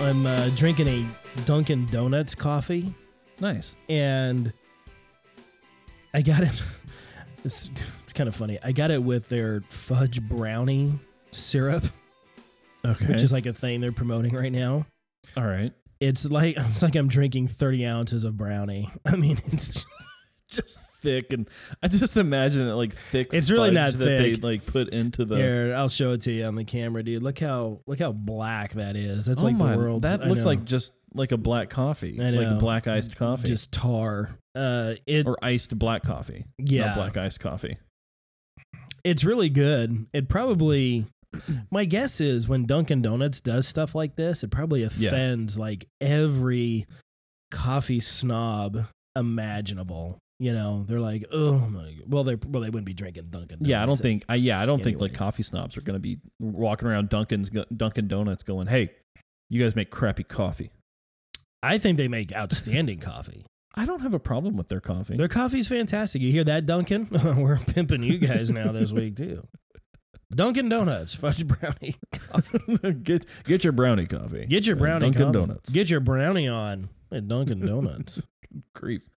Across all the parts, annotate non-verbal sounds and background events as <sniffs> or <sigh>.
I'm uh, drinking a Dunkin' Donuts coffee, Nice. and I got it. <laughs> It's, it's kind of funny. I got it with their fudge brownie syrup, Okay. which is like a thing they're promoting right now. all right. It's like <laughs> it's like I'm drinking 30 ounces of brownie. <laughs> I mean, it's Just thick and I just imagine it like thick. It's really not that they like put into the. here. I'll show it to you on the camera, dude. Look how look how black that is. That's oh like my, the world. That looks like just like a black coffee, I like black iced coffee, just tar. Uh, it or iced black coffee. yeah, not black iced coffee. it's really good. It probably, my guess is when Dunkin' Donuts does stuff like this, it probably Yeah. offends like every coffee snob imaginable. You know, they're like, oh my, well, they well they wouldn't be drinking Dunkin' Donuts. Yeah, I don't think. I yeah, I don't think like coffee snobs are going to be walking around Dunkin's Dunkin' Donuts going, "Hey, you guys make crappy coffee." I think they make outstanding coffee. I don't have a problem with their coffee. Their coffee's fantastic. You hear that, Dunkin'? <laughs> We're pimping you guys now this week too. Dunkin' Donuts, fudge brownie. <laughs> Coffee. <laughs> Get get your brownie coffee. Get your brownie Dunkin' coffee. Donuts. Get your brownie on at Dunkin' Donuts. grief.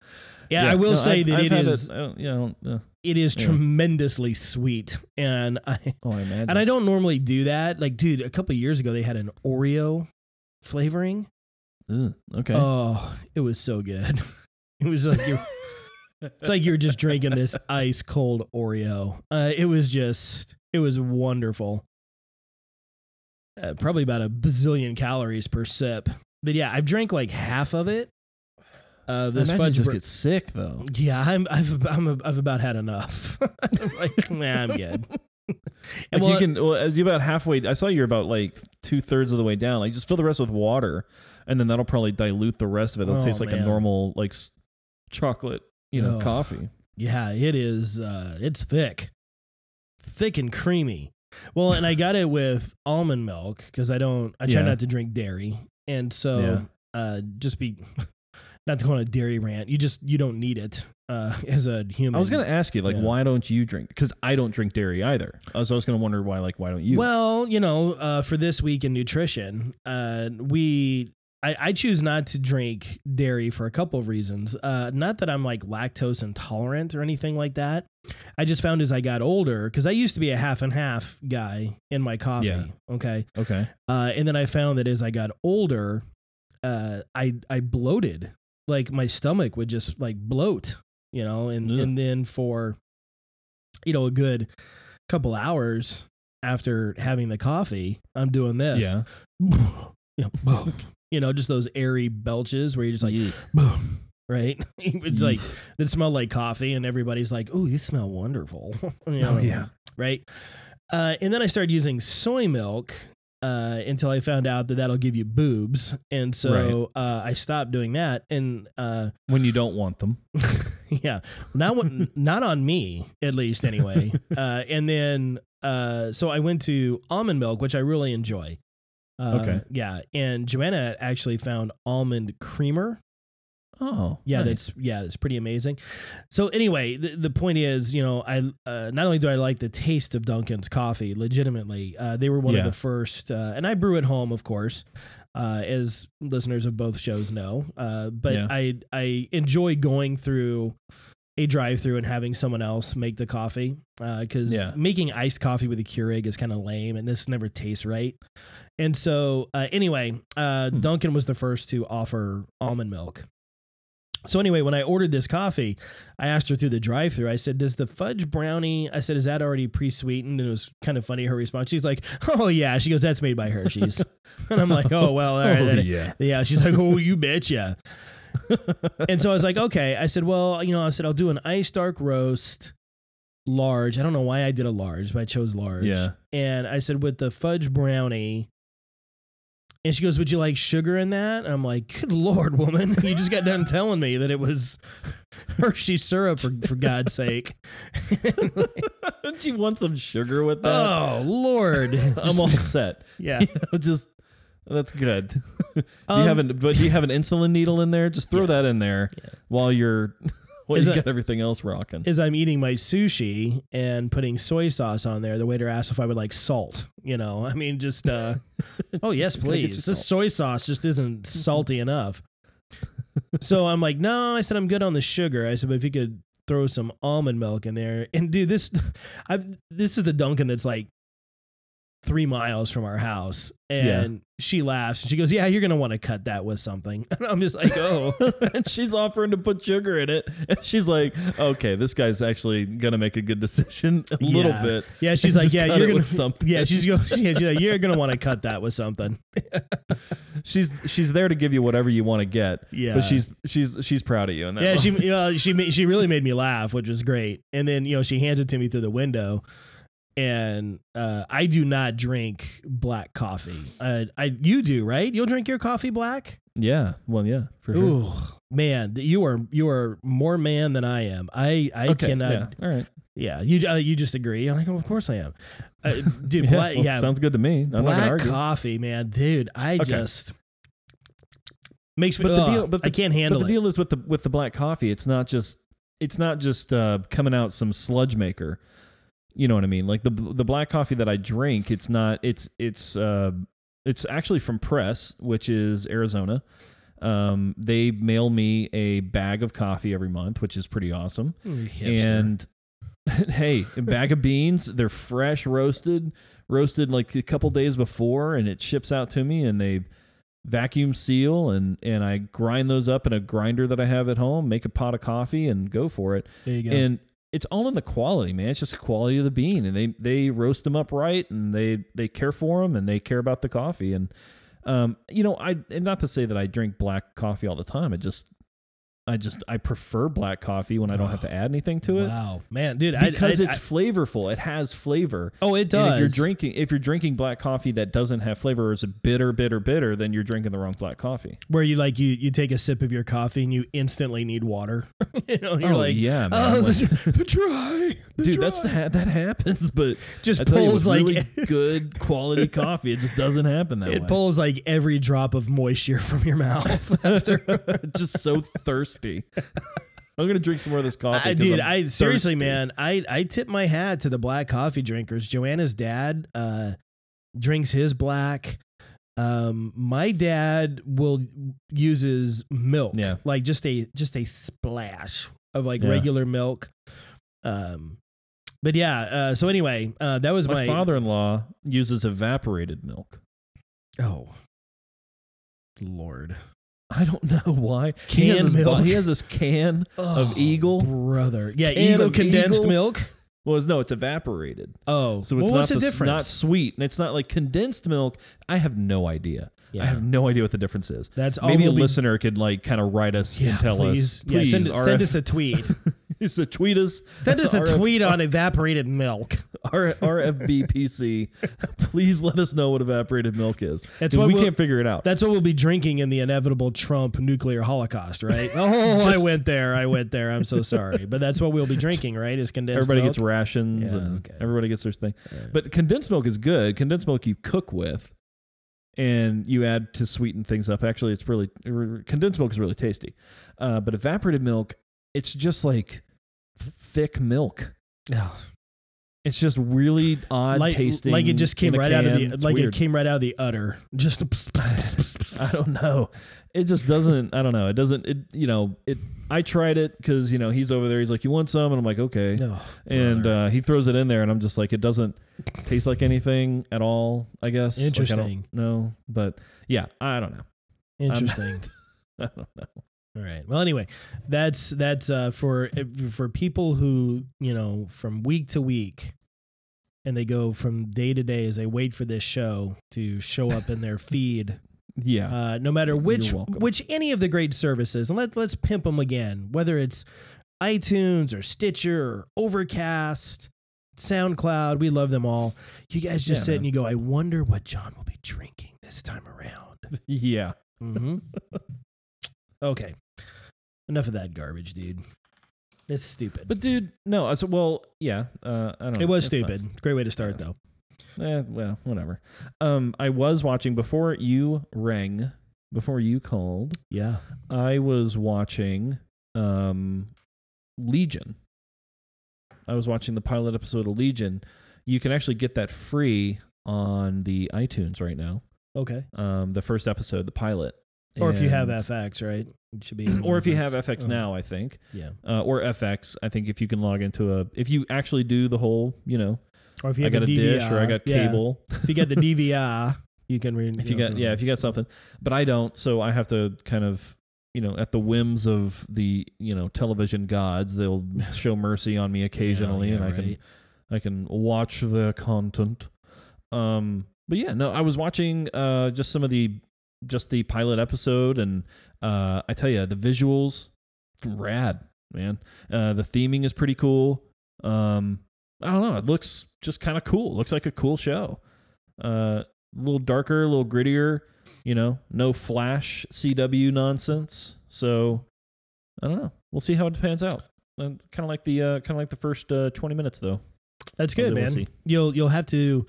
Yeah, I will no, say I've- that I've it had is yeah, I don't, uh, it is Yeah. tremendously sweet, and I oh, I imagine. and I don't normally do that. Like, dude, a couple of years ago they had an Oreo flavoring. Ugh, okay. Oh, it was so good. <laughs> It was like you. It's like you're just drinking this <laughs> ice cold Oreo. Uh, it was just, it was wonderful. Uh, probably about a bazillion calories per sip. But yeah, I've drank like half of it. Uh, this fudge. just br- get sick though. yeah, I'm, I've, I'm, I've about had enough. I'm <laughs> like, nah, I'm good. <laughs> Like well, you can, well, you about halfway. I saw you're about like two thirds of the way down. Like just fill the rest with water, and then that'll probably dilute the rest of it. It'll Oh, taste like a normal like chocolate, you know, Ugh. coffee. Yeah, it is. Uh, it's thick, thick and creamy. Well, and I got it <laughs> with almond milk because I don't. I try Yeah. not to drink dairy, and so Yeah. uh, just be not to go on a dairy rant. You just you don't need it uh, <laughs> as a human. I was gonna ask you like, Yeah. why don't you drink? Because I don't drink dairy either. Uh, So I was gonna wonder why, like, why don't you? Well, you know, uh, for this week in nutrition, uh, we I, I choose not to drink dairy for a couple of reasons. Uh, not that I'm like lactose intolerant or anything like that. I just found as I got older, because I used to be a half and half guy in my coffee. Yeah. Okay. okay. Uh, and then I found that as I got older, uh, I I bloated. Like my stomach would just like bloat, you know, and Ugh. and then for you know a good couple hours after having the coffee, I'm doing this. Yeah. <laughs> you, know, you know, just those airy belches where you're just like, Yeah. boom, right? <laughs> it's like Yeesh. that smell like coffee, and everybody's like, "Oh, you smell wonderful." <laughs> You Oh, know, yeah. right. Uh, and then I started using soy milk uh, until I found out that that'll give you boobs, and so uh, I stopped doing that. And uh, when you don't want them. <laughs> yeah, not one- not on me at least anyway. <laughs> uh, and then uh, so I went to almond milk, which I really enjoy. Uh, Okay. Yeah, and Joanna actually found almond creamer. Oh, Yeah, nice. that's yeah, it's pretty amazing. So anyway, the, the point is, you know, I uh, not only do I like the taste of Dunkin's coffee, legitimately, uh, they were one Yeah. of the first, uh, and I brew at home, of course, uh, as listeners of both shows know. Uh, but Yeah. I I enjoy going through a drive-through and having someone else make the coffee because Yeah. making iced coffee with a Keurig is kind of lame, and this never tastes right. And so, uh, anyway, uh, Hmm. Dunkin' was the first to offer almond milk. So anyway, when I ordered this coffee, I asked her through the drive-through. I said, "Does the fudge brownie?" I said, "Is that already pre-sweetened?" And it was kind of funny her response. She's like, "Oh yeah." She goes, "That's made by Hershey's." <laughs> and I'm like, "Oh well, all right." oh, then- yeah. yeah, she's like, "Oh, you betcha." <laughs> and so I was like, "Okay." I said, "Well, you know," I said, "I'll do an ice dark roast, large." I don't know why I did a large, but I chose large. Yeah. And I said, "With the fudge brownie." And she goes, "Would you like sugar in that?" And I'm like, "Good lord, woman! <laughs> You just got done telling me that it was <laughs> Hershey syrup for for God's sake." <laughs> Don't you want some sugar with that? oh lord! I'm all set. yeah. You know, just that's good. do Um, you have an but do you have an insulin needle in there? Just throw Yeah. that in there Yeah. while you're Well, Is you got everything else rocking. is I'm eating my sushi and putting soy sauce on there. The waiter asked if I would like salt. You know, <laughs> I mean, just uh, <laughs> oh yes, Gotta get you please. This soy sauce just isn't <laughs> salty enough. so I'm like, no. I said I'm good on the sugar. I said, but if you could throw some almond milk in there, and dude, this, I've this is the Dunkin' that's like three miles from our house, and she laughs and she goes, "Yeah, you're gonna want to cut that with something." <laughs> And I'm just like, oh. <laughs> and she's offering to put sugar in it. And she's like, okay, this guy's actually gonna make a good decision a little bit. Yeah, <laughs> she's like, yeah, you're gonna with something. Yeah, she's going, Yeah, she's like, you're gonna want to cut that with something. She's she's there to give you whatever you want to get. Yeah. but she's she's she's proud of you. And that Yeah, she moment. uh, she she really made me laugh, which was great. And then you know she hands it to me through the window, and uh, I do not drink black coffee. Uh, I you do right? You'll drink your coffee black. yeah, well, yeah, for sure. Ooh, man, you are you are more man than I am. I I okay, cannot. yeah, all right. Yeah, you uh, you just agree. I'm like, oh, of course I am. Uh, <laughs> dude, Yeah, black, well, yeah, sounds good to me. I'm not black coffee, man, dude. I Okay. just makes me. But the deal- but I the- can't handle but the it. deal is with the with the black coffee, it's not just it's not just uh, coming out some sludge maker. You know what I mean? Like the the black coffee that I drink, it's not it's it's uh, it's actually from Press, which is Arizona. Um, they mail me a bag of coffee every month, which is pretty awesome. And <laughs> hey, a bag of beans, they're fresh roasted, roasted like a couple days before, and it ships out to me, and they vacuum seal and and I grind those up in a grinder that I have at home, make a pot of coffee, and go for it. there you go. And it's all in the quality, man. It's just the quality of the bean, and they they roast them up right, and they they care for them, and they care about the coffee, and um, you know, I and not to say that I drink black coffee all the time. I just I just I prefer black coffee when I don't have to add anything to it wow, man, dude, because I, it's flavorful. It has flavor. oh, it And does. if you're drinking if you're drinking black coffee that doesn't have flavor or is a bitter, bitter, bitter, then you're drinking the wrong black coffee. where you like you you take a sip of your coffee and you instantly need water. <laughs> you know, you're oh like, yeah, oh, man. oh, Like, the, <laughs> the dry, the dude, dry. that's that that happens, but <laughs> just I you, pulls with like really good quality coffee. It just doesn't happen that it way. It pulls like every drop of moisture from your mouth after. just so thirsty. <laughs> I'm gonna drink some more of this coffee. I dude, I'm I seriously, thirsty. man, I I tip my hat to the black coffee drinkers. Joanna's dad uh drinks his black. Um, my dad will uses milk, Yeah. like just a just a splash of like Yeah. regular milk. Um, but yeah. Uh, so anyway, uh, that was My, my, father-in-law uses evaporated milk. Oh, Lord, I don't know why. he Canned has this, bo- He has this can oh, Eagle? brother. Yeah, Can Eagle condensed Eagle? milk. Well, no, it's evaporated. Oh, So well, it's what's not the difference? not sweet, and it's not like condensed milk. I have no idea. Yeah. I have no idea what the difference is. That's Maybe a we'll be- listener could like kind of write us Yeah, and tell please. us. Yeah, Please, send, RF, send us a tweet. <laughs> Just a tweet us. Send us a RF tweet on evaporated milk. <laughs> R- RFBPC. Please let us know what evaporated milk is. That's what we we'll- can't figure it out. That's what we'll be drinking in the inevitable Trump nuclear holocaust, right? <laughs> Oh, I went there. I went there. I'm so sorry. But that's what we'll be drinking, right? Is condensed Everybody milk. gets rations Yeah, and okay. everybody gets their thing. But condensed milk is good. Condensed milk you cook with and you add to sweeten things up. Actually, it's really condensed milk is really tasty. Uh, but evaporated milk, it's just like thick milk. Oh, It's just really odd like, tasting. like it just came right out of the It's like weird. it came right out of the udder. Just pss, pss, pss, <laughs> I don't know. It just doesn't. I don't know. It doesn't. It you know. It. I tried it because you know he's over there. He's like, "You want some?" And I'm like, "Okay." And uh, he throws it in there, and I'm just like, "It doesn't taste like anything at all." I guess. Interesting. don't know, but yeah, I don't know. interesting. <laughs> I don't know. All right. Well, anyway, that's that's uh, for for people who you know from week to week, and they go from day to day as they wait for this show to show up in their <laughs> feed. Yeah. Uh, no matter which which any of the great services, and let let's pimp them again. Whether it's iTunes or Stitcher or Overcast, SoundCloud, we love them all. You guys just Yeah, sit man. and you go, I wonder what John will be drinking this time around. <laughs> yeah. Mm-hmm. <laughs> okay. Enough of that garbage, dude. It's stupid. But dude, no. I said, well, yeah. Uh, I don't. it was stupid. Great way to start, though. Eh, well, whatever. Um, I was watching before you rang, before you called. Yeah. I was watching um Legion. I was watching the pilot episode of Legion. You can actually get that free on the iTunes right now. Okay. Um, the first episode, the pilot. Or if you have FX, right? It should be. <clears throat> or if you have FX. Oh. now, I think, Yeah. uh, or FX. I think if you can log into a, if you actually do the whole, you know, Or if you I have got a the dish or I DVR, got yeah. cable. If you get the <laughs> DVR, you can read. if you got yeah if you got something but i don't so i have to kind of you know at the whims of the you know television gods they'll <laughs> show mercy on me occasionally Yeah, and i can right. i can watch their content um but yeah no i was watching uh just some of the just the pilot episode and uh i tell you the visuals rad man. Uh the theming is pretty cool. Um i don't know it looks just kind of cool looks like a cool show. Uh a little darker a little grittier you know no flash cw nonsense. So i don't know. We'll see how it pans out. Kind of like the uh kind of like the first uh 20 minutes though. That's good, man. You'll you'll have to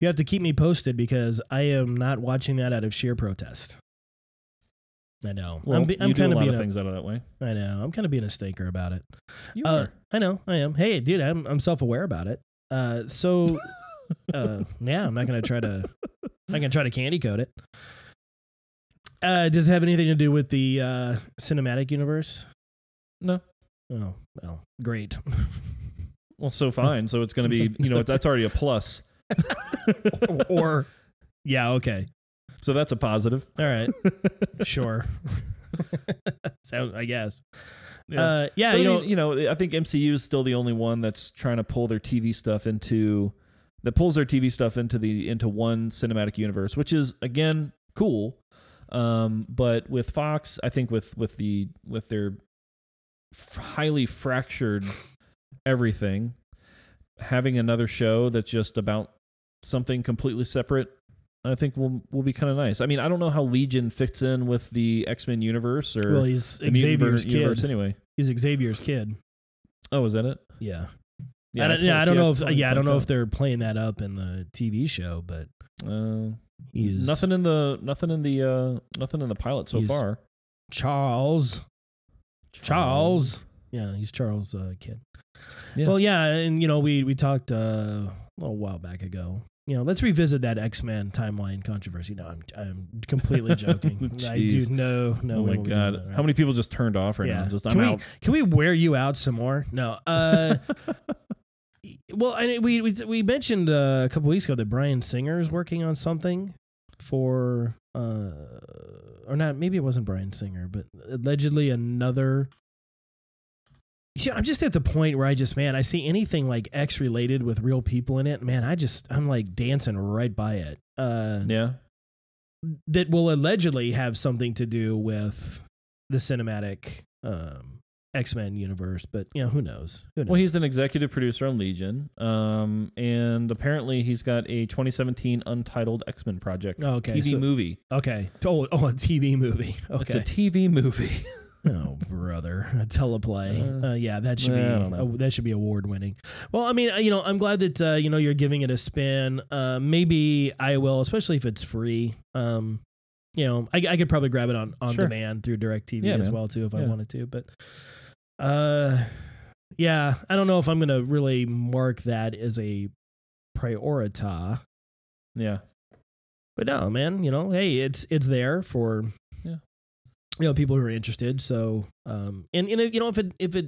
you have to keep me posted because I am not watching that out of sheer protest. I know. well I'm, be, I'm kind a of lot being of a, things out of that way I know. I'm kind of being a stinker about it. you Uh, are I know. I am. Hey, dude, I'm I'm self aware about it. Uh, so <laughs> uh, yeah, I'm not gonna try to. I'm gonna try to candy coat it. Uh, does it have anything to do with the uh, cinematic universe? no Oh, well, great. <laughs> well so fine so it's gonna be you know that's already a plus <laughs> or, yeah, okay, so that's a positive all right, <laughs> sure. <laughs> so I guess. Yeah. Uh, yeah, But you know, you know, I think MCU is still the only one that's trying to pull their TV stuff into that pulls their TV stuff into the into one cinematic universe, which is again cool. Um, but with Fox, I think with with the with their f- highly fractured everything, having another show that's just about something completely separate, I think will will be kind of nice. I mean, I don't know how Legion fits in with the X Men universe or well, he's Xavier's ver- universe kid. anyway. He's Xavier's kid. Oh, is that it? Yeah. Yeah, I don't, yeah, I don't know if yeah, I don't know out. if they're playing that up in the TV show, but Uh, he's nothing in the nothing in the uh nothing in the pilot so far. Charles. Charles. Yeah, he's Charles' uh, kid. Yeah. Well, yeah, and you know we we talked uh, a little while back ago. You know, let's revisit that X Men timeline controversy. No, I'm I'm completely <laughs> joking. I do no no. oh my god, that, right? how many people just turned off right Yeah. now? Just Can I'm we- out. Can we wear you out some more? No. Uh, <laughs> well, I we we we mentioned uh, a couple weeks ago that Bryan Singer is working on something for uh or not maybe it wasn't Bryan Singer, but allegedly another yeah, I'm just at the point where I just man, I see anything like X related with real people in it, man, I just I'm like dancing right by it. Uh Yeah, that will allegedly have something to do with the cinematic um, X Men universe, but you know who knows? Who knows? well, he's an executive producer on Legion, um, and apparently he's got a 2017 untitled X Men project Oh, okay, TV so- movie. okay. Oh, oh, a TV movie. Okay. <laughs> It's a TV movie. <laughs> oh, brother, a teleplay. Uh, Uh, yeah, that should be uh, that should be award winning. Well, I mean, uh, you know, I'm glad that uh, you know you're giving it a spin. Uh, maybe I will, especially if it's free. Um, you know, I, I could probably grab it on on Sure. demand through Directv Yeah, as man. well too if I wanted to. But uh, yeah, I don't know if I'm gonna really mark that as a priorita. yeah, But no, man, you know, hey, it's it's there for Yeah. You know people who are interested. So, um, and and you know if it if it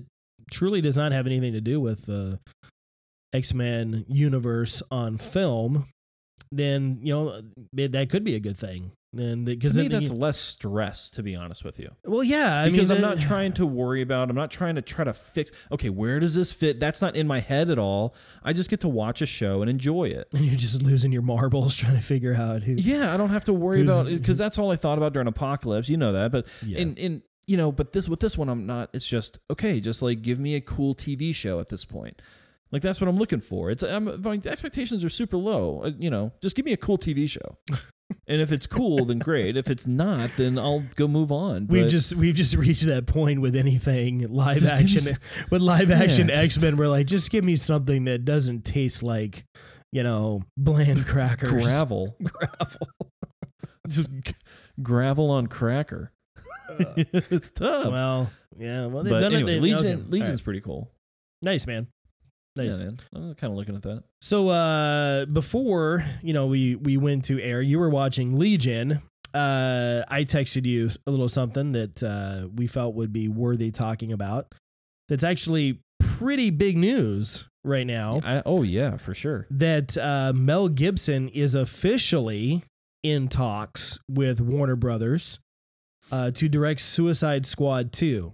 truly does not have anything to do with the X Men universe on film, then you know that could be a good thing. And to because me that's less stress, to be honest with you. well, yeah, I because mean, I'm not <sighs> trying to worry about. I'm not trying to try to fix. Okay, where does this fit? That's not in my head at all. I just get to watch a show and enjoy it. <laughs> You're just losing your marbles <laughs> trying to figure out who. Yeah, I don't have to worry about it because that's all I thought about during Apocalypse. You know that, but Yeah. in in you know, but this with this one, I'm not. It's just okay. Just like give me a cool TV show at this point. Like that's what I'm looking for. It's I'm, my expectations are super low. Uh, You know, just give me a cool TV show. <laughs> and if it's cool, then great. If it's not, then I'll go move on. We've But- just we've just reached that point with anything live Just action with live action Yeah, X Men. We're like, just give me something that doesn't taste like, you know, bland crackers. gravel, <laughs> Gravel. <laughs> just g- gravel on cracker. Uh, <laughs> it's tough. Well, Yeah, well, they've but done anyway, it. they- Legion okay, Legion's right. pretty cool. nice, man. Nice. Yeah, man. I'm kind of looking at that. So uh before, you know, we we went to air, you were watching Legion. Uh I texted you a little something that uh we felt would be worthy talking about. That's actually pretty big news right now I, oh yeah, for sure. that uh Mel Gibson is officially in talks with Warner Brothers uh to direct Suicide Squad 2.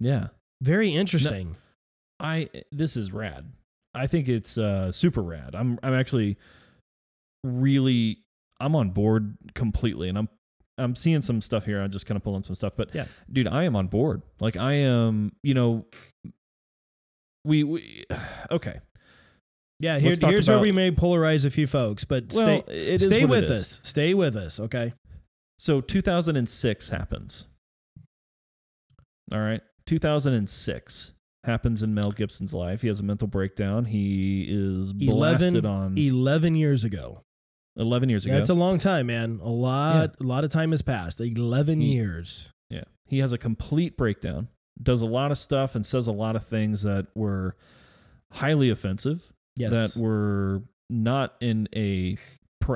Yeah. Very interesting. I this is rad. I think it's uh super rad. I'm I'm actually really I'm on board completely and I'm I'm seeing some stuff here. I'm just kind of pulling some stuff, but Yeah. dude, I am on board. Like I am, you know, we we <sighs> okay. Yeah, here, here's where we may polarize a few folks, but Well, stay it is stay with us. Stay with us, okay? So 2006 happens. All right. 2006 happens in Mel Gibson's life. He has a mental breakdown. He is blasted 11, on 11 years ago. 11 years ago. That's a long time, man. A lot, a lot of time has passed. 11 He- years. Yeah. He has a complete breakdown, does a lot of stuff, and says a lot of things that were highly offensive, Yes. that were not in a.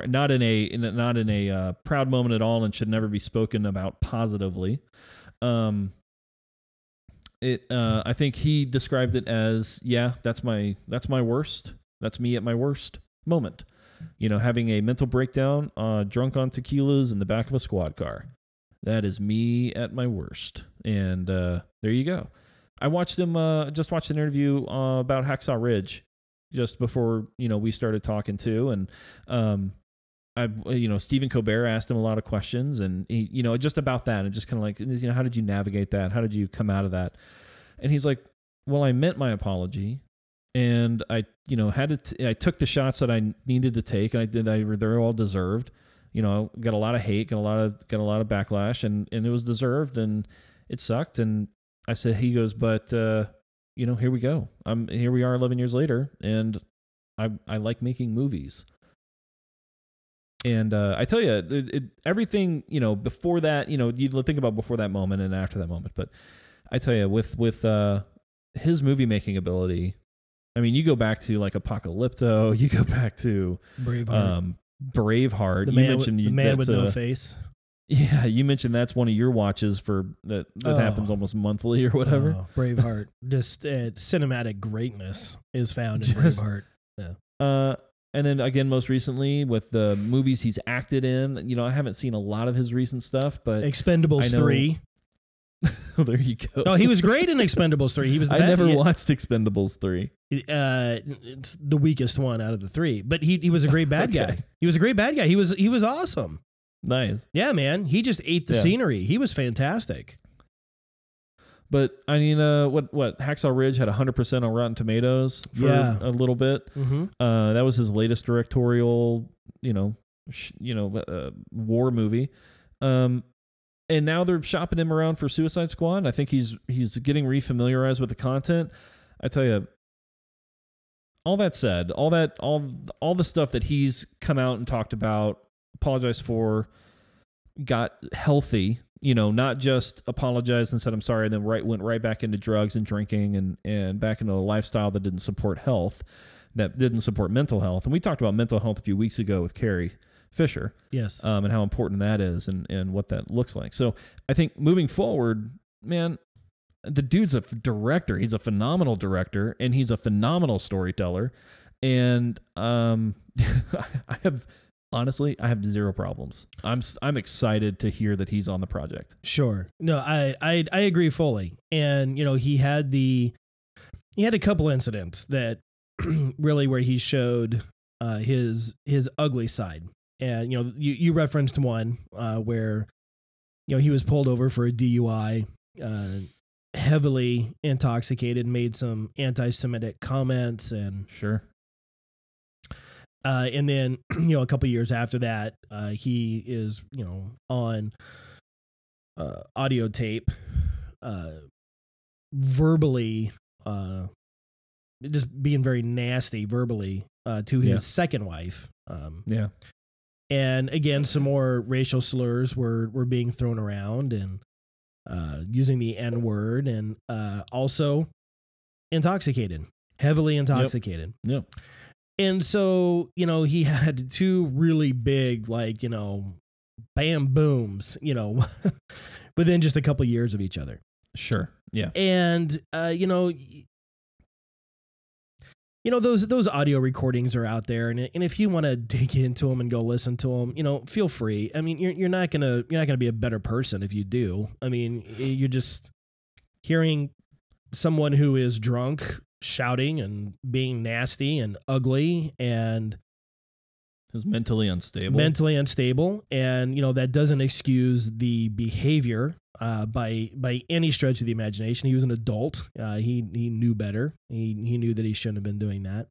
Not in a in a- not in a uh, proud moment at all, and should never be spoken about positively. Um, it uh, I think he described it as yeah, that's my that's my worst. That's me at my worst moment. You know, having a mental breakdown, uh, drunk on tequilas in the back of a squad car. That is me at my worst. And uh, there you go. I watched him. Uh, just watched an interview uh, about Hacksaw Ridge just before you know we started talking too, and um, I you know Stephen Colbert asked him a lot of questions, and he you know just about that, and just kind of like you know how did you navigate that? How did you come out of that? And he's like, well, I meant my apology, and I you know had to t- I took the shots that I needed to take, and I did. I they're all deserved. You know, got a lot of hate, got a lot of got a lot of backlash, and and it was deserved, and it sucked. And I said, he goes, but uh, you know, here we go. I'm here. We are 11 years later, and I I like making movies. And uh, I tell you, it, it, everything you know before that, you know, you think about before that moment and after that moment. But I tell you, with with uh, his movie making ability, I mean, you go back to like Apocalypto, <laughs> you go back to Braveheart. um, Braveheart. the you man, with, mentioned the you- man with that's no face. Yeah, you mentioned that's one of your watches for that. That Oh. happens almost monthly or whatever. Oh, Braveheart. <laughs> Just uh, cinematic greatness is found in Just- Braveheart. Uh, and then again, most recently with the movies he's acted in, you know, I haven't seen a lot of his recent stuff, but Expendables know- 3. <laughs> there you go. No, he was great in Expendables 3. He was the I never watched Expendables three. uh it's the weakest one out of the 3, but he he was a great <laughs> bad Okay. guy. He was a great bad guy. He was he was awesome. Nice, Yeah, man. He just ate the Yeah. scenery. He was fantastic. But I mean, uh, what what Hacksaw Ridge had hundred percent on Rotten Tomatoes for Yeah. a little bit. Mm-hmm. Uh, that was his latest directorial, you know, sh- you know, uh, war movie. Um, and now they're shopping him around for Suicide Squad. I think he's he's getting refamiliarized with the content. I tell you, all that said, all that all all the stuff that he's come out and talked about, apologized for, got healthy. You know, not just apologized and said I'm sorry, and then right went right back into drugs and drinking and and back into a lifestyle that didn't support health, that didn't support mental health. And we talked about mental health a few weeks ago with Carrie Fisher Yes. um, and how important that is and, and what that looks like. So I think moving forward, man, the dude's a director. He's a phenomenal director and he's a phenomenal storyteller. And um, <laughs> I have honestly, I have zero problems. I'm I'm excited to hear that he's on the project. Sure. No, I, I I agree fully. And you know, he had the he had a couple incidents that <clears throat> really where he showed uh, his his ugly side. And you know, you you referenced one uh, where you know he was pulled over for a DUI, uh, heavily intoxicated, made some anti-Semitic comments, and Sure. Uh, and then <clears throat> you know a couple years after that, uh, he is you know on uh, audio tape, uh, verbally, uh, just being very nasty verbally uh, to his Yeah. second wife. Um, Yeah. and again, some more racial slurs were were being thrown around, and uh, using the N word, and uh, also intoxicated, heavily intoxicated. Yep. And so, you know, he <laughs> had two really big, like, you know, bam booms, you know, <laughs> within just a couple years of each other. Sure. Yeah. And, uh, you know, you know those those audio recordings are out there and, and if you want to <laughs> dig into them and go listen to them you know feel free i mean you're, you're not gonna you're not gonna be a better person if you do i mean you're just hearing someone who is drunk shouting and being nasty and ugly and is mentally unstable. mentally unstable and you know that doesn't excuse the behavior uh, by by any stretch of the imagination he was an adult uh, he he knew better he he knew that he shouldn't have been doing that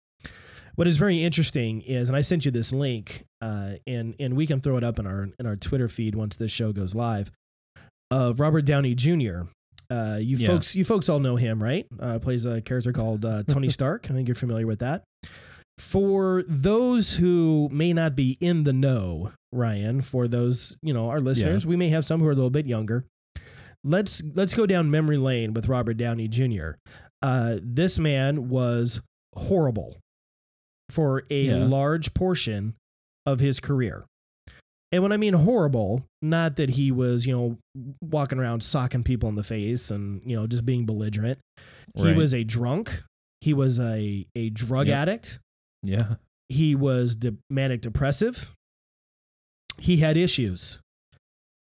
what is very interesting is and I sent you this link uh, and and we can throw it up in our in our Twitter feed once this show goes live of Robert Downey Jr. Uh, you Yeah. folks you folks all know him right uh, plays a character called uh, <laughs> Tony Stark I think you're familiar with that for those who may not be in the know, Ryan, for those, you know, our listeners, we may have some who are a little bit younger. Let's let's go down memory lane with Robert Downey Jr. Uh, this man was horrible for a Yeah. large portion of his career. And when I mean horrible, not that he was, you know, walking around socking people in the face and, you know, just being belligerent. He was a drunk. He was a, a drug Yep. addict Yeah. he was de- manic depressive. He had issues.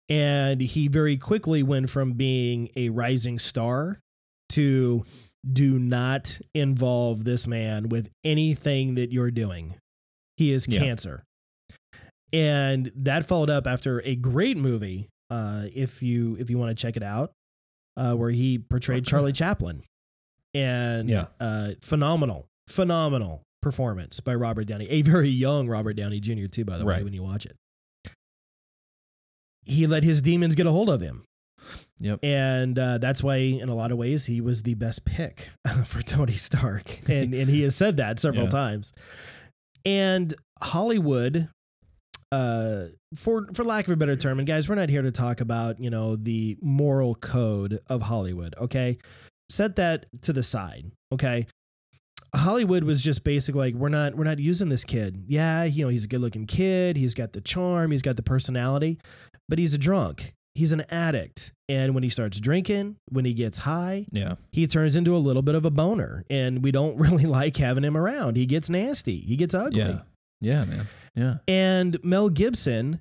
And he very quickly went from being a rising star to do not involve this man with anything that you're doing. He is Yeah. cancer. And that followed up after a great movie, uh, if you if you want to check it out, uh, where he portrayed Charlie Chaplin. And Yeah. uh, phenomenal, phenomenal performance by Robert Downey, a very young Robert Downey Jr. too, by the way, when you watch it. He let his demons get a hold of him. Yep. And uh, that's why, in a lot of ways, he was the best pick <laughs> for Tony Stark. And, and he has said that several <laughs> Yeah. times. And Hollywood, uh, for for lack of a better term, and guys, we're not here to talk about you know the moral code of Hollywood. Okay, set that to the side. Okay, Hollywood was just basically like we're not we're not using this kid. Yeah, you know he's a good looking kid. He's got the charm. He's got the personality, but he's a drunk. He's an addict, and when he starts drinking, when he gets high, Yeah. he turns into a little bit of a boner, and we don't <laughs> really like having him around. He gets nasty. He gets ugly. Yeah. Yeah, man. Yeah. And Mel Gibson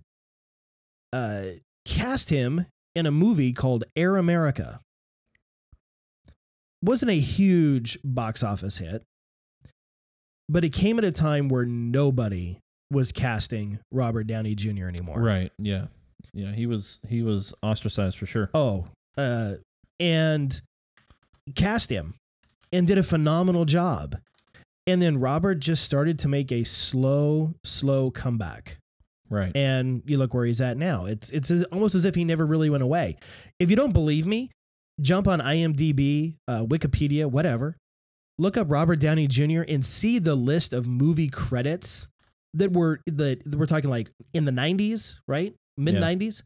uh, cast him in a movie called Air America. Wasn't a huge box office hit, but it came at a time where nobody was casting Robert Downey Jr. anymore. Right. Yeah. Yeah. He was he was ostracized for sure. Oh, uh, and cast him and did a phenomenal job. And then Robert just started to make a slow, slow comeback. Right. and you look where he's at now. It's it's almost as if he never really went away. If you don't believe me, jump on IMDb, uh, Wikipedia, whatever. Look up Robert Downey Jr. and see the list of movie credits that were that that we're talking like in the '90s, right? Mid '90s.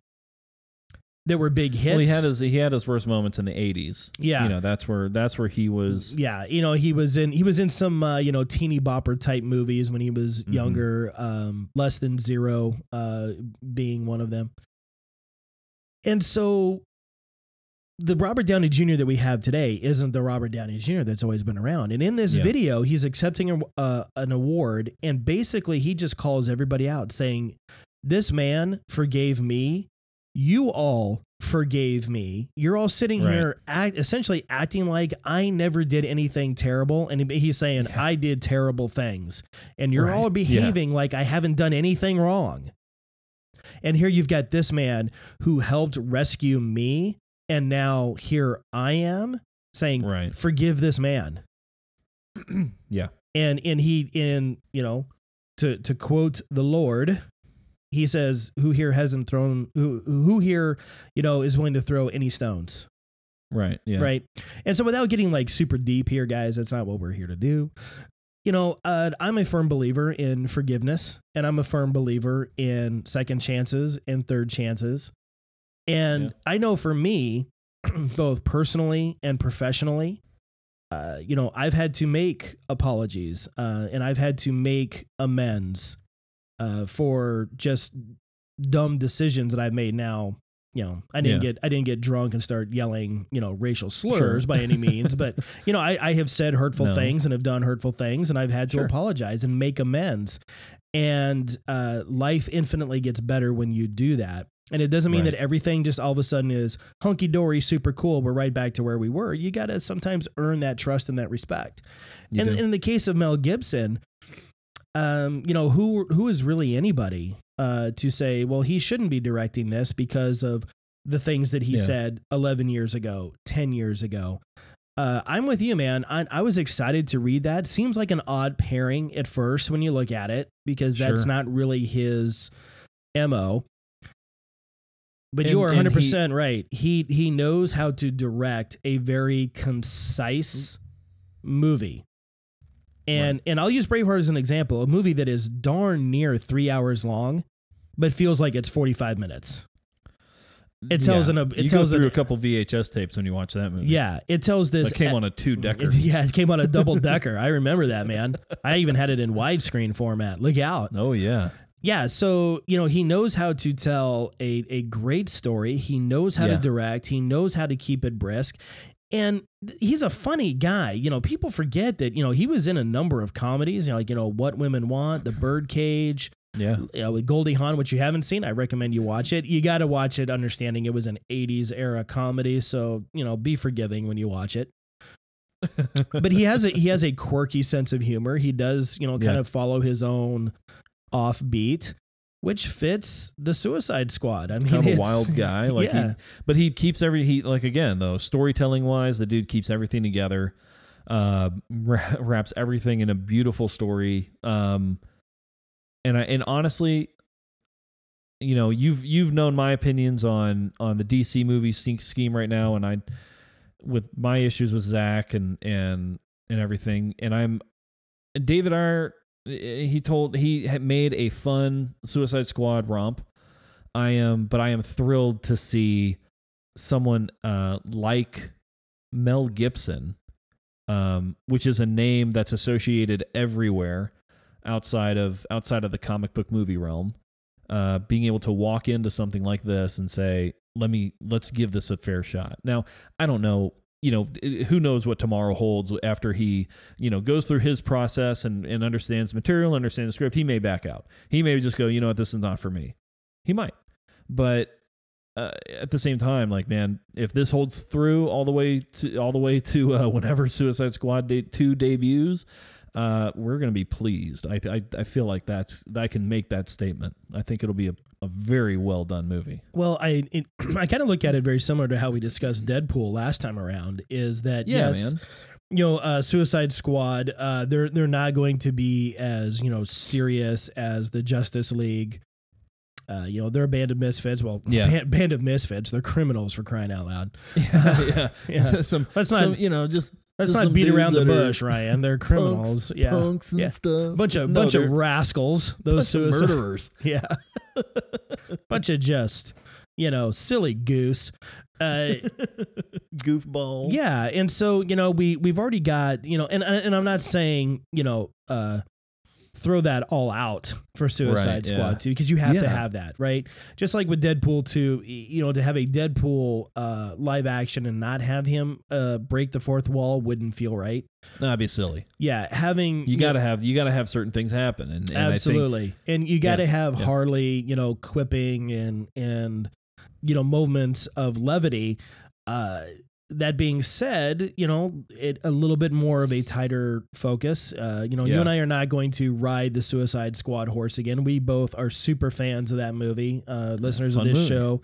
That were big hits. Well, he had his he had his worst moments in the '80s. Yeah. You know, that's where that's where he was. Yeah, you know, he was in he was in some uh, you know teeny bopper type movies when he was Mhm. younger. Um, Less than Zero uh, being one of them. And so, the Robert Downey Jr. that we have today isn't the Robert Downey Jr. that's always been around. And in this Yeah. video, he's accepting a, uh, an award, and basically he just calls everybody out, saying, "This man forgave me. You all forgave me. You're all sitting Right. here, act, essentially acting like I never did anything terrible." And he's saying, Yeah. "I did terrible things," and you're Right. all Yeah. behaving like I haven't done anything wrong. And here you've got this man who helped rescue me. And now here I am saying, Right. forgive this man. <clears throat> Yeah. And and he in, you know, to to quote the Lord, he says, Who here hasn't thrown who who here, you know, is willing to throw any stones? Right. Yeah. Right. And so without getting like super deep here, guys, that's not what we're here to do. You know, uh, I'm a firm believer in forgiveness and I'm a firm believer in second chances and third chances. And Yeah. I know for me, <clears throat> both personally and professionally. Uh, you know, I've had to make apologies uh, and I've had to make amends uh, for just dumb decisions that I've made. Now, you know, I didn't Yeah. get I didn't get drunk and start yelling, you know, racial slurs Sure. by any means, but <laughs> you know, I, I have said hurtful No. things and have done hurtful things, and I've had to Sure. apologize and make amends. And uh, life infinitely gets better when you do that. And it doesn't mean Right. that everything just all of a sudden is hunky dory, super cool. We're right back to where we were. You got to sometimes earn that trust and that respect. You and do. in the case of Mel Gibson, um, you know who who is really anybody uh, to say, well, he shouldn't be directing this because of the things that he Yeah. said 11 years ago, 10 years ago. Uh, I'm with you, man. I, I was excited to read that. Seems like an odd pairing at first when you look at it because that's Sure. not really his mo. But And- you are 100% right. He he knows how to direct a very concise movie. And and I'll use Braveheart as an example, a movie that is darn near 3 hours long but feels like it's 45 minutes. it tells an- it you tells go through an- a couple VHS tapes when you watch that movie. Yeah, it tells this that came on a two decker. <laughs> Yeah, it came on a double decker. I remember that, man. I even had it in widescreen format. Look out. Oh yeah, Yeah, so you know he knows how to tell a a great story. He knows how to direct. He knows how to keep it brisk, and he's a funny guy. You know, people forget that you know he was in a number of comedies. You know, like you know What Women Want, The Birdcage, yeah. you know, with Goldie Hawn, which you haven't seen. I recommend you watch it. You got to watch it, understanding it was an '80s era comedy. So you know, be forgiving when you watch it. <laughs> but he has a he has a quirky sense of humor. He does you know kind Yeah. of follow his own offbeat, which fits the Suicide Squad. I mean, kind of a wild <laughs> guy. Like yeah. he, but he keeps every he like again though storytelling wise, the dude keeps everything together. Uh, wraps everything in a beautiful story. Um, and I and honestly, you know, you've you've known my opinions on on the DC movie scheme right now, and I with my issues with Zack and and and everything, and I'm David Ayer. He told he had made a fun Suicide Squad romp. I am, but I am thrilled to see someone uh, like Mel Gibson, um, which is a name that's associated everywhere outside of outside of the comic book movie realm. Uh, being able to walk into something like this and say, "Let me let's give this a fair shot." Now, I don't know. You know, who knows what tomorrow holds after he, you know, goes through his process and, and understands material, understands the script. He may back out. He may just go, you know what, this is not for me. He might. But uh, at the same time, like man, if this holds through all the way to all the way to uh, whenever <laughs> Suicide Squad de- two debuts, uh, we're gonna be pleased. I, I I feel like that's I can make that statement. I think it'll be a, a very well done movie. Well, I it, <clears throat> I kind of look at it very similar to how we discussed Deadpool last time around. Is that Yeah, yes, man. you know, uh, Suicide Squad, uh, they're they're not going to be as you know serious as the Justice League. Uh, you know, they're a band of misfits. Well, Yeah. band, <laughs> band of misfits. They're criminals for crying out loud. <laughs> yeah, yeah. <laughs> Yeah. some, Let's not- some, you know, just Let's not beat around the bush, Ryan. They're criminals. yeah, punks and Yeah. stuff. bunch of No, bunch of rascals. Those of murderers. <laughs> Yeah, <laughs> bunch of just you know silly goose. Uh, <laughs> Goofballs. Yeah, and so you know we we've already got you know, and and I'm not saying you know uh, throw that all out for Suicide Right, Squad yeah. two because you have to have that right. Just like with Deadpool two, you know, to have a Deadpool uh, live action and not have him uh, break the fourth wall wouldn't feel right. that'd be silly. Yeah, having You got to have you got to have certain things happen, and, and I think absolutely, and you got to Yeah, have yeah. Harley, you know, quipping and and you know moments of levity. Uh, that being said, you know, it a little bit more of a tighter focus. Uh, you know, you and I are not going to ride the Suicide Squad horse again. We both are super fans of that movie. Uh, listeners of this movie. show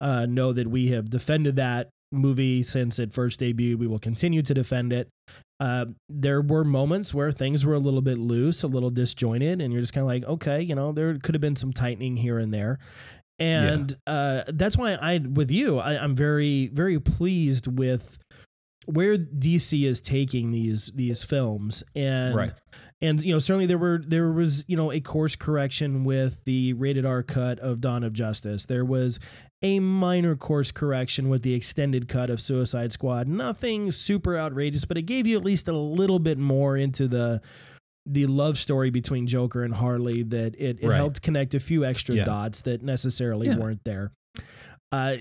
uh, know that we have defended that movie since it first debuted. We will continue to defend it. Uh, there were moments where things were a little bit loose, a little disjointed, and you're just kind of like, okay, you know, there could have been some tightening here and there. And uh, that's why I, with you, I, I'm very, very pleased with where DC is taking these these films, and Right. and you know certainly there were there was you know a course correction with the rated R cut of Dawn of Justice. There was a minor course correction with the extended cut of Suicide Squad. Nothing super outrageous, but it gave you at least a little bit more into the the love story between Joker and Harley that it, it Right. helped connect a few extra Yeah. dots that necessarily Yeah. weren't there. Uh,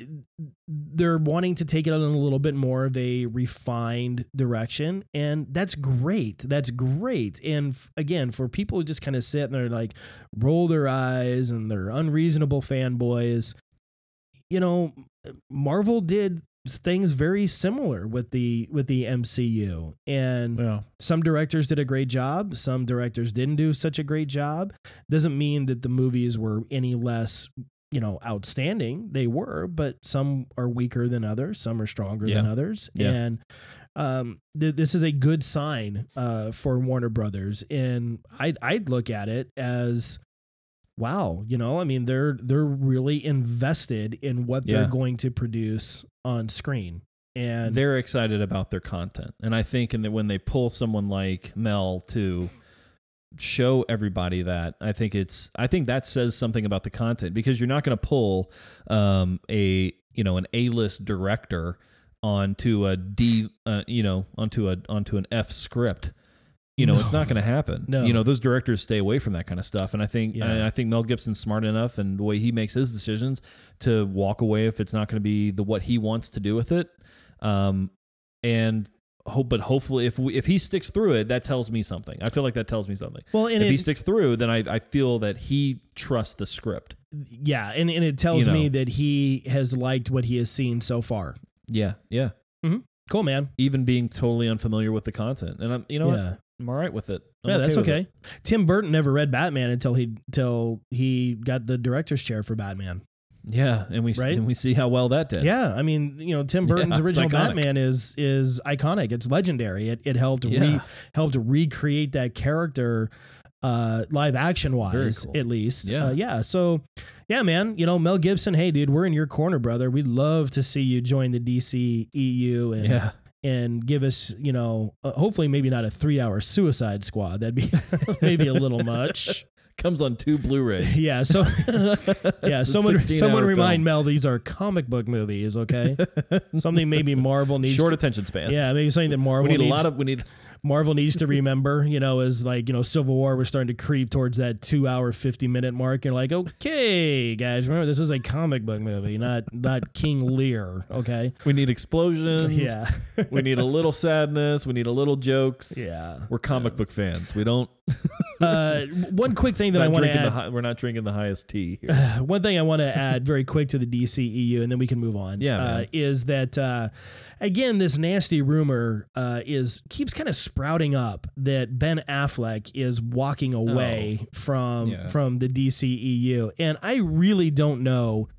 they're wanting to take it in a little bit more of a refined direction, and that's great. That's great. And f- again, for people who just kind of sit and they're like roll their eyes and they're unreasonable fanboys, you know, Marvel did things very similar with the with the MCU and Yeah. some directors did a great job. Some directors didn't do such a great job. Doesn't mean that the movies were any less you know outstanding. They were but some are weaker than others. Some are stronger than others. Yeah. and um, th- this is a good sign uh, for Warner Brothers, and I'd I'd look at it as, wow, you know, I mean they're they're really invested in what they're going to produce on screen, and they're excited about their content. And i think in the, when they pull someone like mel to show everybody that i think it's i think that says something about the content because you're not going to pull um, a you know an a-list director onto a d uh, you know onto a onto an f script you know it's not going to happen No. you know those directors stay away from that kind of stuff and i think Yeah. and i think mel gibson's smart enough and the way he makes his decisions to walk away if it's not going to be the what he wants to do with it um, and hope, but hopefully, if we, if he sticks through it, that tells me something. I feel like that tells me something. well, and if he sticks through, then I, I feel that he trusts the script. yeah, and, and it tells You me that he has liked what he has seen so far. Yeah, yeah. Cool, man. Even being totally unfamiliar with the content, and I'm, you know, yeah. I'm all right with it. I'm Yeah, that's with okay. Tim Burton never read Batman until he until he got the director's chair for Batman. Yeah, and we Right? and we see how well that did. Yeah, I mean, you know, Tim Burton's Yeah, <laughs> original. Batman is is iconic. It's legendary. It it helped re, Yeah. helped recreate that character uh live action wise cool. at least. Yeah. Uh, yeah. So yeah, man, you know, Mel Gibson, hey dude, we're in your corner, brother. We'd love to see you join the DC EU and yeah. And give us, you know, uh, hopefully maybe not a 3-hour suicide squad. That'd be <laughs> maybe a little much. <laughs> Comes on two Blu-rays. <laughs> Yeah, so yeah, someone someone remind film. Mel these are comic book movies, okay? Something maybe Marvel needs short to, attention span. Yeah, maybe something that Marvel we need a lot of we need Marvel needs to remember, you know, is like, you know, Civil War was starting to creep towards that 2 hour 50 minute mark. You're like, "Okay, guys, remember this is a comic book movie, not not King Lear, okay?" we need explosions. Yeah. we need a little sadness. We need a little jokes. yeah. We're comic book fans. We don't. <laughs> Uh, one quick thing that I want to add we're not drinking the highest tea. Here. <sighs> one thing I want to add very quick to the DCEU, and then we can move on. Yeah, uh, is that uh, again this nasty rumor uh, is keeps kind of sprouting up that Ben Affleck is walking away from Oh. Yeah. from the DCEU, and I really don't know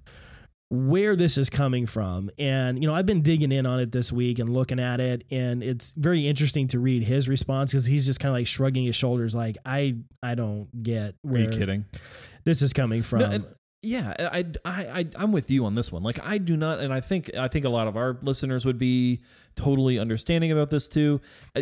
where this is coming from. And, you know, I've been digging in on it this week and looking at it. And it's very interesting to read his response because he's just kind of like shrugging his shoulders, like, I, I don't get where Are you kidding? this is coming from. No, and- yeah, I, I, I, I'm with you on this one. Like, I do not, and I think, I think a lot of our listeners would be totally understanding about this too.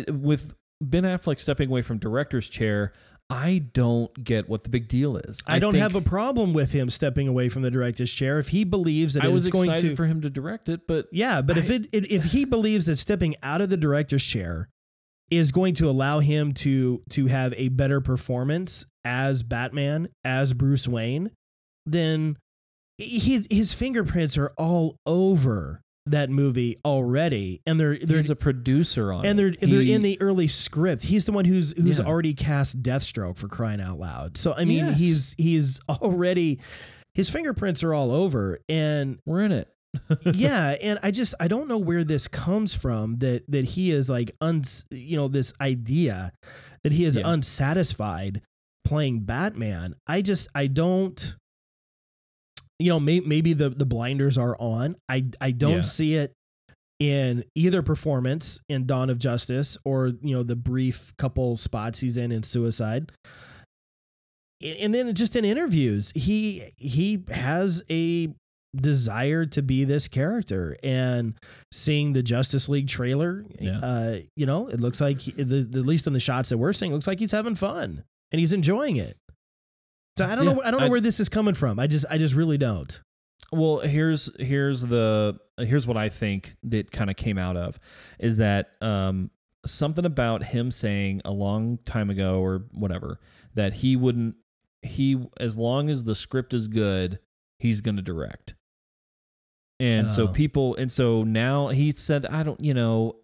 With Ben Affleck stepping away from director's chair, I don't get what the big deal is. I, don't think- have a problem with him stepping away from the director's chair if he believes that I was going excited to. for him to direct it, but yeah, but if it, it if he believes that stepping out of the director's chair is going to allow him to to have a better performance as Batman, as Bruce Wayne, then he, his fingerprints are all over that movie already, and they're they're he's a producer on it and they're it. they're He- in the early script. He's the one who's who's Yeah. already cast Deathstroke for crying out loud. So I mean, Yes. he's he's already his fingerprints are all over, and We're in it. <laughs> yeah, and I just I don't know where this comes from that that he is like uns you know this idea that he is Yeah. unsatisfied playing Batman. I just I don't you know may, maybe the the blinders are on. I I don't Yeah. see it in either performance in Dawn of Justice or you know the brief couple spots he's in in Suicide. And then just in interviews, he he has a desire to be this character and seeing the Justice League trailer Yeah. uh you know it looks like he, the, the at least in the shots that we're seeing looks like he's having fun and he's enjoying it so I don't Yeah, know I don't know I- where this is coming from I just I just really don't Well, here's here's the here's what I think that kind of came out of is that um, something about him saying a long time ago or whatever that he wouldn't he as long as the script is good he's going to direct. And so Oh. people and so now he said I don't you know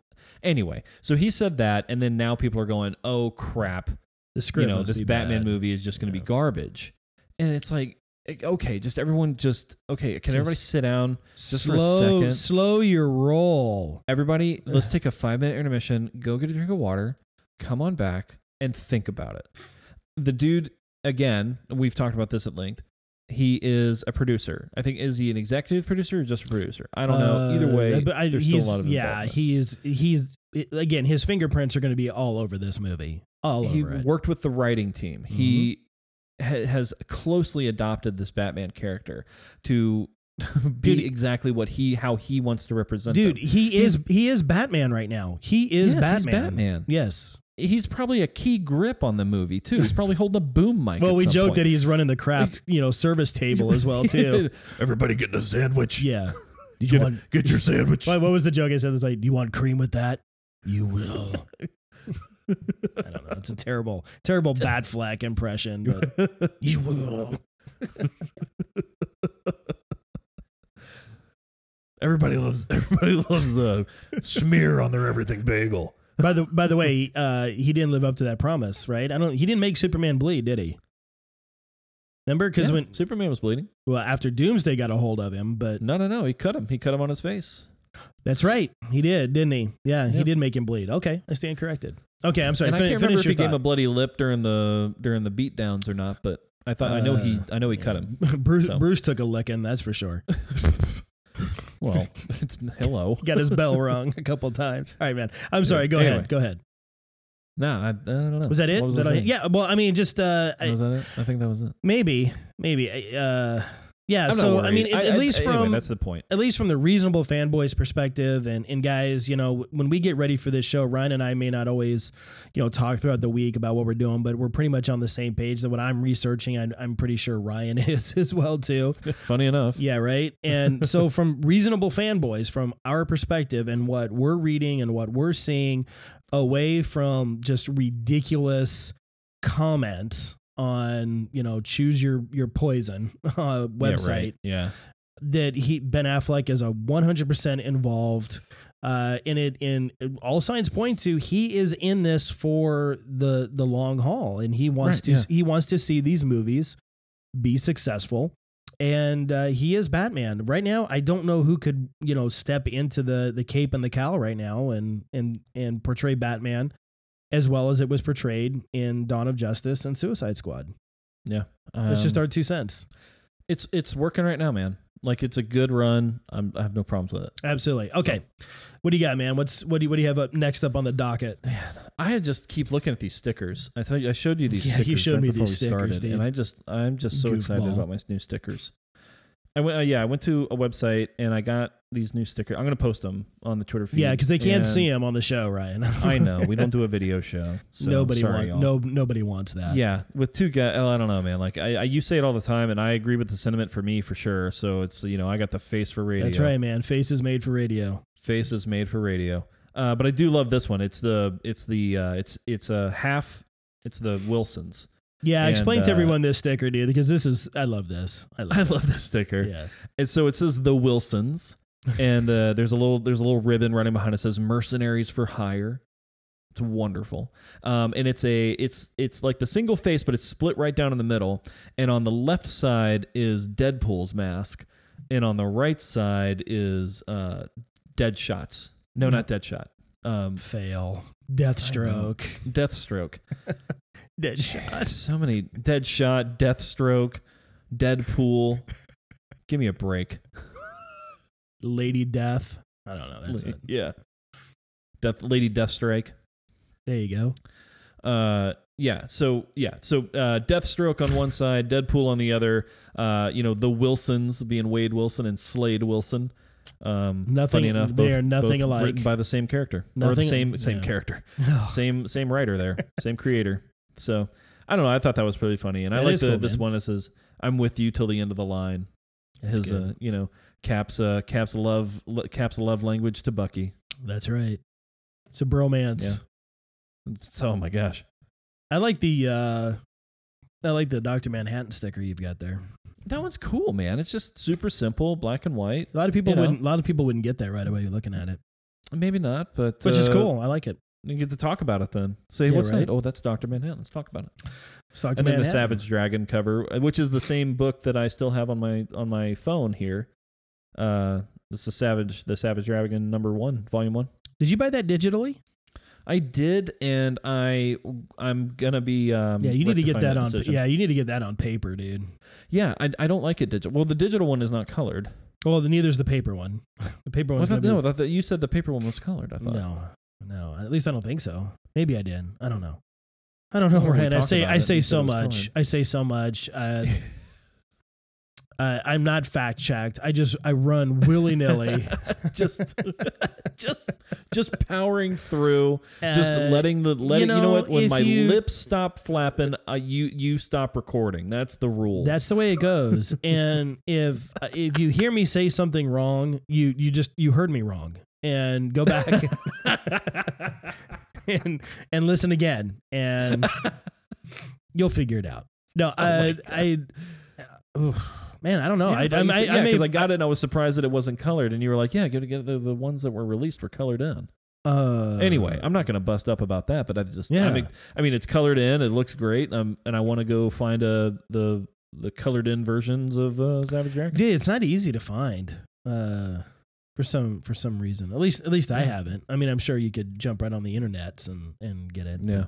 anyway. So he said that and then now people are going, "Oh crap, the script you know this batman bad. movie is just going to Yeah. be garbage. And it's like eh, okay just everyone just okay can everybody sit down just for a slow second. slow your roll. Everybody <sighs> let's take a five minute intermission go get a drink of water come on back and think about it. The dude again we've talked about this at length he is a producer. I think is he an executive producer or just a producer? I don't know. Either Uh, way but I, there's still a lot of yeah he is he's again his fingerprints are going to be all over this movie all he it worked with the writing team. He Mm-hmm. ha- has closely adopted this Batman character to <laughs> be Dude, exactly what he how he wants to represent. dude them. he is he is batman right now he is Yes, batman Batman. yes He's probably a key grip on the movie too. He's probably holding a boom mic. well we joked point. that he's running the craft you know service table as well <laughs> too Everybody getting a sandwich. yeah <laughs> did you Get, want get your sandwich. what, what was the joke i said it's like do you want cream with that you will i don't know it's a terrible terrible Batfleck impression but <laughs> you will Everybody loves everybody loves a smear on their everything bagel. by the by the way, uh, he didn't live up to that promise, right? I don't. He didn't make Superman bleed, did he? Remember, because Yeah, when Superman was bleeding. well after Doomsday got a hold of him, but No, no, no. He cut him. He cut him on his face. that's right, he did, didn't he? Yeah, he did make him bleed. Okay, I stand corrected. Okay, I'm sorry. and fin- I can't remember if he your gave him a bloody lip during the during the beatdowns or not, but I thought I know he Uh, I know he cut him. <laughs> Bruce so. Bruce took a licking, that's for sure. <laughs> Well, <laughs> it's hello. Got his bell rung a couple times. All right, man. I'm sorry. Go Anyway. ahead. Go ahead. No, I, I don't know. Was that it? Was I I- yeah. Well, I mean, just uh, I- Was that it? I think that was it. maybe, maybe. Uh, yeah. I'm so I mean, at, at least anyway, from that's the point. at least from the reasonable fanboys perspective and and guys you know when we get ready for this show ryan and i may not always you know talk throughout the week about what we're doing but we're pretty much on the same page that what i'm researching I, i'm pretty sure ryan <laughs> is as well too <laughs> Funny enough. yeah right and so <laughs> from reasonable fanboys from our perspective and what we're reading and what we're seeing away from just ridiculous comments on you know choose your your poison <laughs> uh, Yeah, website right. Yeah. that he Ben Affleck is a 100% involved uh, in it. In all signs point to he is in this for the the long haul, and he wants Right, to yeah. he wants to see these movies be successful. And uh, he is Batman right now. I don't know who could you know step into the the cape and the cowl right now and and and portray Batman as well as it was portrayed in Dawn of Justice and Suicide Squad. Yeah. It's just Um, our two cents. It's it's working right now, man. Like it's a good run. I'm, I have no problems with it. Absolutely. Okay. What do you got, man? What's what do you, what do you have up next up on the docket? I just keep looking at these stickers. I told you I showed you these Yeah, stickers you showed right me before these stickers, started, and I just I'm just so excited about my new stickers. I went uh, yeah I went to a website and I got these new stickers. I'm gonna post them on the Twitter feed. Yeah, because they can't see them on the show, Ryan. <laughs> I know we don't do a <laughs> video show. So nobody sorry, no nobody wants that. Yeah, with two guys, I don't know, man. Like I, I, you say it all the time, and I agree with the sentiment for me for sure. So it's you know I got the face for radio. that's right, man. Face is made for radio. Face is made for radio. Uh, but I do love this one. It's the it's the uh, it's it's a half. It's the Wilsons. Yeah, And, explain to uh, everyone this sticker, dude, because this is I love this. I love. I love this sticker. Yeah. And so it says the Wilsons, and uh, <laughs> there's a little there's a little ribbon running behind it. Says mercenaries for hire. It's wonderful, um, and it's a it's it's like the single face, but it's split right down in the middle. And on the left side is Deadpool's mask, and on the right side is uh, Deadshots. No, not Deadshot. Um, Fail. Deathstroke. Deathstroke. <laughs> Deadshot. <laughs> So many Deadshot, Deathstroke, Deadpool. Give me a break. Lady Death. I don't know. That's it. Yeah. Death Lady Deathstrike. There you go. Uh Yeah. So yeah. So uh, Deathstroke on one side, Deadpool on the other. Uh, you know the Wilsons being Wade Wilson and Slade Wilson. Um, Nothing- Funny enough, they both, are nothing alike. Written by the same character, or the Nothing- same same yeah. character, No. <laughs> same same writer there, same creator. So I don't know. I thought that was pretty funny, and I like cool, this one that says "I'm with you till the end of the line." That's His, uh, you know, Cap's uh, Cap's love Cap's love language to Bucky. That's right. It's a bromance. Yeah. It's- oh my gosh, I like the uh I like the Doctor Manhattan sticker you've got there. that one's cool, man. It's just super simple, black and white. A lot of people You wouldn't. A lot of people wouldn't get that right away looking at it, Maybe not, but which is uh, cool. I like it. You get to talk about it then. Say, Yeah, what's right. that? Oh, that's Doctor Manhattan. Let's talk about it. It's Dr. and then the Savage Dragon cover, uh, which is the same book that I still have on my on my phone here. Uh, it's the Savage the Savage Dragon number one, volume one. Did you buy that digitally? I did, and I I'm gonna be um, yeah, you need to get rectifying that on. decision. Yeah, you need to get that on paper, dude. yeah. I, I don't like it digital. Well, the digital one is not colored. Well, neither's the paper one. <laughs> The paper Well, one's no, be, thought you said the paper one was colored. I thought. no, no. At least I don't think so. Maybe I did. I don't know. I don't know, I Ryan. I say I say so much. I say so much. Uh, <laughs> uh, I'm not fact checked. I just I run willy nilly. <laughs> just <laughs> just just powering through just Uh, letting the let you it, you know know, what when my you- lips stop flapping uh, you you stop recording that's the rule That's the way it goes. and if uh, if you hear me say something wrong, you you just you heard me wrong, and go back <laughs> <laughs> and and listen again, and <laughs> you'll figure it out. No, I I. oof, man, I don't know. yeah, I, I, I, you I, I yeah, may, I got it and I was surprised that it wasn't colored and you were like yeah get get the, the ones that were released were colored in uh, anyway I'm not gonna bust up about that but I just Yeah. I mean I mean it's colored in it looks great um, and I want to go find a the the colored in versions of uh, Savage Dragon Dude, it's not easy to find. Uh, for some for some reason, at least at least I haven't. I mean, I'm sure you could jump right on the internet and and get it. yeah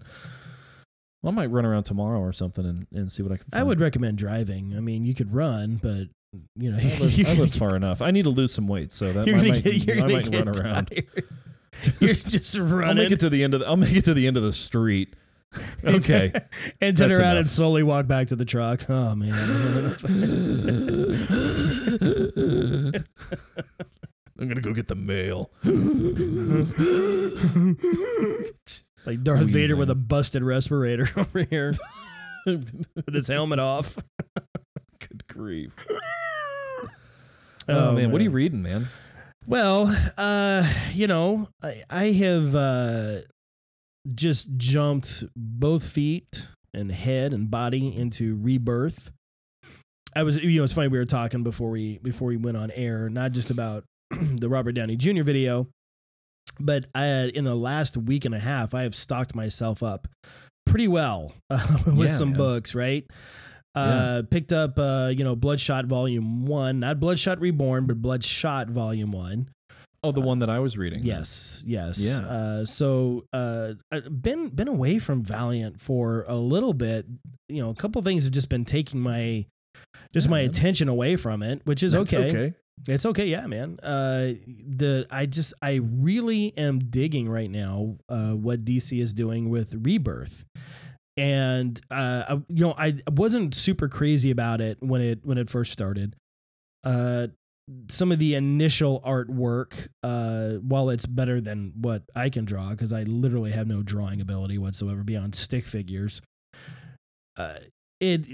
well, I might run around tomorrow or something and, and see what I can find I would recommend driving. I mean, you could run, but you know, I <laughs> live, I live far enough. I need to lose some weight, so that You're I might, get, you're I gonna might get run around. tired. <laughs> You're Just- just I'll make it to the end of. The, I'll make it to the end of the street. <laughs> Okay. and turn around enough. and slowly walk back to the truck. Oh man, I'm gonna go get the mail. <laughs> like Darth Vader with a busted respirator <laughs> over here <laughs> with his helmet off. Good grief. Oh, man. what are you reading, man? Well, uh, you know, I, I have uh, just jumped both feet and head and body into rebirth. I was, you know, it's funny we were talking before we before we went on air, not just about <clears throat> the Robert Downey Jr. video, but I in the last week and a half, I have stocked myself up pretty well uh, <laughs> with Yeah, some man. books, right? Uh, picked up, uh, you know, Bloodshot Volume One, not Bloodshot Reborn, but Bloodshot Volume One. Oh, the one that I was reading. Yes, yes. Yeah. Uh, so, uh, been been away from Valiant for a little bit. You know, a couple things have just been taking my just Yeah, my man. attention away from it, which is That's okay. okay. It's okay, yeah, man. Uh, the I just I really am digging right now uh, what DC is doing with Rebirth, and uh, I, you know I wasn't super crazy about it when it when it first started. Uh, some of the initial artwork, uh, while it's better than what I can draw, because I literally have no drawing ability whatsoever beyond stick figures. Uh, it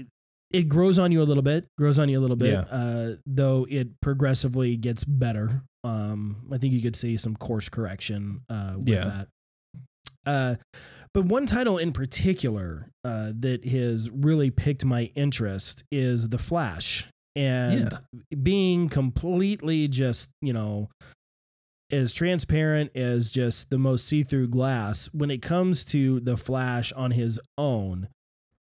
it grows on you a little bit, grows on you a little bit, Yeah. uh, though it progressively gets better. Um, I think you could see some course correction uh, with Yeah. that. Uh, but one title in particular uh, that has really piqued my interest is The Flash. And being completely just, you know, as transparent as just the most see through glass, when it comes to The Flash on his own,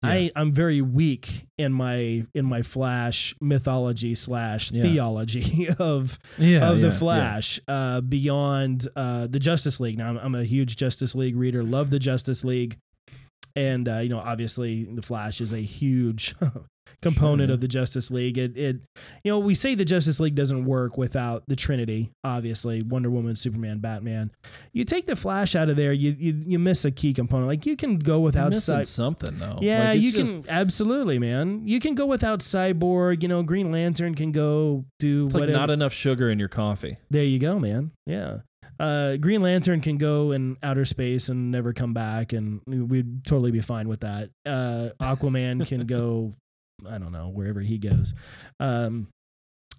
I, I'm very weak in my in my Flash mythology slash Yeah. theology <laughs> of Yeah. of yeah, the Flash uh, beyond uh, the Justice League. Now, I'm, I'm a huge Justice League reader, love the Justice League. And, uh, you know, obviously the Flash is a huge, <laughs> component yeah. of the Justice League. It, it, you know, we say the Justice League doesn't work without the Trinity. Obviously, Wonder Woman, Superman, Batman. You take the Flash out of there, you you, you miss a key component. Like you can go without Cy- something though. Yeah, Like, you just- can absolutely, man. You can go without Cyborg. You know, Green Lantern can go do It's like not enough sugar in your coffee. There you go, man. Yeah. Uh, Green Lantern can go in outer space and never come back, and we'd totally be fine with that. Uh, Aquaman can <laughs> go, I don't know, wherever he goes. Um,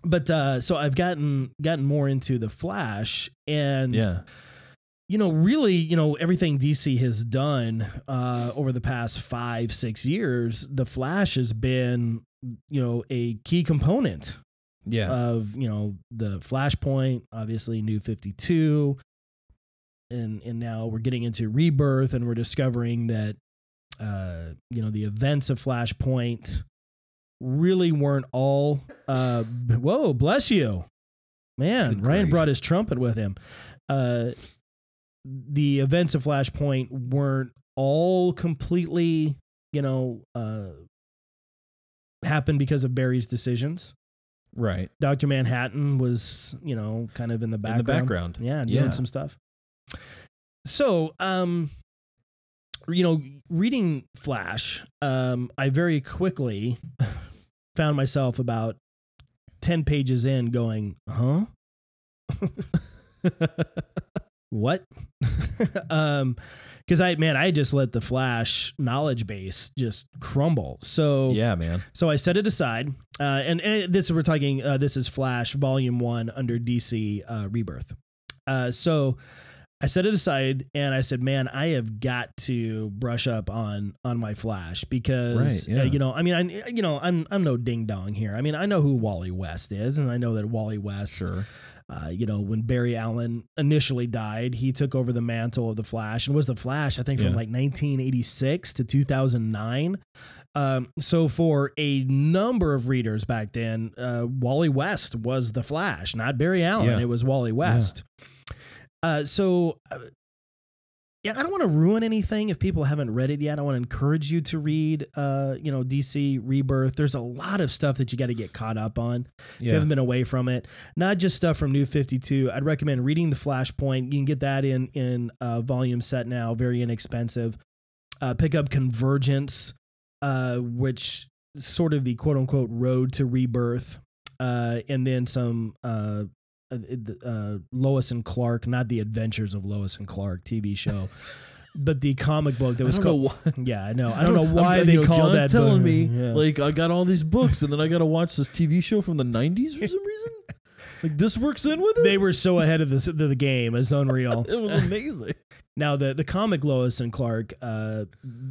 but uh, so I've gotten gotten more into the Flash, and Yeah. you know, really, you know, everything DC has done uh, over the past five, six years, the Flash has been, you know, a key component Yeah. of you know the Flashpoint, obviously New Fifty Two, and and now we're getting into Rebirth, and we're discovering that uh, you know the events of Flashpoint really weren't all. Uh, whoa, bless you, man! Good Ryan grief. brought his trumpet with him. Uh, the events of Flashpoint weren't all completely, you know, uh, happened because of Barry's decisions. right. Dr. Manhattan was, you know, kind of in the background. In the background. Yeah, doing Yeah. some stuff. So, um, you know, reading Flash, um, I very quickly found myself about 10 pages in going, huh? <laughs> what? <laughs> um, because I, man, I just let the Flash knowledge base just crumble. So, yeah, man. so I set it aside, uh, and, and this we're talking. Uh, this is Flash Volume One under DC uh, Rebirth. Uh, so I set it aside, and I said, "Man, I have got to brush up on on my Flash because Right, yeah. uh, you know, I mean, I you know, I'm I'm no ding dong here. I mean, I know who Wally West is, and I know that Wally West Sure. uh, you know, when Barry Allen initially died, he took over the mantle of the Flash and was the Flash, I think, from Yeah. like 1986 to 2009. Um, so for a number of readers back then, uh, Wally West was the Flash, not Barry Allen. Yeah. It was Wally West. Uh, so. Uh, yeah, I don't want to ruin anything if people haven't read it yet. I want to encourage you to read, uh, you know, DC Rebirth. There's a lot of stuff that you got to get caught up on if you haven't been away from it. Not just stuff from New 52. I'd recommend reading the Flashpoint. You can get that in in uh, volume set now, very inexpensive. Uh, pick up Convergence, uh, which is sort of the quote unquote road to rebirth, uh, and then some uh, uh, uh, Lois and Clark, not the Adventures of Lois and Clark TV show. <laughs> But the comic book that was called, <laughs> yeah, I know, <laughs> I don't know why I'm- they you know, call John's that. telling book- me yeah. like I got all these books and then I got to watch this TV show from the '90s for some reason. Like this works in with it. they were so ahead of the, the, the game. It's unreal. it was amazing. Now the the comic Lois and Clark, uh,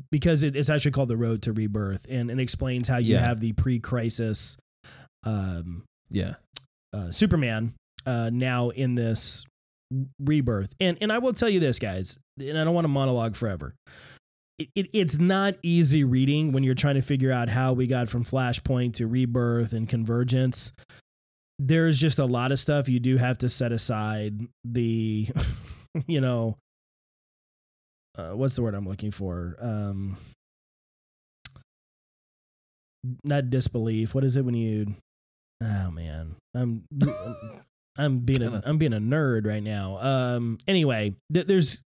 because it, it's actually called the Road to Rebirth, and it explains how you Yeah. have the pre-crisis um, Yeah. uh, Superman uh, now in this rebirth, and and I will tell you this, guys, and I don't want to monologue forever. It, it, it's not easy reading when you're trying to figure out how we got from Flashpoint to Rebirth and Convergence. There's just a lot of stuff you do have to set aside. The, <laughs> you know, uh, what's the word I'm looking for? Um, not disbelief. What is it when you? Oh man, I'm <laughs> I'm being a, Kinda. I'm being a nerd right now. Um. Anyway, th- there's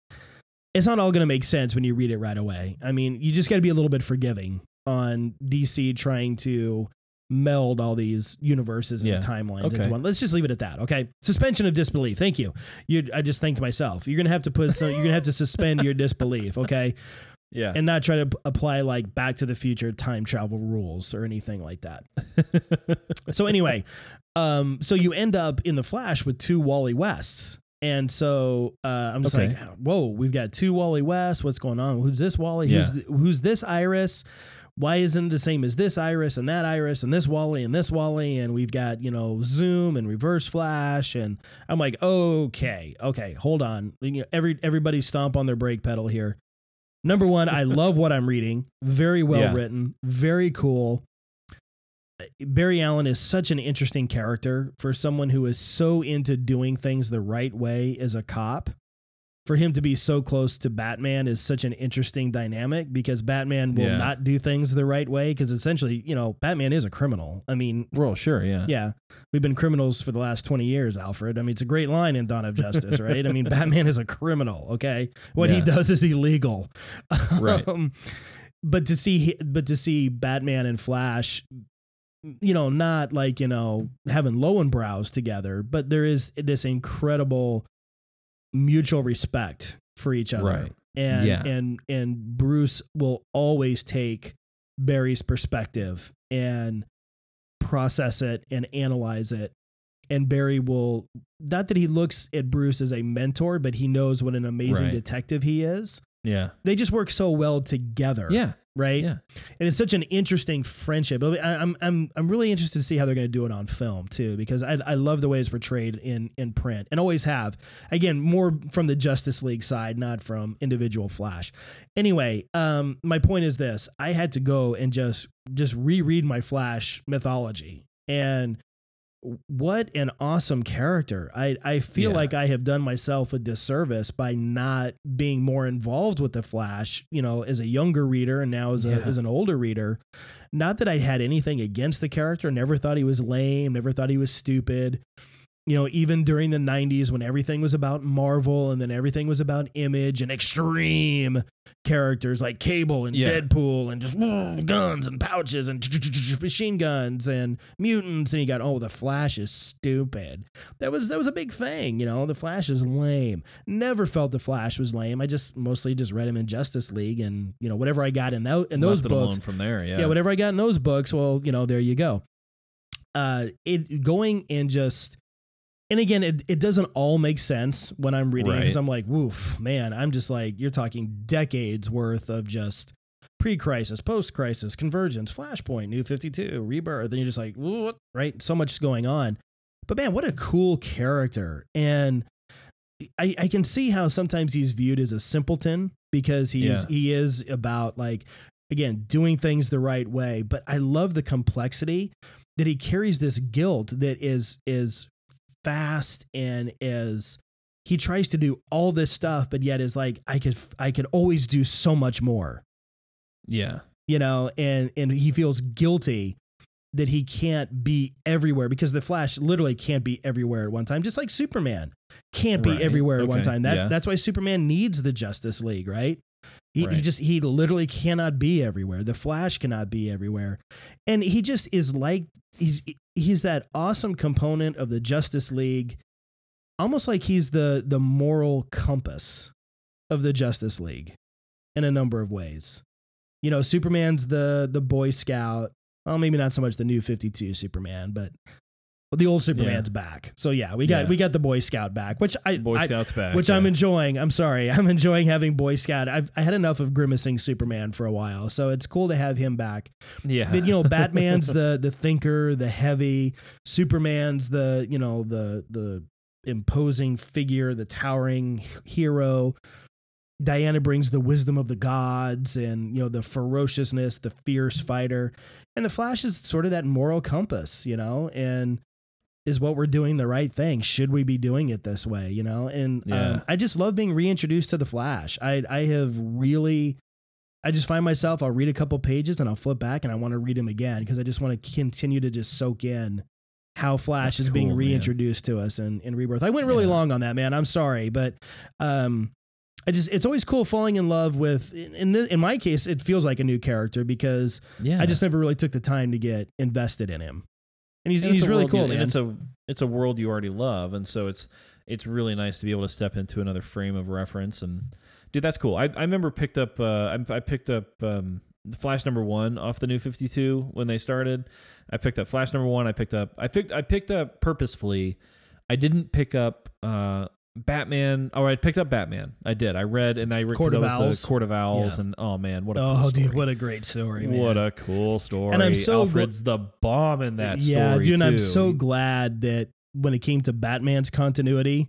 it's not all going to make sense when you read it right away. I mean, you just got to be a little bit forgiving on DC trying to meld all these universes and Yeah. timelines Okay. into one. Let's just leave it at that. Okay. Suspension of disbelief. Thank you. You. I just thanked myself. You're gonna have to put some. You're gonna have to suspend your disbelief. Okay Yeah. and not try to apply like Back to the Future time travel rules or anything like that. <laughs> so anyway, um, so you end up in the Flash with two Wally Wests. And so uh, I'm just Okay. like, whoa, we've got two Wally West. What's going on? Who's this Wally? Who's th- who's this Iris? Why isn't it the same as this Iris and that Iris and this Wally and this Wally? And we've got you know Zoom and Reverse Flash. And I'm like, okay, okay, hold on. You know, every everybody stomp on their brake pedal here. Number one, I love what I'm reading. Very well Yeah. written, very cool. Barry Allen is such an interesting character for someone who is so into doing things the right way as a cop. for him to be so close to Batman is such an interesting dynamic because Batman will Yeah. not do things the right way because essentially, you know, Batman is a criminal. I mean, Well, sure, yeah. yeah, we've been criminals for the last 20 years, Alfred. I mean, it's a great line in Dawn of Justice, right? I mean, <laughs> Batman is a criminal, okay? What he does is illegal. Right. <laughs> Um, but to see but to see Batman and Flash you know, not like, you know, having Lowenbrows together, but there is this incredible mutual respect for each other. Right. And Yeah. and and Bruce will always take Barry's perspective and process it and analyze it. And Barry will not that he looks at Bruce as a mentor, but he knows what an amazing Right. detective he is. Yeah. They just work so well together Yeah. right? Yeah. And it's such an interesting friendship. I- I'm I'm I'm really interested to see how they're going to do it on film too, because I I love the way it's portrayed in in print and always have. Again, more from the Justice League side, not from individual Flash. Anyway, um, my point is this: I had to go and just just reread my Flash mythology and. What an awesome character. I, I feel Yeah. like I have done myself a disservice by not being more involved with the Flash, you know, as a younger reader and now as, a, Yeah. as an older reader. Not that I had anything against the character, never thought he was lame, never thought he was stupid. You know, even during the 90s when everything was about Marvel and then everything was about image and extreme characters like Cable and Yeah. Deadpool and just <sniffs> guns and pouches and <sniffs> machine guns and mutants and you got oh the Flash is stupid. That was that was a big thing, you know. The Flash is lame. Never felt the Flash was lame. I just mostly just read him in Justice League and you know whatever I got in, tho- in those books alone from there. Yeah. yeah. whatever I got in those books, well, you know, there you go. Uh, it going and just, and again, it, it doesn't all make sense when I'm reading because Right. I'm like, woof, man, I'm just like, you're talking decades worth of just pre-crisis, post-crisis, convergence, flashpoint, new 52, rebirth, and you're just like, what? Right? So much is going on. But man, what a cool character. And I, I can see how sometimes he's viewed as a simpleton because he's Yeah. he is about like again doing things the right way but i love the complexity that he carries this guilt that is is fast and is he tries to do all this stuff but yet is like i could i could always do so much more yeah. you know and and he feels guilty that he can't be everywhere because the flash literally can't be everywhere at one time just like superman can't be Right. everywhere at one time that's Yeah. that's why superman needs the justice league right he, he just he literally cannot be everywhere. The flash cannot be everywhere. And he just is like he's he's that awesome component of the justice league almost like he's the the moral compass of the justice league in a number of ways. You know superman's the the boy scout. Well maybe not so much the new 52 superman but the old superman's back so yeah we got Yeah. we got the boy scout back which i Boy I- Scouts back. which yeah. I'm enjoying. I'm sorry, <laughs> I'm enjoying having Boy Scout. I've I had enough of grimacing Superman for a while, so it's cool to have him back. Yeah. But you know, <laughs> Batman's the the thinker, the heavy. Superman's the you know the the imposing figure, the towering hero. Diana brings the wisdom of the gods and you know the ferociousness, the fierce fighter, and the Flash is sort of that moral compass, you know, and is what we're doing the right thing? Should we be doing it this way? You know, and Yeah. um, I just love being reintroduced to the Flash. I I have really, I just find myself I'll read a couple pages and I'll flip back and I want to read them again because I just want to continue to just soak in how Flash That's is being cool, man. reintroduced to us in, in Rebirth. I went really Yeah. long on that, man. I'm sorry, but um, I just it's always cool falling in love with. In in, this, in my case, it feels like a new character because yeah. I just never really took the time to get invested in him, and he's And he's really cool, you- man. And it's a it's a world you already love, and so it's it's really nice to be able to step into another frame of reference. And dude, that's cool. I I remember picked up uh, I, I picked up um, Flash number one off the New Fifty Two when they started. I picked up Flash number one. I picked up I picked I picked up purposefully. I didn't pick up uh, Batman. Oh, I picked up Batman. I did. I read and I read Court of was Owls. the Court of Owls, Yeah. and oh man, what a oh, cool dude, what a great story, man. What a cool story. And I'm so gl- Alfred's the bomb in that yeah, dude. And I'm so glad that when it came to Batman's continuity,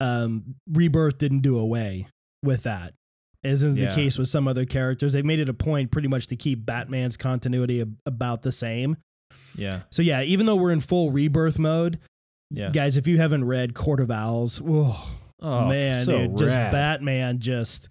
um, Rebirth didn't do away with that. As is Yeah. the case with some other characters, they made it a point pretty much to keep Batman's continuity ab- about the same. Yeah. So yeah, even though we're in full rebirth mode, Yeah. guys, if you haven't read Court of Owls, whoa, Oh man, so dude, just. Batman just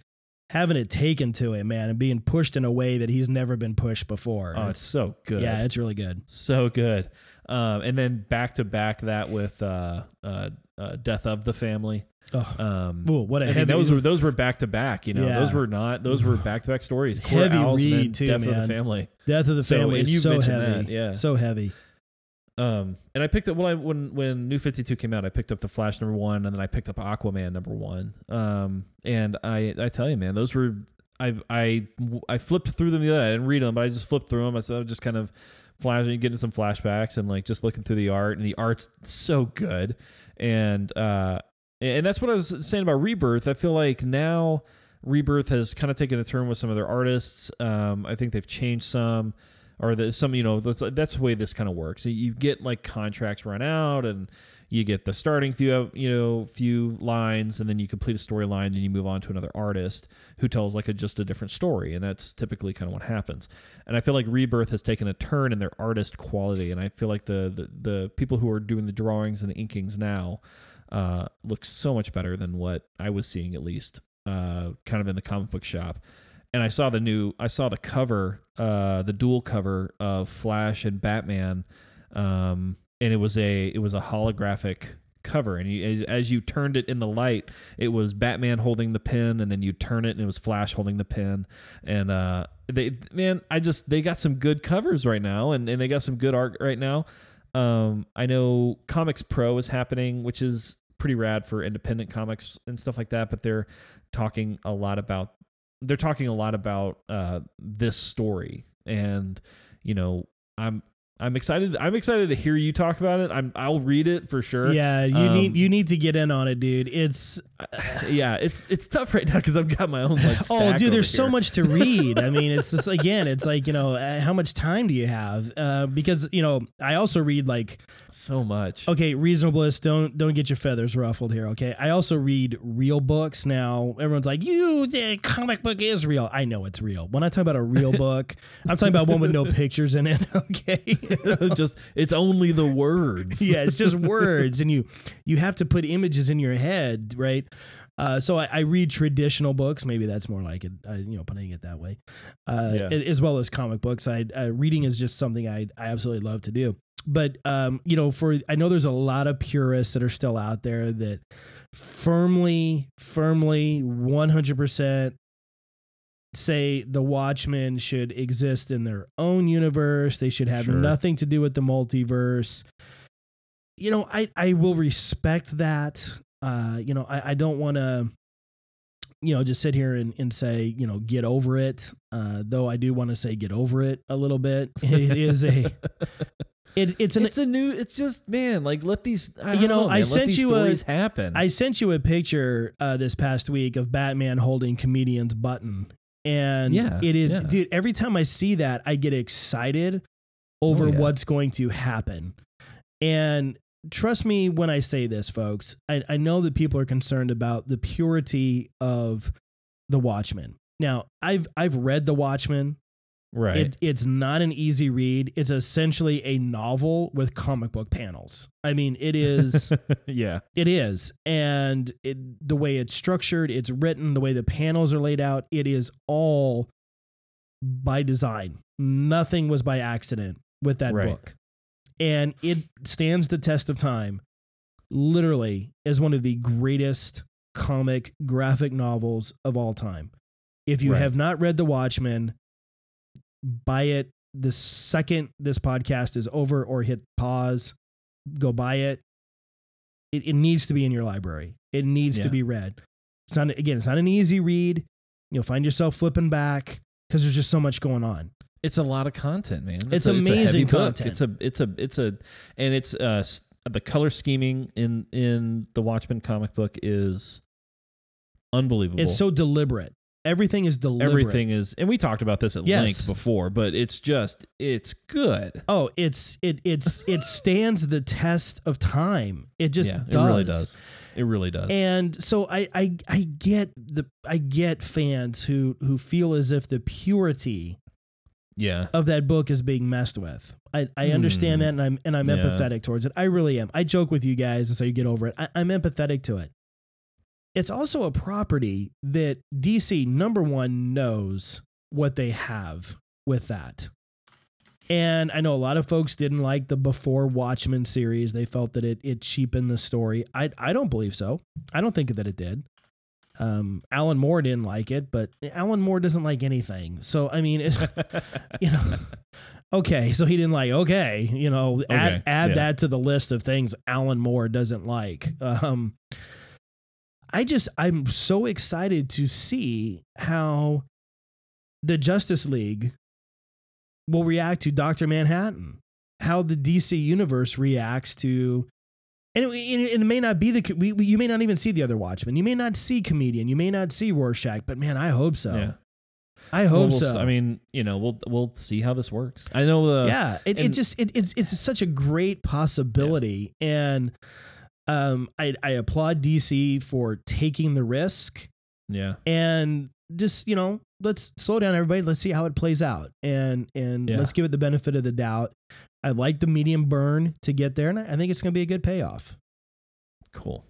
having it taken to him, man, and being pushed in a way that he's never been pushed before. Oh, it's so good. yeah, it's really good. so good. Um, and then back to back that with uh, uh, uh, Death of the Family. Oh, Um, Ooh, what a I mean, heavy those were those were back to back. You know, Yeah. those were not those were back to back stories. Court Heavy Owls and then too, Death of the Family. Death of the So, Family and is you so heavy. that, yeah. so heavy. Um, and I picked up when I when when New Fifty Two came out, I picked up the Flash number one, and then I picked up Aquaman number one. Um, and I I tell you, man, those were I I I flipped through them the other. Day. I didn't read them, but I just flipped through them. I was just kind of flashing, getting some flashbacks, and like just looking through the art, and the art's so good. And uh, and that's what I was saying about Rebirth. I feel like now Rebirth has kind of taken a turn with some of their artists. Um, I think they've changed some, or the, some, you know, that's, that's the way this kind of works. You get like contracts run out, and you get the starting few, you know, few lines, and then you complete a storyline, and you move on to another artist who tells like a just a different story, and that's typically kind of what happens. And I feel like Rebirth has taken a turn in their artist quality, and I feel like the the, the people who are doing the drawings and the inkings now uh, look so much better than what I was seeing at least, uh, kind of in the comic book shop. And I saw the new, I saw the cover, uh, the dual cover of Flash and Batman, um, and it was a it was a holographic cover, and you, as, you turned it in the light, it was Batman holding the pen, and then you turn it, and it was Flash holding the pen, and uh, they man, I just they got some good covers right now, and and they got some good art right now. Um, I know Comics Pro is happening, which is pretty rad for independent comics and stuff like that. But they're talking a lot about they're talking a lot about uh, this story, and you know, I'm I'm excited. I'm excited to hear you talk about it. I'm I'll read it for sure. Yeah, you Um, need you need to get in on it, dude. It's <laughs> yeah. It's it's tough right now because I've got my own like. oh, dude, there's so much to <laughs> read. I mean, it's just again, it's like you know, uh, how much time do you have? Uh, because you know, I also read like so much. okay, reasonableness. Don't don't get your feathers ruffled here. Okay, I also read real books. Now everyone's like, you, the comic book is real. I know it's real. When I talk about a real <laughs> book, I'm talking about one with no pictures in it. Okay. just it's only the words. yeah, it's just words, and you you have to put images in your head, right? Uh, so I, I read traditional books. Maybe that's more like it, uh, you know, putting it that way, uh, Yeah. as well as comic books. I uh, reading is just something I I absolutely love to do. But um, you know, for I know there's a lot of purists that are still out there that firmly, firmly, one hundred percent say the Watchmen should exist in their own universe. They should have Sure. nothing to do with the multiverse. You know, I I will respect that. Uh, you know, I, I don't want to, you know, just sit here and, and say, you know, get over it. Uh, though I do want to say get over it a little bit. <laughs> It is a it, it's an it's a new. It's just man, like let these. I You don't know, I man, sent you a- happen. I sent you a picture uh, this past week of Batman holding comedian's button. And Yeah, it is, yeah. dude, every time I see that, I get excited over Oh, yeah. what's going to happen. And trust me when I say this, folks, I, I know that people are concerned about the purity of The Watchmen. Now, I've I've read The Watchmen. right. It, it's not an easy read. It's essentially a novel with comic book panels. I mean, it is. <laughs> yeah. It is. And it, the way it's structured, it's written, the way the panels are laid out, it is all by design. Nothing was by accident with that Right. book. And it stands the test of time, literally, as one of the greatest comic graphic novels of all time. If you Right. have not read The Watchmen, buy it the second this podcast is over or hit pause, go buy it it, it needs to be in your library. It needs to be read. It's not again, it's not an easy read. You'll find yourself flipping back because there's just so much going on. It's a lot of content, man. It's a, a amazing book. content. It's a it's a it's a and it's uh the color scheming in in the Watchmen comic book is unbelievable. It's so deliberate. Everything is deliberate. everything is and we talked about this at Yes. length before, but it's just it's good. Oh, it's it it's it stands the test of time. It just yeah, does. it really does. It really does. And so I, I I get the I get fans who who feel as if the purity yeah. of that book is being messed with. I, I understand Hmm. that and I'm and I'm Yeah. empathetic towards it. I really am. I joke with you guys and say you get over it. I, I'm empathetic to it. it's also a property that DC number one knows what they have with that. And I know a lot of folks didn't like the before Watchmen series. They felt that it it cheapened the story. I I don't believe so. I don't think that it did. Um, Alan Moore didn't like it, but Alan Moore doesn't like anything. So I mean, it, <laughs> you know, okay, so he didn't like. Okay, you know, add add yeah. that to the list of things Alan Moore doesn't like. Um, I just I'm so excited to see how the Justice League will react to Doctor Manhattan, how the DC universe reacts to. And it, and it may not be the we, we- you may not even see the other Watchmen. You may not see comedian. You may not see Rorschach. But man, I hope so. Yeah. I Well, hope we'll so. I mean, you know, we'll we'll see how this works. I know the yeah, it, it just it, it's it's such a great possibility, and um, I I applaud DC for taking the risk yeah and just you know let's slow down everybody let's see how it plays out and and Yeah. let's give it the benefit of the doubt i like the medium burn to get there and i think it's going to be a good payoff cool.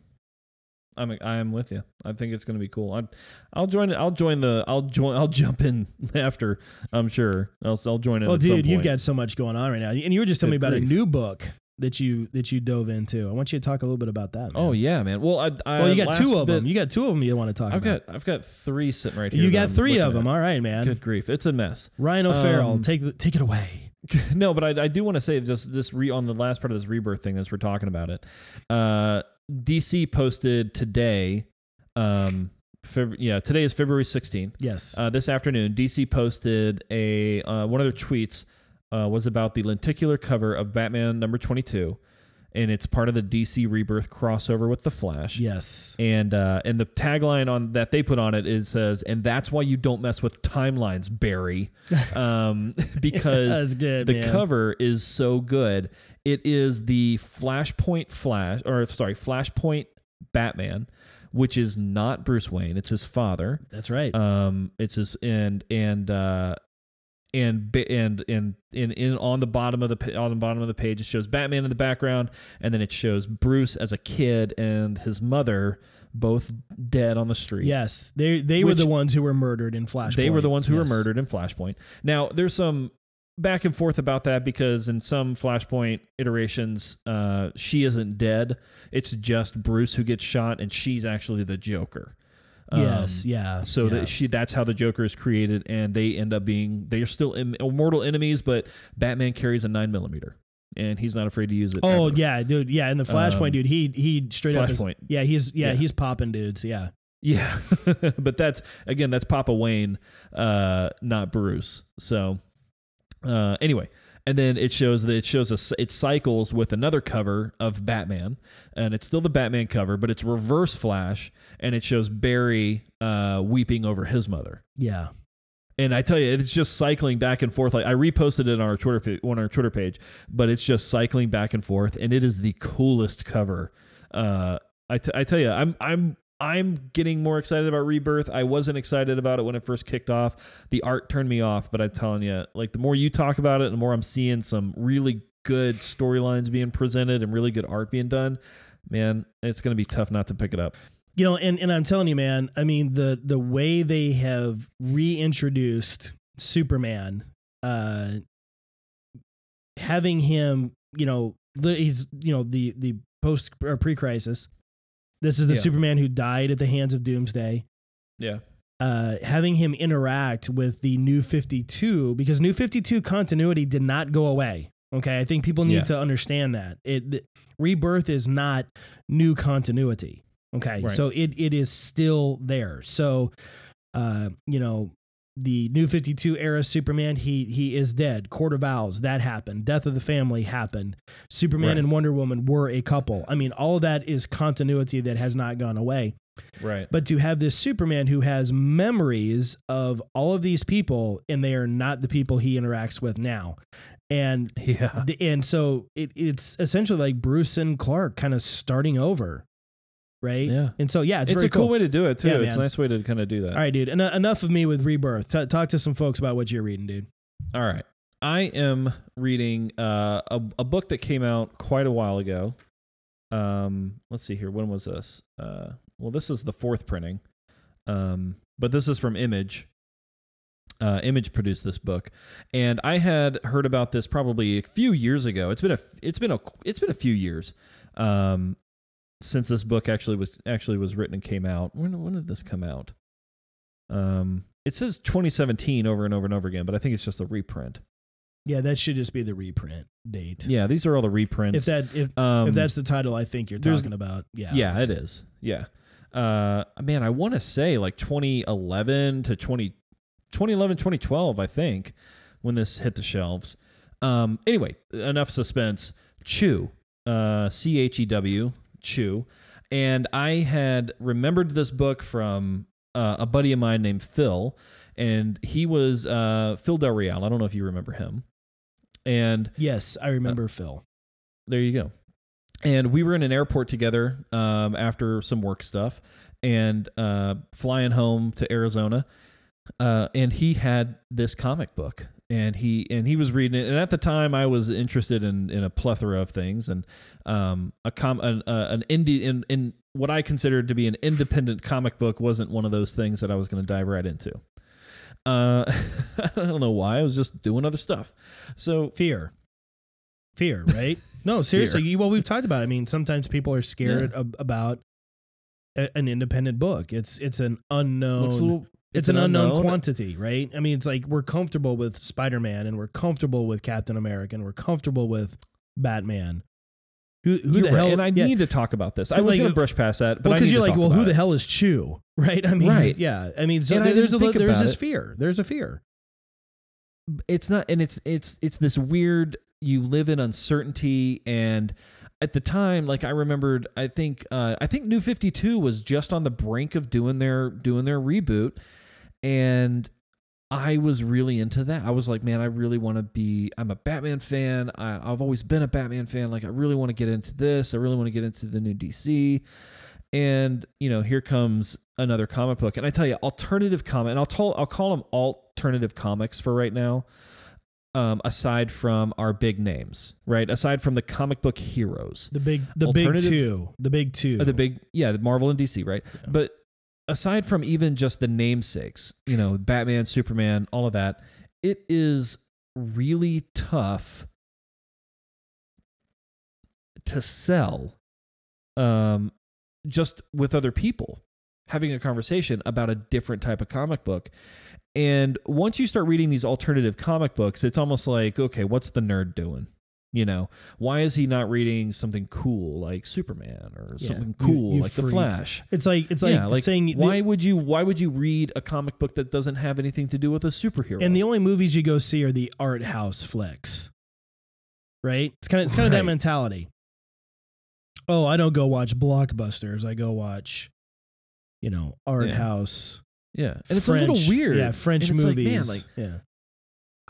I'm I'm with you. I think it's going to be cool. I, I'll join it. I'll join the. I'll join. I'll <laughs> jump in after. I'm sure. I'll I'll join in. well at some dude you've got so much going on right now and you were just telling me about grief. a new book that you that you dove into i want you to talk a little bit about that man. Oh yeah, man. Well, I. I well you got two of bit- them you got two of them you want to talk I've about got I've got three sitting right here. you got I'm three of them at. all right man Good grief, it's a mess. ryan o'farrell Um, take the, take it away <laughs> no, but I, I do want to say just this re on the last part of this rebirth thing as we're talking about it. Uh, DC posted today. Um, Feb- yeah, today is February sixteenth. yes Uh, this afternoon, DC posted a uh, one of their tweets uh, was about the lenticular cover of Batman number twenty two, and it's part of the DC Rebirth crossover with the Flash. yes And uh, and the tagline on that they put on it is says, and that's why you don't mess with timelines, Barry, <laughs> um, <laughs> because good the man. cover is so good. It is the Flashpoint Flash, or sorry, Flashpoint Batman, which is not Bruce Wayne. It's his father. that's right Um, it's his and and uh, and and and in in on the bottom of the on the bottom of the page it shows Batman in the background, and then it shows Bruce as a kid and his mother both dead on the street. yes they they were the ones who were murdered in flash They were the ones who Yes. were murdered in Flashpoint. Now, there's some back and forth about that because in some Flashpoint iterations, uh, she isn't dead. It's just Bruce who gets shot, and she's actually the Joker. Um, yes yeah So yeah. that she that's how the Joker is created, and they end up being they are still Im- immortal enemies, but Batman carries a nine millimeter, and he's not afraid to use it. Oh ever. yeah, dude. Yeah, in the Flashpoint, Um, dude, he he straight up. Is, Flashpoint. yeah, he's yeah, Yeah. he's popping dudes. Yeah, Yeah, <laughs> but that's again that's Papa Wayne, uh, not Bruce. So uh, anyway, and then it shows that it shows us it cycles with another cover of Batman, and it's still the Batman cover, but it's reverse Flash, and it shows Barry uh, weeping over his mother. yeah, And I tell you, it's just cycling back and forth. Like I reposted it on our Twitter pa- on our Twitter page, but it's just cycling back and forth, and it is the coolest cover. Uh, I, t- I tell you, I'm I'm I'm getting more excited about Rebirth. I wasn't excited about it when it first kicked off. The art turned me off, but I'm telling you, like the more you talk about it, the more I'm seeing some really good storylines being presented and really good art being done. Man, it's gonna be tough not to pick it up. You know, and and I'm telling you, man. I mean the the way they have reintroduced Superman, uh, having him, you know, he's you know the the post or pre crisis. This is the Yeah. Superman who died at the hands of Doomsday. Yeah, uh, having him interact with the new 52 because new 52 continuity did not go away okay i think people need Yeah. to understand that it th- rebirth is not new continuity okay Right. so it it is still there so uh you know the new 52 era superman he he is dead court of owls that happened death of the family happened superman Right. and wonder woman were a couple i mean all of that is continuity that has not gone away right. but to have this Superman who has memories of all of these people and they are not the people he interacts with now. And <laughs> Yeah, the- and so it, it's essentially like Bruce and Clark kind of starting over. Right. Yeah. And so, yeah, it's, it's, a cool, cool. way to do it too. Yeah, it's a nice way to kind of do that. All right, dude. En- enough of me with Rebirth. T- talk to some folks about what you're reading, dude. All right. I am reading uh, a, a book that came out quite a while ago. Um, let's see here. When was this? Uh, well, this is the fourth printing, um, but this is from Image. Uh, Image produced this book, and I had heard about this probably a few years ago. It's been a it's been a it's been a few years um, since this book actually was actually was written and came out. When when did this come out? Um, it says 2017 over and over and over again, but I think it's just a reprint. Yeah, that should just be the reprint date. Yeah, these are all the reprints. If that if um, if that's the title I think you're talking about, yeah. yeah, it is. Yeah. Uh, man, I want to say like 2011 to 20, 2011, 2012, I think, when this hit the shelves. Um, anyway, enough suspense. Chew, uh, C H E W, Chew. And I had remembered this book from uh, a buddy of mine named Phil, and he was uh, Phil Del Real. I don't know if you remember him. And Yes, I remember Phil. there you go. And we were in an airport together um, after some work stuff and uh, flying home to Arizona. Uh, and he had this comic book and he and he was reading it. And at the time, I was interested in in a plethora of things and um, a com an, uh, an indie in in what I considered to be an independent comic book wasn't one of those things that I was going to dive right into. Uh, <laughs> I don't know why. I was just doing other stuff. So Fear. Fear, right? No, <laughs> seriously. You, well, we've talked about. It. I mean, sometimes people are scared ab- about a, an independent book. It's it's an unknown. Little. it's, an, unknown, quantity, right? I mean, it's like we're comfortable with Spider Man and we're comfortable with Captain America and we're comfortable with Batman. Who who the right, hell? And I yeah. need to talk about this. I was like, going to brush past that, but well, because you're to like, well, who the hell is Chew, <laughs> right? I mean, Right. yeah. I mean, so And I there's a didn't li- think there's this it. fear. There's a fear. It's not, and it's it's it's this weird. You live in uncertainty, and at the time, like I remembered, I think uh, I think New Fifty Two was just on the brink of doing their doing their reboot, and I was really into that. I was like, man, I really want to be. I'm a Batman fan. I, I've always been a Batman fan. Like, I really want to get into this. I really want to get into the new DC. And you know, here comes another comic book. And I tell you, alternative comic, and I'll tell, I'll call them alternative comics for right now. Um, aside from our big names, right? Aside from the comic book heroes, The big the big two. The big two. uh, the big yeah, the Marvel and DC, right? Yeah. But aside from even just the namesakes, you know, Batman, Superman, all of that, it is really tough to sell um just with other people having a conversation about a different type of comic book. And once you start reading these alternative comic books, it's almost like, okay, what's the nerd doing? You know, why is he not reading something cool like Superman or Yeah, something cool you like The. Flash? It's like it's like, yeah, like saying the- why would you why would you read a comic book that doesn't have anything to do with a superhero? And the only movies you go see are the art house flicks. Right? It's kind of it's kind of that mentality. Oh, I don't go watch blockbusters. I go watch, you know, art Yeah. house. yeah, and it's a little weird. Yeah, French it's like, movies. man, like yeah.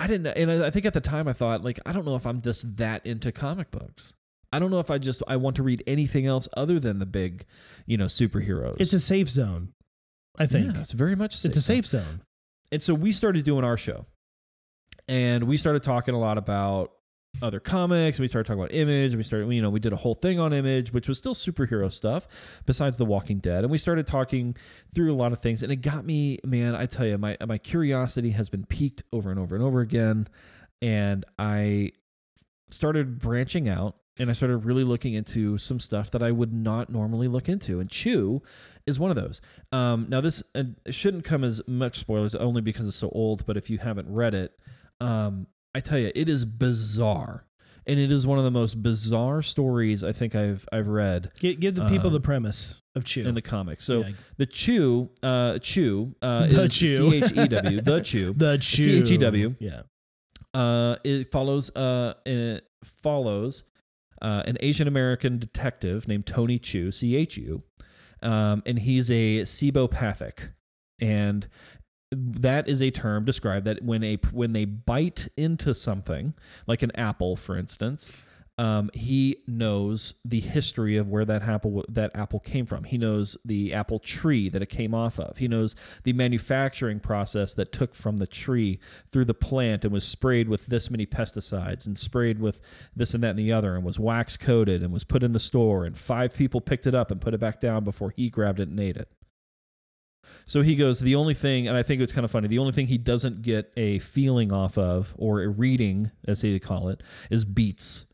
I didn't, and I I think at the time I thought like I don't know if I'm just that into comic books. I don't know if I just I want to read anything else other than the big, you know, superheroes. It's a safe zone. I think. yeah, it's very much a safe it's a zone. safe zone. and so we started doing our show and we started talking a lot about other comics we started talking about image and we started you know we did a whole thing on image which was still superhero stuff besides the walking dead and we started talking through a lot of things and it got me man i tell you my my curiosity has been piqued over and over and over again and i started branching out and I started really looking into some stuff that I would not normally look into. And Chew is one of those. Um, now, this uh, shouldn't come as much spoilers only because it's so old, but if you haven't read it, um, I tell you, it is bizarre. And it is one of the most bizarre stories I think I've I've read Give, give the people Uh, the premise of Chew. in the comics. So Yeah. the Chew, uh, Chew, uh, The is Chew. C H E W, the <laughs> Chew. the Chew. C-H-E-W. Yeah. uh, it follows uh, it follows uh, an Asian American detective named Tony Chu, C H U, um, and he's a cibopathic, and that is a term described that when a when they bite into something like an apple, for instance. um, he knows the history of where that apple that apple came from. He knows the apple tree that it came off of. He knows the manufacturing process that took from the tree through the plant and was sprayed with this many pesticides and sprayed with this and that and the other and was wax coated and was put in the store and five people picked it up and put it back down before he grabbed it and ate it. So he goes, the only thing, and I think it's kind of funny, the only thing he doesn't get a feeling off of, or a reading, as they call it, is beets.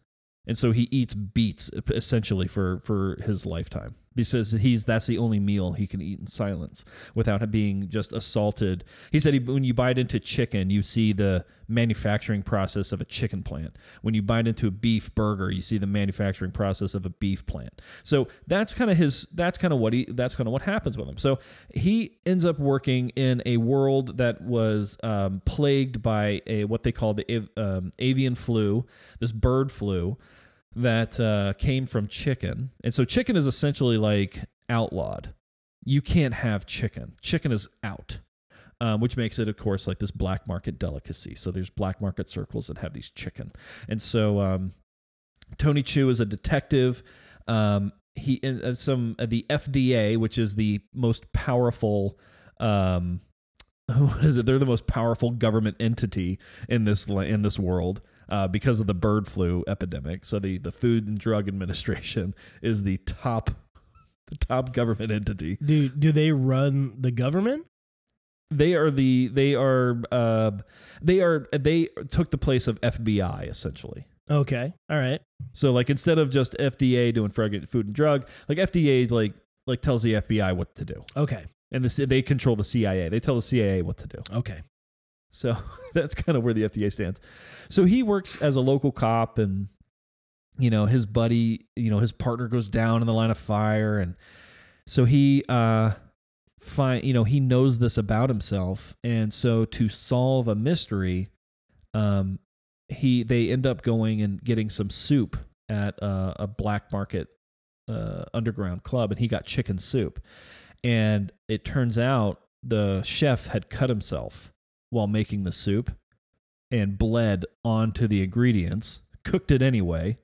And so he eats beets essentially for for his lifetime because he's that's the only meal he can eat in silence without being just assaulted. He said he, when you bite into chicken, you see the manufacturing process of a chicken plant. When you bite into a beef burger, you see the manufacturing process of a beef plant. So that's kind of his. That's kind of what he. That's kind of what happens with him. So he ends up working in a world that was um, plagued by a what they call the um, avian flu, this bird flu that uh, came from chicken. And so chicken is essentially like outlawed. You can't have chicken. Chicken is out. Um, which makes it, of course, like this black market delicacy. So there's black market circles that have these chicken, and so um, Tony Chu is a detective. Um, he some uh, the FDA, which is the most powerful. Um, <laughs> what is it? They're the most powerful government entity in this in this world uh, because of the bird flu epidemic. So the the Food and Drug Administration <laughs> is the top the top government entity. Do do they run the government? They are the they are uh, they are they took the place of FBI essentially. Okay, all right. So like instead of just FDA doing food and drug, like FDA like like tells the FBI what to do. Okay. And the, they control the CIA. They tell the CIA what to do. Okay. So <laughs> that's kind of where the FDA stands. So he works as a local cop and you know, his buddy, you know, his partner goes down in the line of fire and so he uh find you know, he knows this about himself. And so to solve a mystery um he they end up going and getting some soup at uh, a black market uh, underground club and he got chicken soup. And it turns out the chef had cut himself while making the soup and bled onto the ingredients, cooked it anyway.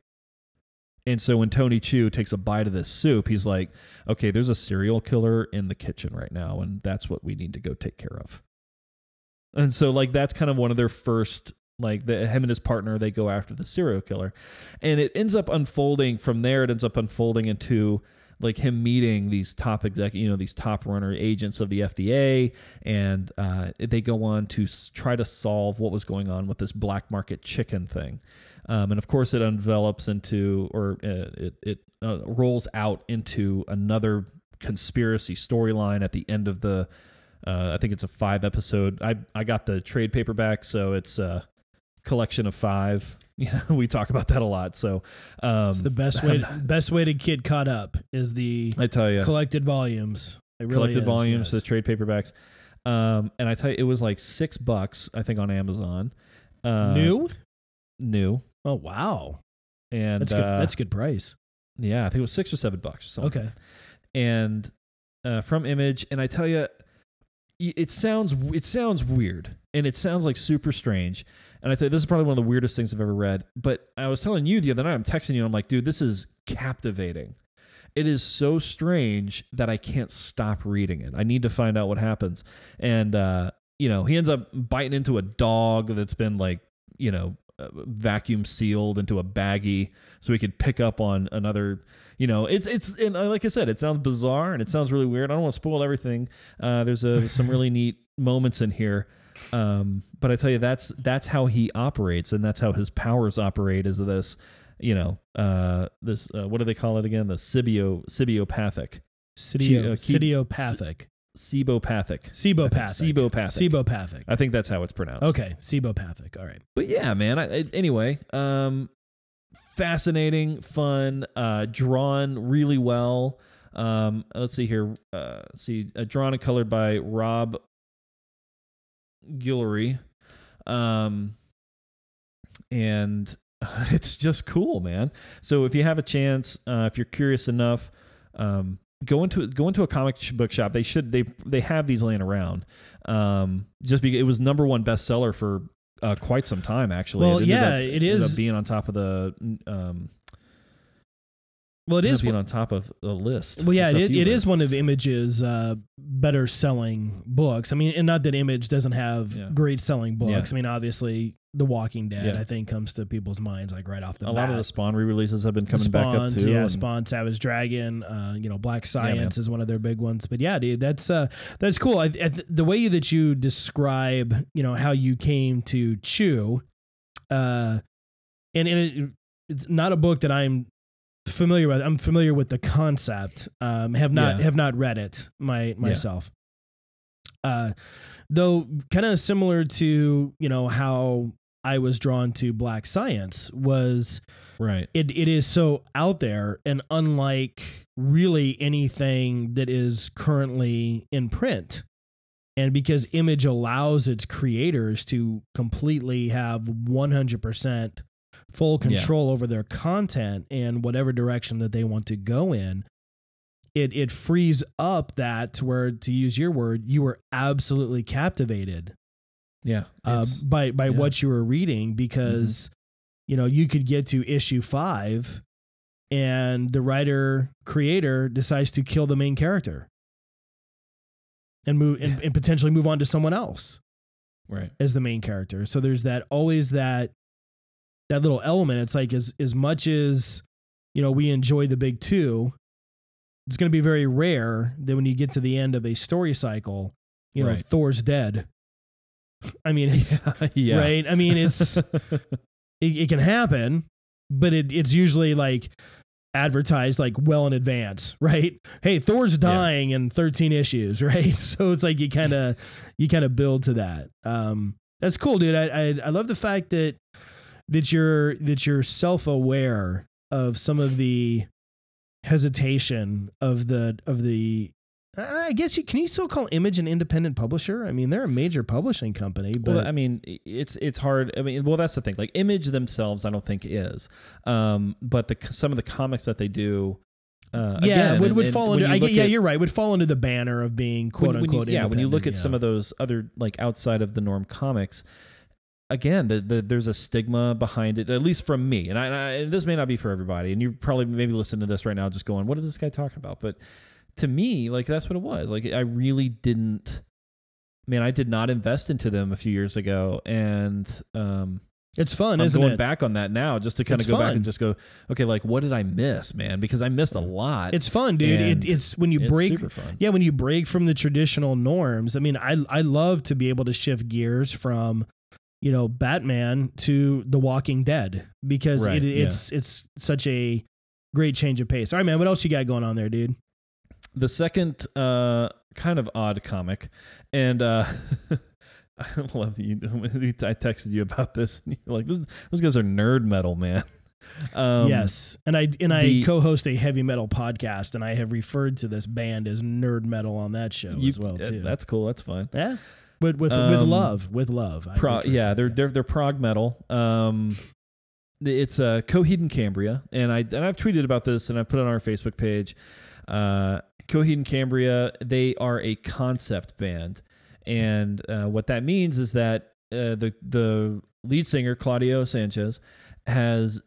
And so when Tony Chu takes a bite of this soup, he's like, okay, there's a serial killer in the kitchen right now, and that's what we need to go take care of. And so, like, that's kind of one of their first, like, the, him and his partner, they go after the serial killer. And it ends up unfolding from there, it ends up unfolding into like him meeting these top exec, you know, these top runner agents of the FDA, and uh, they go on to try to solve what was going on with this black market chicken thing. Um, and of course, it envelops into, or uh, it it uh, rolls out into another conspiracy storyline at the end of the. Uh, I think it's a five episode. I I got the trade paperback, so it's a collection of five <laughs> You know, we talk about that a lot. So um, it's the best <laughs> way to, best way to get caught up is the I tell you collected volumes. It really collected is, volumes, yes. the trade paperbacks. Um, and I tell you, it was like six bucks, I think, on Amazon. Uh, new. new, Oh wow, and that's good. uh, that's a good price. yeah, I think it was six or seven bucks. Or something. Okay. and uh, from Image, and I tell you, it sounds it sounds weird, and it sounds like super strange. And I you, this is probably one of the weirdest things I've ever read. But I was telling you the other night, I'm texting you, I'm like, dude, this is captivating. It is so strange that I can't stop reading it. I need to find out what happens. And uh, you know, he ends up biting into a dog that's been like, you know, uh, vacuum sealed into a baggie so he could pick up on another you know it's it's and uh, like i said it sounds bizarre and it sounds really weird i don't want to spoil everything uh, there's a some really <laughs> neat moments in here um, but i tell you that's that's how he operates and that's how his powers operate is this you know uh, this uh, what do they call it again the sibio sibiopathic Cydio, uh, cibopathic Cibopathic. Cibopathic. Cibopathic. i think that's how it's pronounced Okay. Cibopathic. All right. but yeah, man. I, I- anyway, um, fascinating, fun, uh, drawn really well. Um, let's see here. Uh, let's see, uh, drawn and colored by Rob Guillory. Um, and <laughs> it's just cool, man. So if you have a chance, uh, if you're curious enough, um, go into go into a comic book shop. They should they they have these laying around. Um, just because it was number one bestseller for uh, quite some time actually. Well, ended yeah, up- it up being on top of the um. Well, it is being on top of the list. Well, yeah, it, it is one of. Image's uh, better selling books. I mean, and not that Image doesn't have Yeah. great selling books. Yeah. I mean, obviously, The Walking Dead, Yeah. I think, comes to people's minds like right off the a bat. lot of the Spawn re-releases have been coming back up Spawns, too. Yeah, Spawn, Savage Dragon, uh, you know, Black. Science is one of their big ones. But yeah, dude, that's uh, that's cool. I, I, th- the way that you describe, you know, how you came to Chew, uh, and, and it, it's not a book that I'm familiar with. I'm familiar with the concept. Um, have not Yeah. have not read it my myself. Uh, though kind of similar to you know how I was drawn to Black Science was right. it it is so out there and unlike really anything that is currently in print. And because Image allows its creators to completely have 100% full Yeah. control over their content and whatever direction that they want to go in, it it frees up that to where to use your word, you were absolutely captivated Yeah. uh, by by yeah. Mm-hmm. what you were reading because you know you could get to issue five and the writer creator decides to kill the main character and move and, and potentially move on to someone else right. as the main character so there's that always that that little element it's like as as much as you know we enjoy the big two it's going to be very rare that when you get to the end of a story cycle you know Right. thor's dead i mean it's <laughs> yeah. right? I mean, it's <laughs> it, it can happen, but it, it's usually like advertised like well in advance, <laughs> right? Hey, Thor's dying in 13 issues, right? So it's like you kind of you kind of build to that. Um, that's cool, dude. I, I I love the fact that that you're that you're self aware of some of the hesitation of the of the. I guess you can you still call Image an independent publisher? I mean, they're a major publishing company, but well, I mean, it's it's hard. I mean, well, that's the thing. Like, Image themselves, I don't think is, um, but the some of the comics that they do, uh, yeah, again, would, would and fall when under. you I yeah, at- you're right. Would fall under the banner of being quote when, when unquote. you, yeah, when you look at independent, some of those other like outside of the norm comics, again, the, the, there's a stigma behind it, at least from me. And I, and I and this may not be for everybody. And you probably maybe listen to this right now, just going, "What is this guy talking about?" But to me, like that's what it was. Like I really didn't. Man, I did not invest into them a few years ago, and um, it's fun, I'm isn't going it? back on that now, just to kind It's of go back and just go, okay, like what did I miss, man? Because I missed a lot. It's fun, dude. It, it's when you It's break. super fun. Yeah, when you break from the traditional norms. I mean, I I love to be able to shift gears from, you know, Batman to The Walking Dead because Right, it, it's it's such a great change of pace. All right, man. What else you got going on there, dude? the second uh kind of odd comic and uh <laughs> I love that you. <laughs> I texted you about this. And you're like, "Those- those guys are nerd metal, man. <laughs> Um, yes, and I and I the- co-host a heavy metal podcast, and I have referred to this band as nerd metal on that show you- as well uh, too. That's cool. That's fine. yeah, with with with Um, love, with love. I Pro, yeah, they're they're they're prog metal. Um, it's uh, Coheed and Cambria, and I and I've tweeted about this, and I put it on our Facebook page. Uh, Coheed and Cambria, they are a concept band, and uh, what that means is that uh, the the lead singer Claudio Sanchez has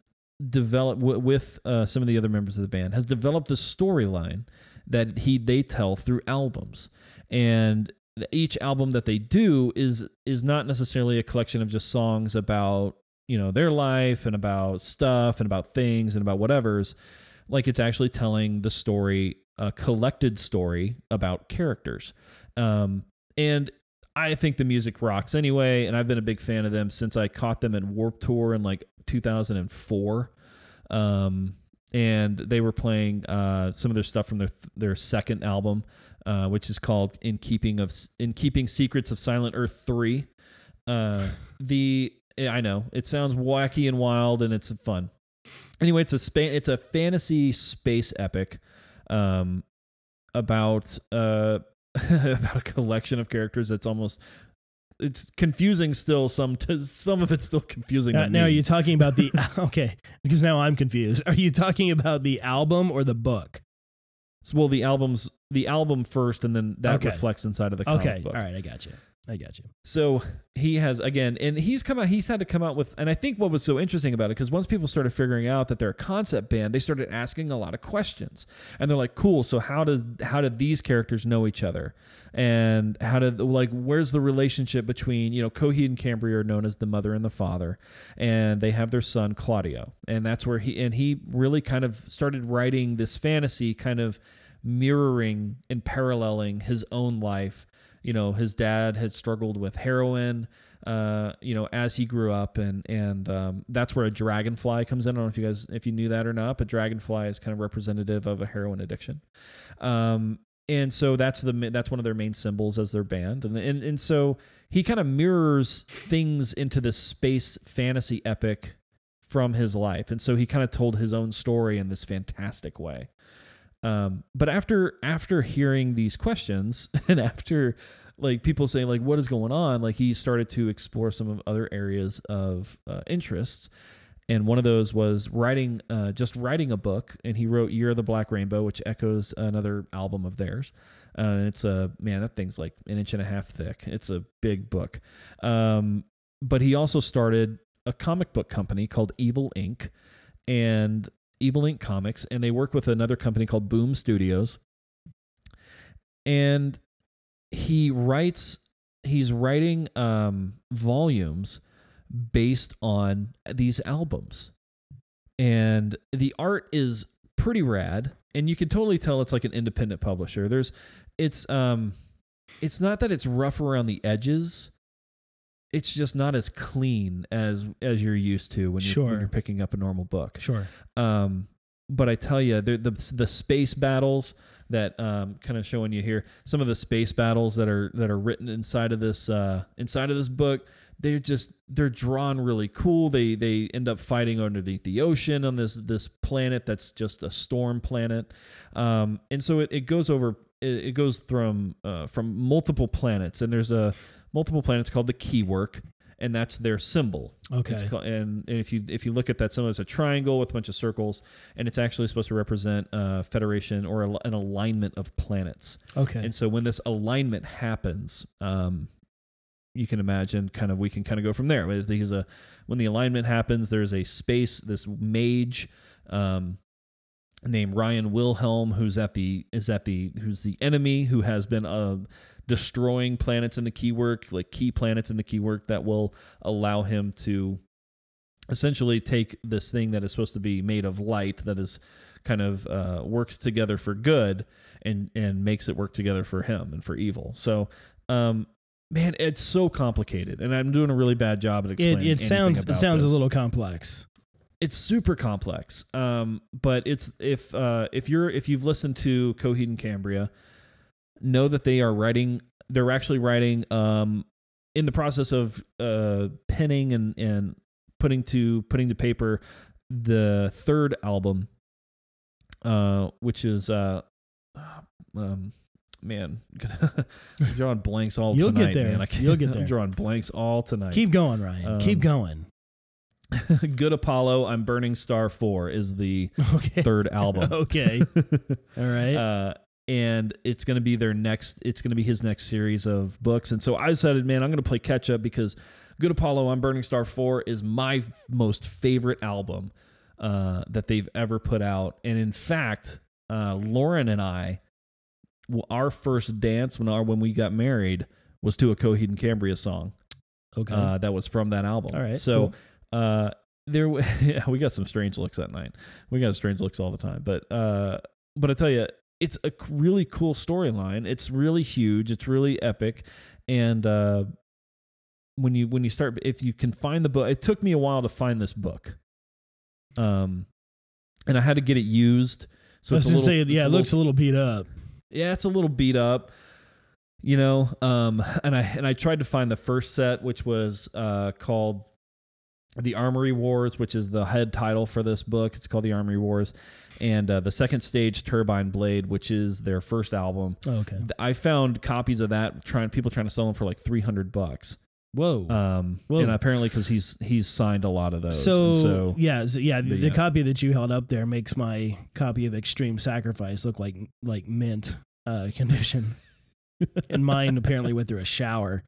developed w- with uh, some of the other members of the band has developed the storyline that he they tell through albums and each album that they do is is not necessarily a collection of just songs about you know their life and about stuff and about things and about whatever's. Like it's actually telling the story a collected story about characters. Um and I think the music rocks anyway, and I've been a big fan of them since I caught them in Warped Tour in like 2004. Um, and they were playing uh, some of their stuff from their their second album, uh, which is called "In Keeping of In Keeping Secrets of Silent Earth 3. Uh, <laughs> the I know it sounds wacky and wild, and it's fun. Anyway, it's a spa- it's a fantasy space epic um, about uh, <laughs> about a collection of characters that's almost it's confusing still some to, some of it's still confusing Uh, now, are you talking about the <laughs> okay? Because now I'm confused. Are you talking about the album or the book? Well the albums the album first and then that Okay. reflects inside of the comic Okay, book all right, I got you. I got you. So he has again, and he's come out. He's had to come out with, and I think what was so interesting about it because once people started figuring out that they're a concept band, they started asking a lot of questions, and they're like, "Cool. So how does how did these characters know each other, and how did like where's the relationship between you know Coheed and Cambria are known as the mother and the father, and they have their son Claudio, and that's where he and he really kind of started writing this fantasy, kind of mirroring and paralleling his own life you know his dad had struggled with heroin uh, you know as he grew up and and um, that's where a dragonfly comes in. I don't know if you guys if you knew that or not but dragonfly is kind of representative of a heroin addiction. Um, and so that's the that's one of their main symbols as their band. And and, and so he kind of mirrors things into this space fantasy epic from his life. And so he kind of told his own story in this fantastic way um, but after after hearing these questions <laughs> and after like people saying like what is going on, like he started to explore some of other areas of uh, interests. And one of those was writing, uh, just writing a book. And he wrote "Year of the Black Rainbow," which echoes another album of theirs. Uh, and it's a man, that thing's like an inch and a half thick. It's a big book. Um, but he also started a comic book company called Evil Ink. And Evil Ink Comics, and they work with another company called Boom Studios. And he writes, he's writing um, volumes based on these albums. And the art is pretty rad, and you can totally tell it's like an independent publisher. There's, it's, um, it's not that it's rough around the edges it's just not as clean as as you're used to when you're, Sure. when you're picking up a normal book. Sure. Um, but I tell you, the the the space battles that um, kind of showing you here, some of the space battles that are that are written inside of this uh, inside of this book, they're just they're drawn really cool. They they end up fighting underneath the ocean on this this planet that's just a storm planet, um, and so it, it goes over it, goes from uh, from multiple planets, and there's a multiple planets called the Keywork, and that's their symbol. Okay. It's called, and, and if you if you look at that symbol, it's a triangle with a bunch of circles, and it's actually supposed to represent a federation or a, an alignment of planets. Okay. And so when this alignment happens, um, you can imagine kind of we can kind of go from there. Because a when the alignment happens, there's a space. This mage. Um, named Ryan Wilhelm who's at the is at the who's the enemy who has been uh, destroying planets in the keywork like key planets in the keywork that will allow him to essentially take this thing that is supposed to be made of light that is kind of uh, works together for good and and makes it work together for him and for evil so um man it's so complicated and i'm doing a really bad job at explaining it anything sounds it sounds this a little complex. it's super complex um but it's if uh if you're if you've listened to coheed and cambria know that they are writing they're actually writing um in the process of uh penning and and putting to putting to paper the third album uh which is uh um man <laughs> i'm drawing blanks all You'll get there. man I can't, You'll get <laughs> there. i'm drawing blanks all tonight Keep going, Ryan. Keep Um, going. <laughs> Good Apollo, I'm Burning Star 4 is the Okay. third album. okay. All right. uh, and it's going to be their next, it's going to be his next series of books. And so I decided, man, I'm going to play catch up because Good Apollo, I'm Burning Star 4 is my f- most favorite album uh, that they've ever put out. And in fact, uh, Lauren and I, well, our first dance when our when we got married was to a Coheed and Cambria song okay. uh, that was from that album. All right, So cool. uh, there, <laughs> yeah, we got some strange looks that night. We got strange looks all the time. But uh, but I tell you, it's a really cool storyline. It's really huge. It's really epic. And uh, when you when you start, if you can find the book, it took me a while to find this book. Um, and I had to get it used. So I it's was little, say, yeah, it little- looks a little beat up. yeah, it's a little beat up, you know. Um, and I and I tried to find the first set, which was uh, called the Amory Wars, which is the head title for this book. It's called the Amory Wars, and uh, the second stage Turbine Blade, which is their first album. Oh, okay. I found copies of that trying people trying to sell them for like three hundred bucks. Whoa. Um, Whoa. and apparently because he's he's signed a lot of those. so, and so yeah, so, yeah, the, the, the uh, copy that you held up there makes my copy of Extreme Sacrifice look like like mint uh, condition, <laughs> and mine apparently went through a shower.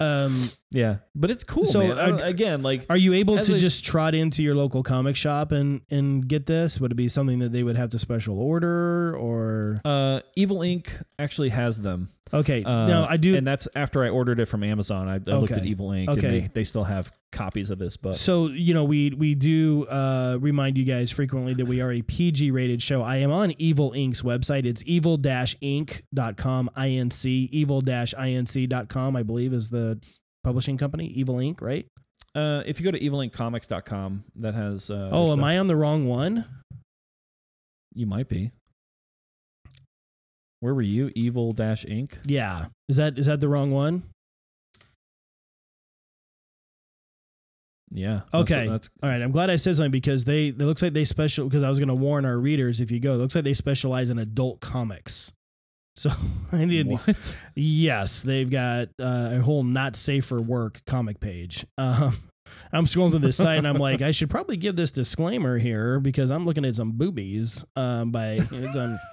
Um, Yeah, but it's cool. So, uh, again, like are you able to just trot into your local comic shop and and get this? Would it be something that they would have to special order or? uh, Evil Ink actually has them. Okay, Uh, no, I do. and that's after I ordered it from Amazon. I, I looked at Evil Ink. Okay. and they, they still have copies of this book. So you know we we do uh, remind you guys frequently that we are a PG rated show. I am on Evil Ink's website. It's evil-inc.com, inc evil-inc.com. I believe is the publishing company, Evil Ink. Right? Uh, if you go to evilinkcomics.com, that has. Uh, oh, am stuff. I on the wrong one? You might be. Where were you? Evil Dash Inc. Yeah. Is that is that the wrong one? Yeah. Okay. That's, All right, I'm glad I said something because they it looks like they special because I was going to warn our readers if you go. It looks like they specialize in adult comics. <laughs> So I need what? Yes, they've got uh, a whole not safe for work comic page. Um, I'm scrolling through this site and I'm like, I should probably give this disclaimer here because I'm looking at some boobies um, by done. <laughs>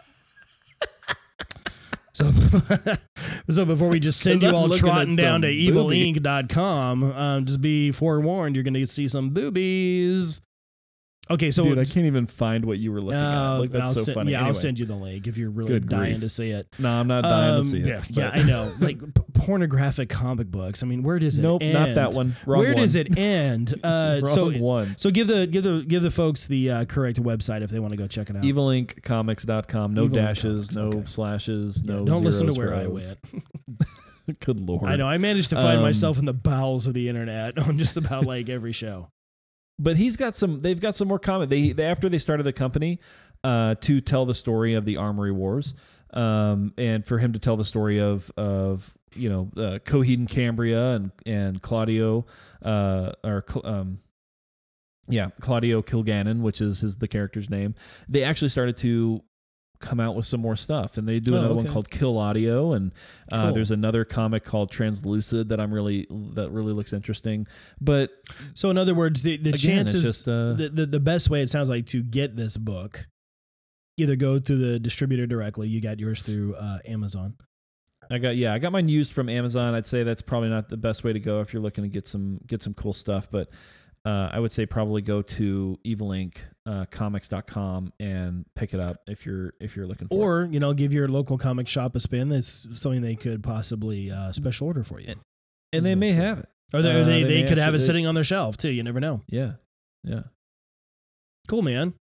So, <laughs> so before we just send you I'm all trotting down to boobies. evilinc.com, um, just be forewarned, you're going to see some boobies. Okay, so Dude, I can't even find what you were looking uh, at. Like that's I'll so send- funny. Yeah, I'll send you the link if you're really Good dying grief. to see it. No, I'm not dying Um, to see it. Yeah, yeah, I know. <laughs> Like p- pornographic comic books. I mean, where does it Nope, end? not that one. Wrong where one. does it end? <laughs> Uh, Wrong so one. so give the give the give the folks the uh, correct website if they want to go check it out. Evilinkcomics.com. No Evil dashes, Comics, no okay. slashes, Yeah, no. don't listen to where I went. <laughs> Good lord. I know. I managed to find Um, myself in the bowels of the internet on just about like every show. But he's got some they've got some more comment they, they after they started the company uh, to tell the story of the amory wars um, and for him to tell the story of of you know uh, coheed and cambria and and claudio uh, or um, yeah claudio kilgannon which is his the character's name they actually started to come out with some more stuff and they do Oh, another one called kill audio and uh, Cool. there's another comic called translucid that i'm really that really looks interesting but So in other words, the, the again chances just uh, the, the the best way it sounds like to get this book, either go through the distributor directly. You got yours through uh, Amazon. I got yeah, I got mine used from Amazon. I'd say that's probably not the best way to go if you're looking to get some get some cool stuff, but uh, I would say probably go to evilink.comics.com and pick it up if you're if you're looking for it. Or you know, give your local comic shop a spin. That's something they could possibly uh, special order for you. And they may have it. Or they, Uh, they, they they could have it sitting on their shelf too. You never know. Yeah. Yeah. Cool, man.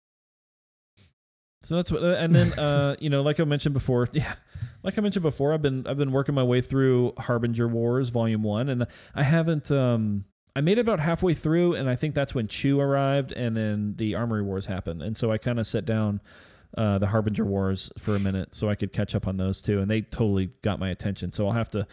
So that's what, uh, and then uh, you know, like I mentioned before, <laughs> yeah, like I mentioned before, I've been I've been working my way through Harbinger Wars Volume One, and I haven't. Um, I made it about halfway through, and I think that's when Chew arrived, and then the Amory Wars happened, and so I kind of set down uh, the Harbinger Wars for a minute so I could catch up on those two, and they totally got my attention. So I'll have to.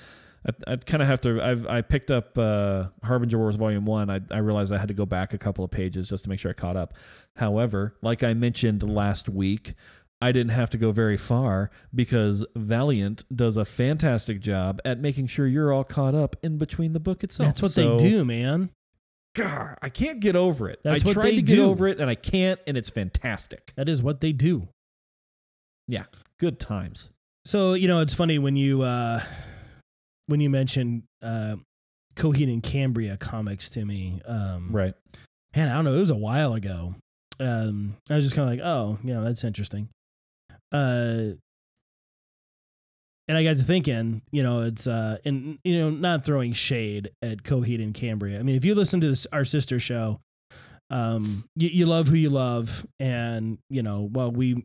I, I kind of have to. I've I picked up uh, Harbinger Wars Volume One. I, I realized I had to go back a couple of pages just to make sure I caught up. However, like I mentioned last week, I didn't have to go very far because Valiant does a fantastic job at making sure you're all caught up in between the book itself. That's what So, they do, man. God, I can't get over it. That's I tried to get do. over it and I can't, and it's fantastic. That is what they do. Yeah, good times. So you know, it's funny when you uh, when you mention uh, Coheed and Cambria comics to me. Um, Right. man, I don't know. It was a while ago. Um, I was just kind of like, oh, you know, that's interesting. Uh, and I got to thinking, you know, it's uh, and you know, not throwing shade at Coheed and Cambria. I mean, if you listen to this, our sister show, um, you, you love who you love, and you know, well, we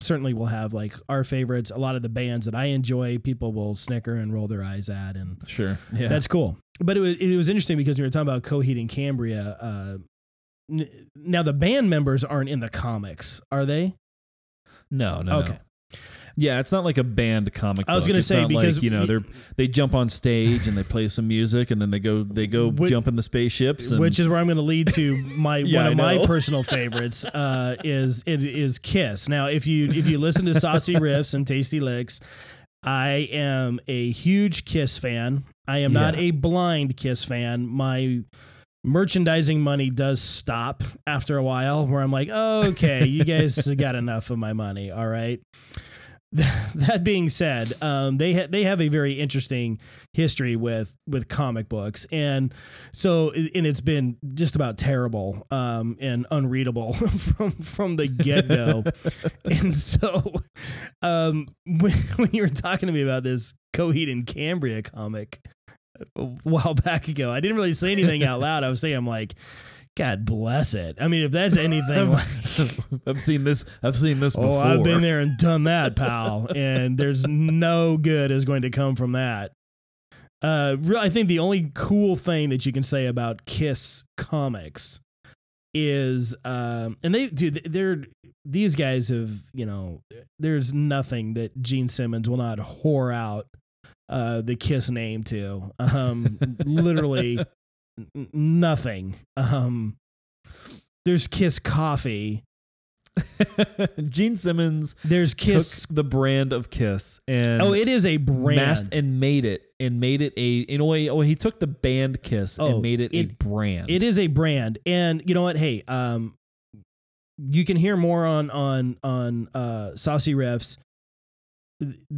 certainly will have like our favorites. A lot of the bands that I enjoy, people will snicker and roll their eyes at, and Sure. Yeah. that's cool. But it was, it was interesting because we were talking about Coheed and Cambria. Uh, n- now the band members aren't in the comics, are they? No, no, okay. no. Yeah, it's not like a band comic. I was gonna It's say because like, you know they're they jump on stage and they play some music and then they go they go Which- jump in the spaceships and Which is where I'm going to lead to my <laughs> Yeah, one of my personal <laughs> favorites uh, is it is Kiss. Now, if you if you listen to Saucy <laughs> Riffs and Tasty Licks, I am a huge Kiss fan. I am not a blind Kiss fan. My merchandising money does stop after a while where I'm like, okay, you guys <laughs> got enough of my money. All right. <laughs> that being said, um, they ha- they have a very interesting history with with comic books, and so and it's been just about terrible um, and unreadable <laughs> from from the get go. and so, um, when, when you were talking to me about this Coheed and Cambria comic a while <laughs> back ago, I didn't really say anything out loud. I was thinking, I'm like. God bless it. I mean, if that's anything like <laughs> I've seen this. I've seen this before. Oh, I've been there and done that, pal. and there's no good is going to come from that. Uh, I think the only cool thing that you can say about Kiss comics is, um, and they do, they're these guys have, you know, there's nothing that Gene Simmons will not whore out uh, the Kiss name to. Um, literally <laughs> nothing. Um, there's Kiss coffee. <laughs> Gene Simmons There's Kiss. the brand of Kiss and oh, it is a brand. and made it and made it a in a way. Oh, he took the band Kiss Oh, and made it, a brand. It is a brand, and you know what? Hey, um, you can hear more on on on uh, Saucy Riffs.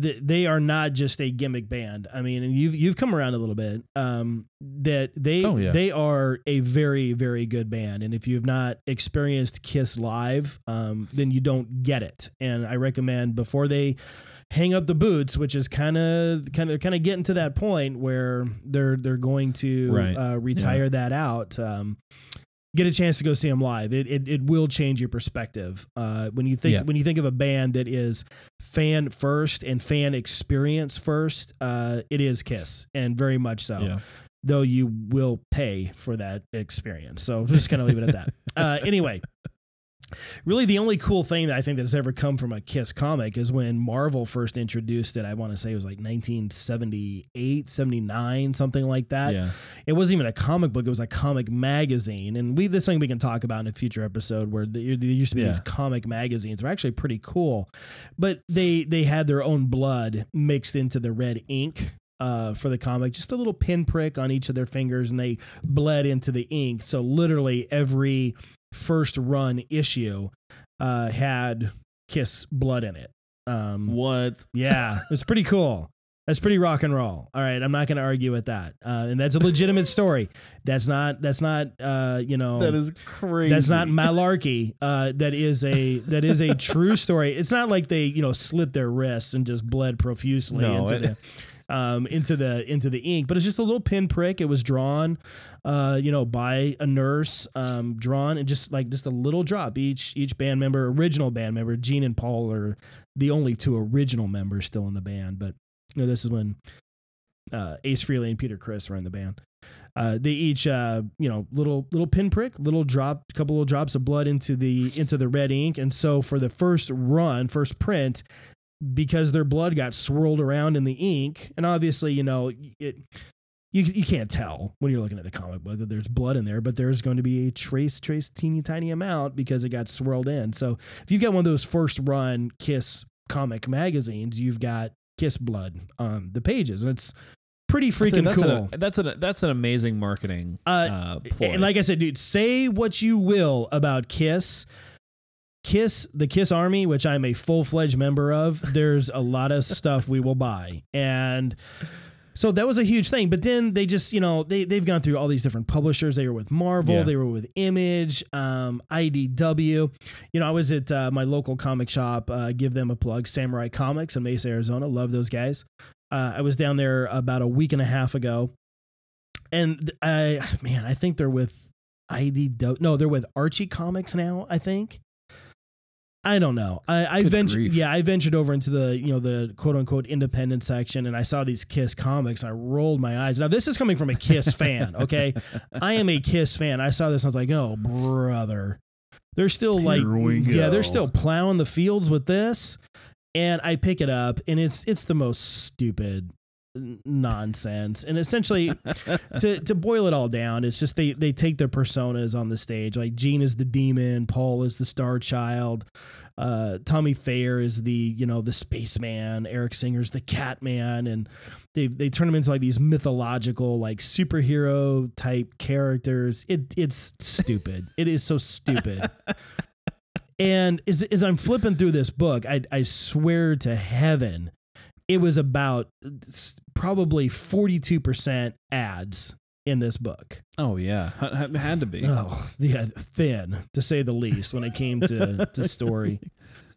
Th- They are not just a gimmick band. I mean, and you've you've come around a little bit. Um, that they Oh, yeah. they are a very very good band, and if you have not experienced Kiss live, um, then you don't get it. And I recommend before they hang up the boots, which is kind of kind of kind of getting to that point where they're they're going to Right. uh, retire that out. Um, get a chance to go see them live. It it, it will change your perspective. Uh, when you think Yeah. when you think of a band that is fan first and fan experience first, uh, it is Kiss, and very much so. yeah. Though you will pay for that experience. So I'm just gonna leave it at that. <laughs> Uh, anyway. Really, the only cool thing that I think that has ever come from a Kiss comic is when Marvel first introduced it. I want to say it was like 1978, 79, something like that yeah. it wasn't even a comic book; it was a comic magazine. And we this thing we can talk about in a future episode where there there used to be Yeah. these comic magazines. They're actually pretty cool, but they they had their own blood mixed into the red ink. Uh, for the comic, just a little pinprick on each of their fingers, and they bled into the ink. So literally every first run issue uh, had Kiss blood in it. Um, What? yeah, <laughs> it's pretty cool. That's pretty rock and roll. All right, I'm not going to argue with that, uh, and that's a legitimate story. That's not. That's not. Uh, you know. That is crazy. That's not malarkey. Uh, that is a that is a true story. It's not like they you know slit their wrists and just bled profusely No, into it- the um, into the into the ink, but it's just a little pinprick. It was drawn, uh, you know, by a nurse, um, drawn and just like just a little drop. Each each band member, original band member, Gene and Paul are the only two original members still in the band. But you know, this is when uh, Ace Frehley and Peter Criss were in the band. Uh, they each, uh, you know, little little pinprick, little drop, couple little drops of blood into the into the red ink, and so for the first run, first print, because their blood got swirled around in the ink, and obviously, you know, it. You, you can't tell when you're looking at the comic book that there's blood in there, but there's going to be a trace, trace, teeny tiny amount because it got swirled in. So if you've got one of those first run Kiss comic magazines, you've got Kiss blood on the pages, and it's pretty freaking that's cool. An, that's an that's an amazing marketing uh, Uh, ploy. And like I said, dude, say what you will about Kiss. Kiss, the Kiss Army, which I'm a full fledged member of, there's a lot of stuff we will buy. And so that was a huge thing. But then they just, you know, they, they've gone through all these different publishers. They were with Marvel, Yeah. they were with Image, um, IDW. You know, I was at uh, my local comic shop, uh, give them a plug, Samurai Comics in Mesa, Arizona. Love those guys. Uh, I was down there about a week and a half ago. And I, man, I think they're with IDW. No, they're with Archie Comics now, I think. I don't know. I, I Good ventured, grief. yeah, I ventured over into the you know the quote unquote independent section, and I saw these Kiss comics, and I rolled my eyes. Now this is coming from a Kiss fan, <laughs> okay? I am a Kiss fan. I saw this, and I was like, oh brother, they're still like, yeah, they're still plowing the fields with this, and I pick it up, and it's it's the most stupid nonsense, and essentially <laughs> to to boil it all down, it's just they they take their personas on the stage. Like Gene is the demon, Paul is the star child, uh, Tommy Thayer is the you know the spaceman, Eric Singer's the Catman, and they they turn them into like these mythological like superhero type characters. It it's stupid. it is so stupid. <laughs> And as, as I'm flipping through this book, I, I swear to heaven, it was about probably 42% ads in this book. Oh yeah, H- had to be. Oh, yeah, thin to say the least when it came to, to story.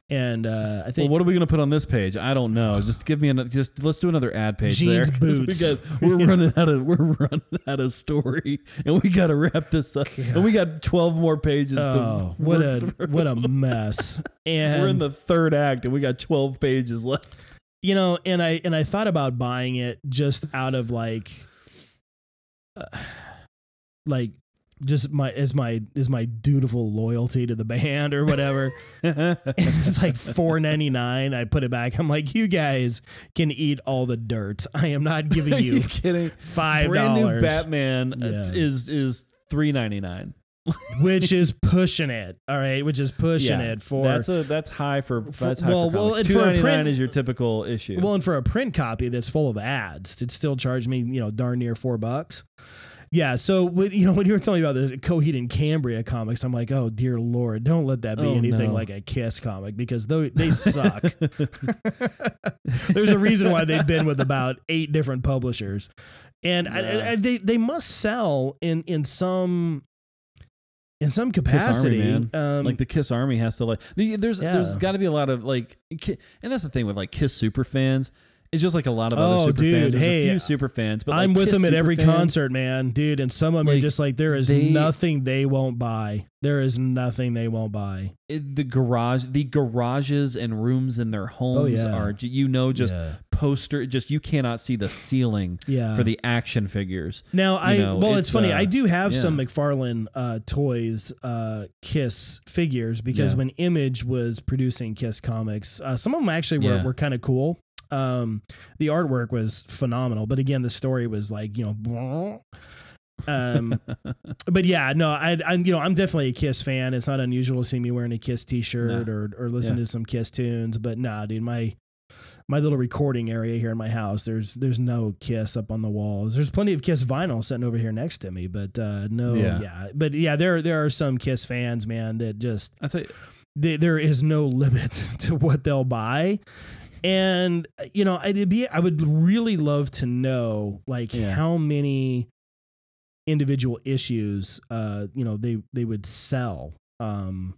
And uh, I Well, think what are we gonna put on this page? I don't know. Just give me another. Just let's do another ad page Jeans, there. <laughs> boots. Got, we're running out of we're running out of story, and we got to wrap this up. And we got twelve more pages oh, to what a through. what a mess. And <laughs> We're in the third act, and we got twelve pages left. You know and i and i thought about buying it just out of like uh, like just my as my is my dutiful loyalty to the band or whatever <laughs> <laughs> it's like 4.99 i put it back i'm like you guys can eat all the dirt i am not giving you you kidding? five Brand new dollars Batman uh, Yeah. is is three ninety nine. Which is pushing it all right which is pushing it for that's a that's high for that's high well, for well, and for a Two ninety nine print- is your typical issue. Well, and for a print copy that's full of ads, it still charged me, you know, darn near four bucks. Yeah, so when, you know when you were telling me about the Coheed and Cambria comics, I'm like, oh dear lord, don't let that be Oh, anything no. like a Kiss comic because they they suck. <laughs> <laughs> There's a reason why they've been with about eight different publishers, and I, Yeah. I, they they must sell in in some in some Army, capacity. man. Um, like the Kiss Army has to like the, there's there's Yeah. got to be a lot of like and that's the thing with like Kiss super fans. It's just like a lot of Oh, other super dude, fans. There's hey, a few super fans, but I'm like, with Kiss them at every superfans- concert, man, dude. And some of them are just like, there is they- nothing they won't buy. There is nothing they won't buy. It, the garage, the garages and rooms in their homes Oh, yeah. are you know just yeah. poster. Just you cannot see the ceiling Yeah. for the action figures. now I know, well, it's, it's, funny. uh, I do have some McFarlane uh, toys, uh, Kiss figures because when Image was producing Kiss comics, uh, some of them actually were, were kind of cool. Um, the artwork was phenomenal, but again, the story was like you know. <laughs> um <laughs> but yeah no I, i'm you know i'm definitely a kiss fan it's not unusual to see me wearing a kiss t-shirt No. or or listen Yeah. to some kiss tunes but nah dude my my little recording area here in my house there's there's no kiss up on the walls there's plenty of kiss vinyl sitting over here next to me but uh no Yeah. yeah, but yeah there there are some kiss fans man that just I they, there is no <laughs> limit to what they'll buy and you know i'd be i would really love to know like Yeah. how many individual issues uh you know they they would sell um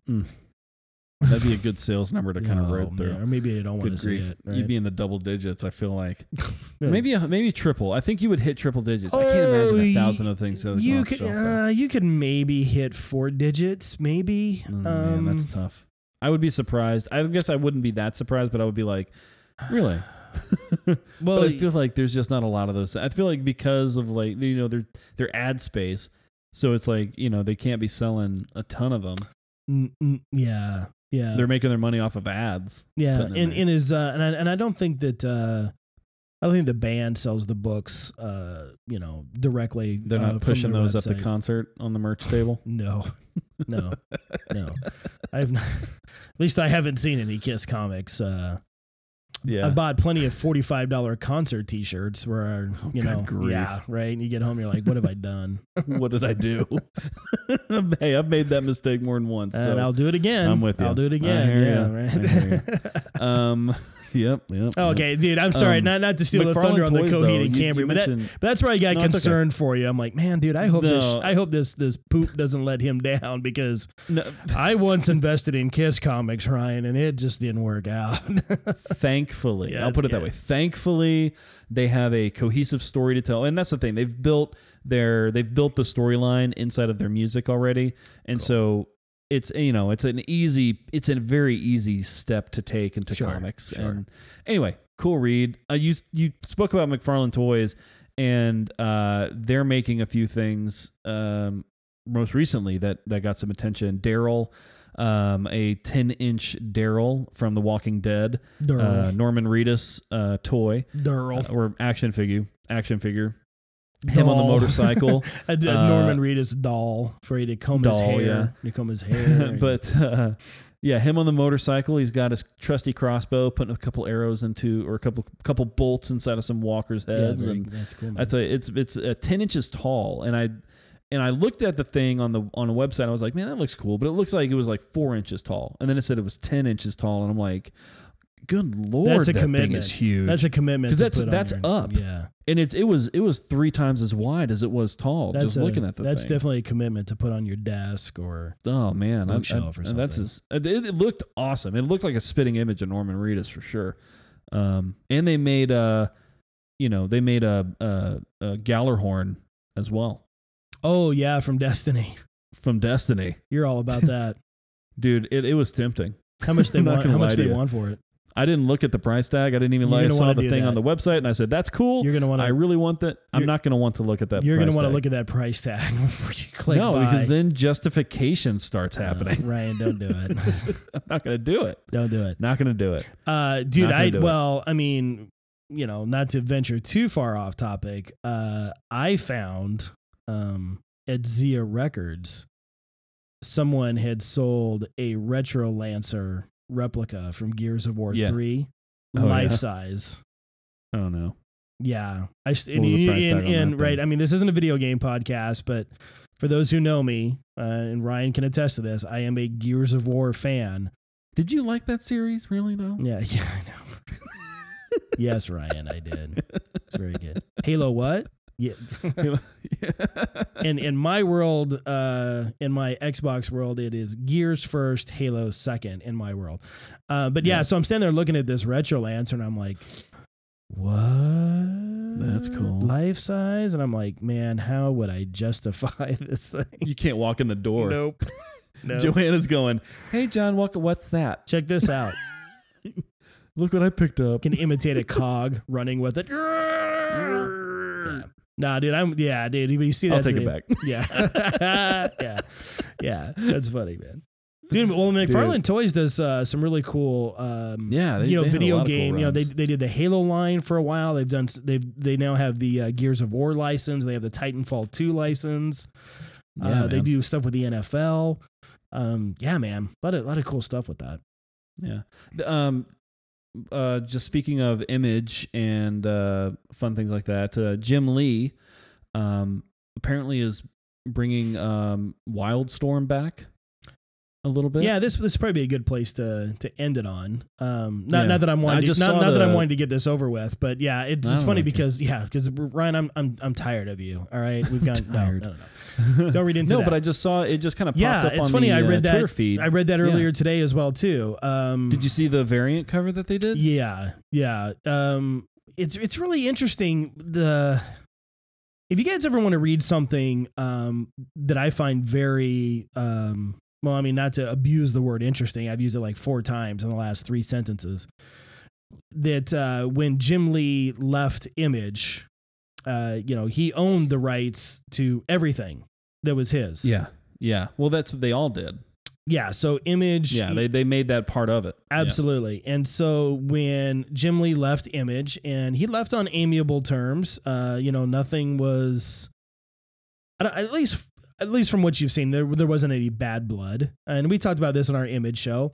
that'd be a good sales number to kind of oh, ride through. man, or maybe i don't want Good to see it right? you'd be in the double digits. I feel like <laughs> maybe a, maybe triple. I think you would hit triple digits. I can't imagine a Oh, thousand of things. you could uh, you could maybe hit four digits maybe Mm, um man, that's tough. I would be surprised. I guess I wouldn't be that surprised, but I would be like, really? <laughs> well I feel like there's just not a lot of those. I feel like because of like you know their their ad space, so it's like you know they can't be selling a ton of them. n- n- yeah yeah They're making their money off of ads. Yeah, and in his uh, and I, and I don't think that uh, I don't think the band sells the books, uh, you know, directly. They're uh, not from pushing those at the concert on the merch table. <laughs> No, no, <laughs> no. I've not, at least I haven't seen any Kiss comics. Uh, Yeah, I bought plenty of forty five dollar concert T shirts where Oh, you good know, grief. yeah, right. And you get home, you're like, what have I done? <laughs> what did I do? <laughs> <laughs> hey, I've made that mistake more than once. and So. I'll do it again. I'm with you. I'll do it again. yeah, ya. right. Um, yep, yep. Okay, dude. I'm sorry, Um, not not to steal the McFarlane thunder on the Toys, Coheed though, and you- Cambria, you but that, But that's where I got No, it's okay. concerned for you. I'm like, man, dude, I hope this I hope this this poop doesn't let him <laughs> down because No, I once invested in Kiss Comics, Ryan, and it just didn't work out. <laughs> thankfully, Yeah, I'll put it that way. Thankfully, they have a cohesive story to tell, and that's the thing. They've built their they've built the storyline inside of their music already, and so it's you know it's an easy it's a very easy step to take into Sure, comics. sure. And anyway, cool read. Uh, you you spoke about McFarlane Toys, and uh, they're making a few things um, most recently that that got some attention. Daryl. Um, a 10 inch Daryl from The Walking Dead, uh, Norman Reedus uh, toy Durl, uh, or action figure, action figure. Him on the motorcycle, <laughs> a, a uh, Norman Reedus doll for you to comb his doll, hair. To comb his <laughs> hair, but uh, yeah, him on the motorcycle. He's got his trusty crossbow, putting a couple arrows into or a couple couple bolts inside of some walkers' heads, very- and that's cool. Man. that's a it's it's uh, ten inches tall, and I and I looked at the thing on the on a website. I was like, man, that looks cool, but it looks like it was like four inches tall, and then it said it was ten inches tall, and I'm like, good lord, That's a that thing is huge. That's a commitment. 'Cause to that's- that's your- up. Yeah, and it's it was it was three times as wide as it was tall. that's just a- looking at the That's thing. definitely a commitment to put on your desk or. Oh man, I- I- bookshelf or and that's something. his, it, it looked awesome. It looked like a spitting image of Norman Reedus for sure. Um, and they made a, you know, they made a, a, a Gjallarhorn as well Oh yeah, from Destiny. from Destiny, You're all about <laughs> that. dude. It, it was tempting. How much they <laughs> want? How much they you. want for it? I didn't look at the price tag. I didn't even like. I saw the thing that. on the website, and I said, "That's cool." You're gonna want I really want that. I'm not going to want to look at that. You're gonna want to look at that price tag <laughs> before you click no, buy. because then justification starts No, happening. Ryan, don't do it. <laughs> I'm not going to do it. don't do it. Not going to do it. Uh, dude, I do it. well, I mean, you know, not to venture too far off topic. Uh, I found um at Zia Records, someone had sold a Retro Lancer replica from Gears of War Yeah. Three, Oh, life yeah? size. Oh no. Yeah, I What and, was the you- price tag and- and, right. I mean, this isn't a video game podcast, but for those who know me, uh, and Ryan can attest to this, I am a Gears of War fan. Did you like that series? Really though? Yeah, <laughs> yeah, I know. <laughs> yes, Ryan, I did. It's very good. Halo, what? Yeah. <laughs> in in my world, uh, in my Xbox world, it is Gears first, Halo second. In my world, uh, but yeah, Yeah. so I'm standing there looking at this retro Lancer, and I'm like, what? That's cool. Life size, and I'm like, man, how would I justify <laughs> this thing? you can't walk in the door. Nope. <laughs> No. Joanna's going, "Hey, John, what, what's that? Check this out. Look what I picked up." Can imitate a cog running with it. Yeah. Nah, dude, I'm yeah, dude. When you see that, I'll take it back. <laughs> Yeah, <laughs> yeah, yeah. That's funny, man. Dude, well, McFarlane Toys does uh, some really cool, um, Yeah, they- you know, video of cool game. you know, they they did the Halo line for a while. They've done they they now have the uh, Gears of War license. They have the Titanfall two license. Yeah, uh, they do stuff with the NFL. Um, yeah, man, a lot of lot of cool stuff with that. Yeah. Um, uh, just speaking of image and uh, fun things like that, uh, Jim Lee, um, apparently is bringing um Wildstorm back a little bit. Yeah, this this is probably a good place to to end it on. Um, not Yeah. not that I'm I wanting to, just not, saw not that I'm the- wanting to get this over with, but yeah, it's I it's don't funny like it. because yeah, because Ryan, I'm I'm I'm tired of you. All right, we've <laughs> got no, tired. no, no, no. Don't read into it. <laughs> no, that. but I just saw it just kind of popped yeah, up it's on funny. the I read uh, that. Feed. I read that Yeah. earlier today as well too. Um, Did you see the variant cover that they did? Yeah, yeah. Um, it's it's really interesting. The if you guys ever want to read something um, that I find very um, well, I mean, not to abuse the word interesting. I've used it like four times in the last three sentences. That uh, when Jim Lee left Image, uh, you know, he owned the rights to everything that was his. Yeah. Yeah. Well, that's what they all did. yeah. So Image, Yeah, they they made that part of it. Yeah. Absolutely. And so when Jim Lee left Image, and he left on amiable terms, uh, you know, nothing was, at least, at least from what you've seen, there there wasn't any bad blood. And we talked about this on our Image show.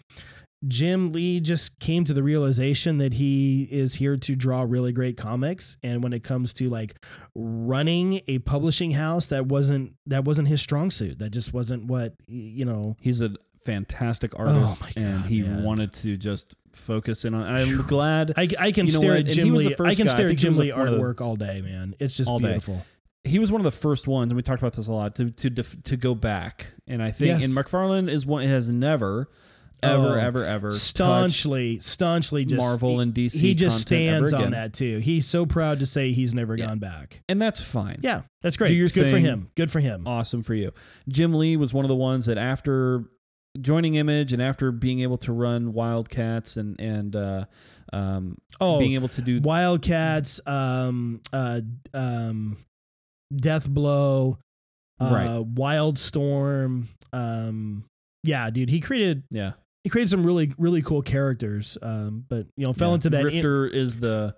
Jim Lee just came to the realization that he is here to draw really great comics, and when it comes to like running a publishing house, that wasn't that wasn't his strong suit. That just wasn't what you know. He's a fantastic oh artist, Oh my and he man. wanted to just focus in on. And I'm glad I, I can You know stare what? at Jim Lee. I can guy. Stare at Jim Lee artwork all day, man. It's just All day. He was one of the first ones, and we talked about this a lot to to def, to go back. And I think Yes. and McFarlane is one has never, ever, Oh, ever, ever staunchly, staunchly just Marvel and DC. he just stands on that too. He's so proud to say he's never Yeah. gone back. and that's fine. Yeah, that's great. It's good for him. Good for him. awesome for you. Jim Lee was one of the ones that after joining Image and after being able to run Wildcats and and uh, um, Oh, being able to do Wildcats, um, uh, um, Deathblow, uh, Right. Wildstorm. Um, yeah, dude, he created yeah, he created some really really cool characters. Um, but you know, fell yeah. into that. in- is the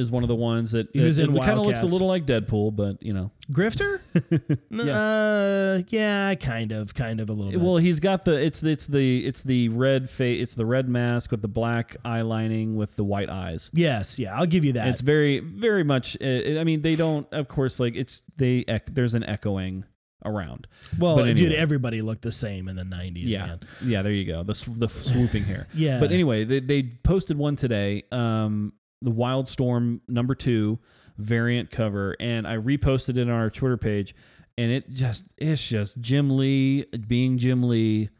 is one of the ones that He was it, in kind of looks a little like Deadpool, but you know, Grifter? <laughs> yeah. Uh, yeah, kind of, kind of a little bit. Well, he's got the it's it's the it's the red face it's the red mask with the black eye lining with the white eyes. yes, yeah, I'll give you that. It's very very much. uh, I mean, they don't of course like it's they ec- there's an echoing around. Well, But dude, everybody looked the same in the '90s, yeah, man. yeah. There you go. The sw- the swooping hair. Yeah, But anyway, they, they posted one today, um, the Wildstorm number two variant cover, and I reposted it on our Twitter page, and it just it's just Jim Lee being Jim Lee,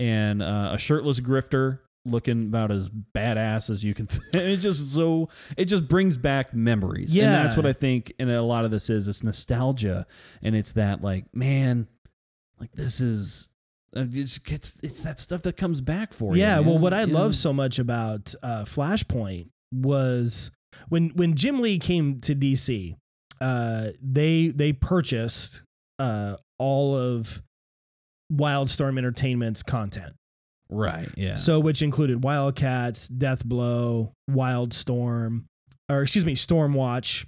and uh, a shirtless grifter looking about as badass as you can. <laughs> it just so it just brings back memories, and that's what I think. And a lot of this is it's nostalgia, and it's that like man, like this is. It just gets it's that stuff that comes back for you. yeah. Well, what I You love so much about uh, Flashpoint was when when Jim Lee came to DC. Uh, they they purchased uh, all of Wildstorm Entertainment's content. Right. Yeah. So, which included Wildcats, Deathblow, Wildstorm, or excuse me, Stormwatch,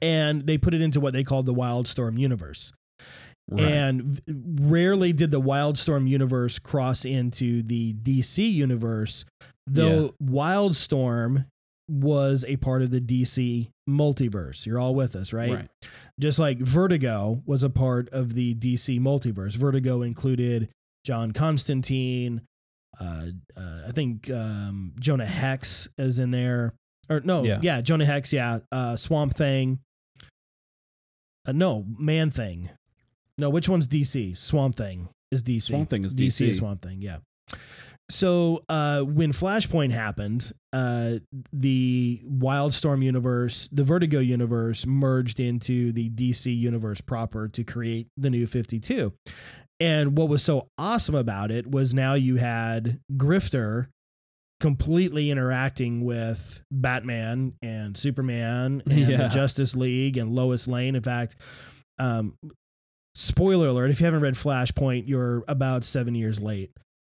and they put it into what they called the Wildstorm universe. right. And rarely did the Wildstorm universe cross into the DC universe, though Wildstorm was a part of the DC multiverse. You're all with us, right? right. Just like Vertigo was a part of the DC multiverse. Vertigo included John Constantine. Uh, uh, I think um, Jonah Hex is in there. Or no, Yeah. yeah, Jonah Hex, yeah. Uh, Swamp Thing. Uh, no, Man Thing. No, which one's DC? Swamp Thing is DC. Swamp Thing is DC. is DC. Swamp Thing, yeah. So uh, when Flashpoint happened, uh, the Wildstorm universe, the Vertigo universe merged into the DC universe proper to create the new 52. And what was so awesome about it was now you had Grifter completely interacting with Batman and Superman <laughs> and Yeah. the Justice League and Lois Lane. In fact, um, spoiler alert: if you haven't read Flashpoint, you're about seven years late.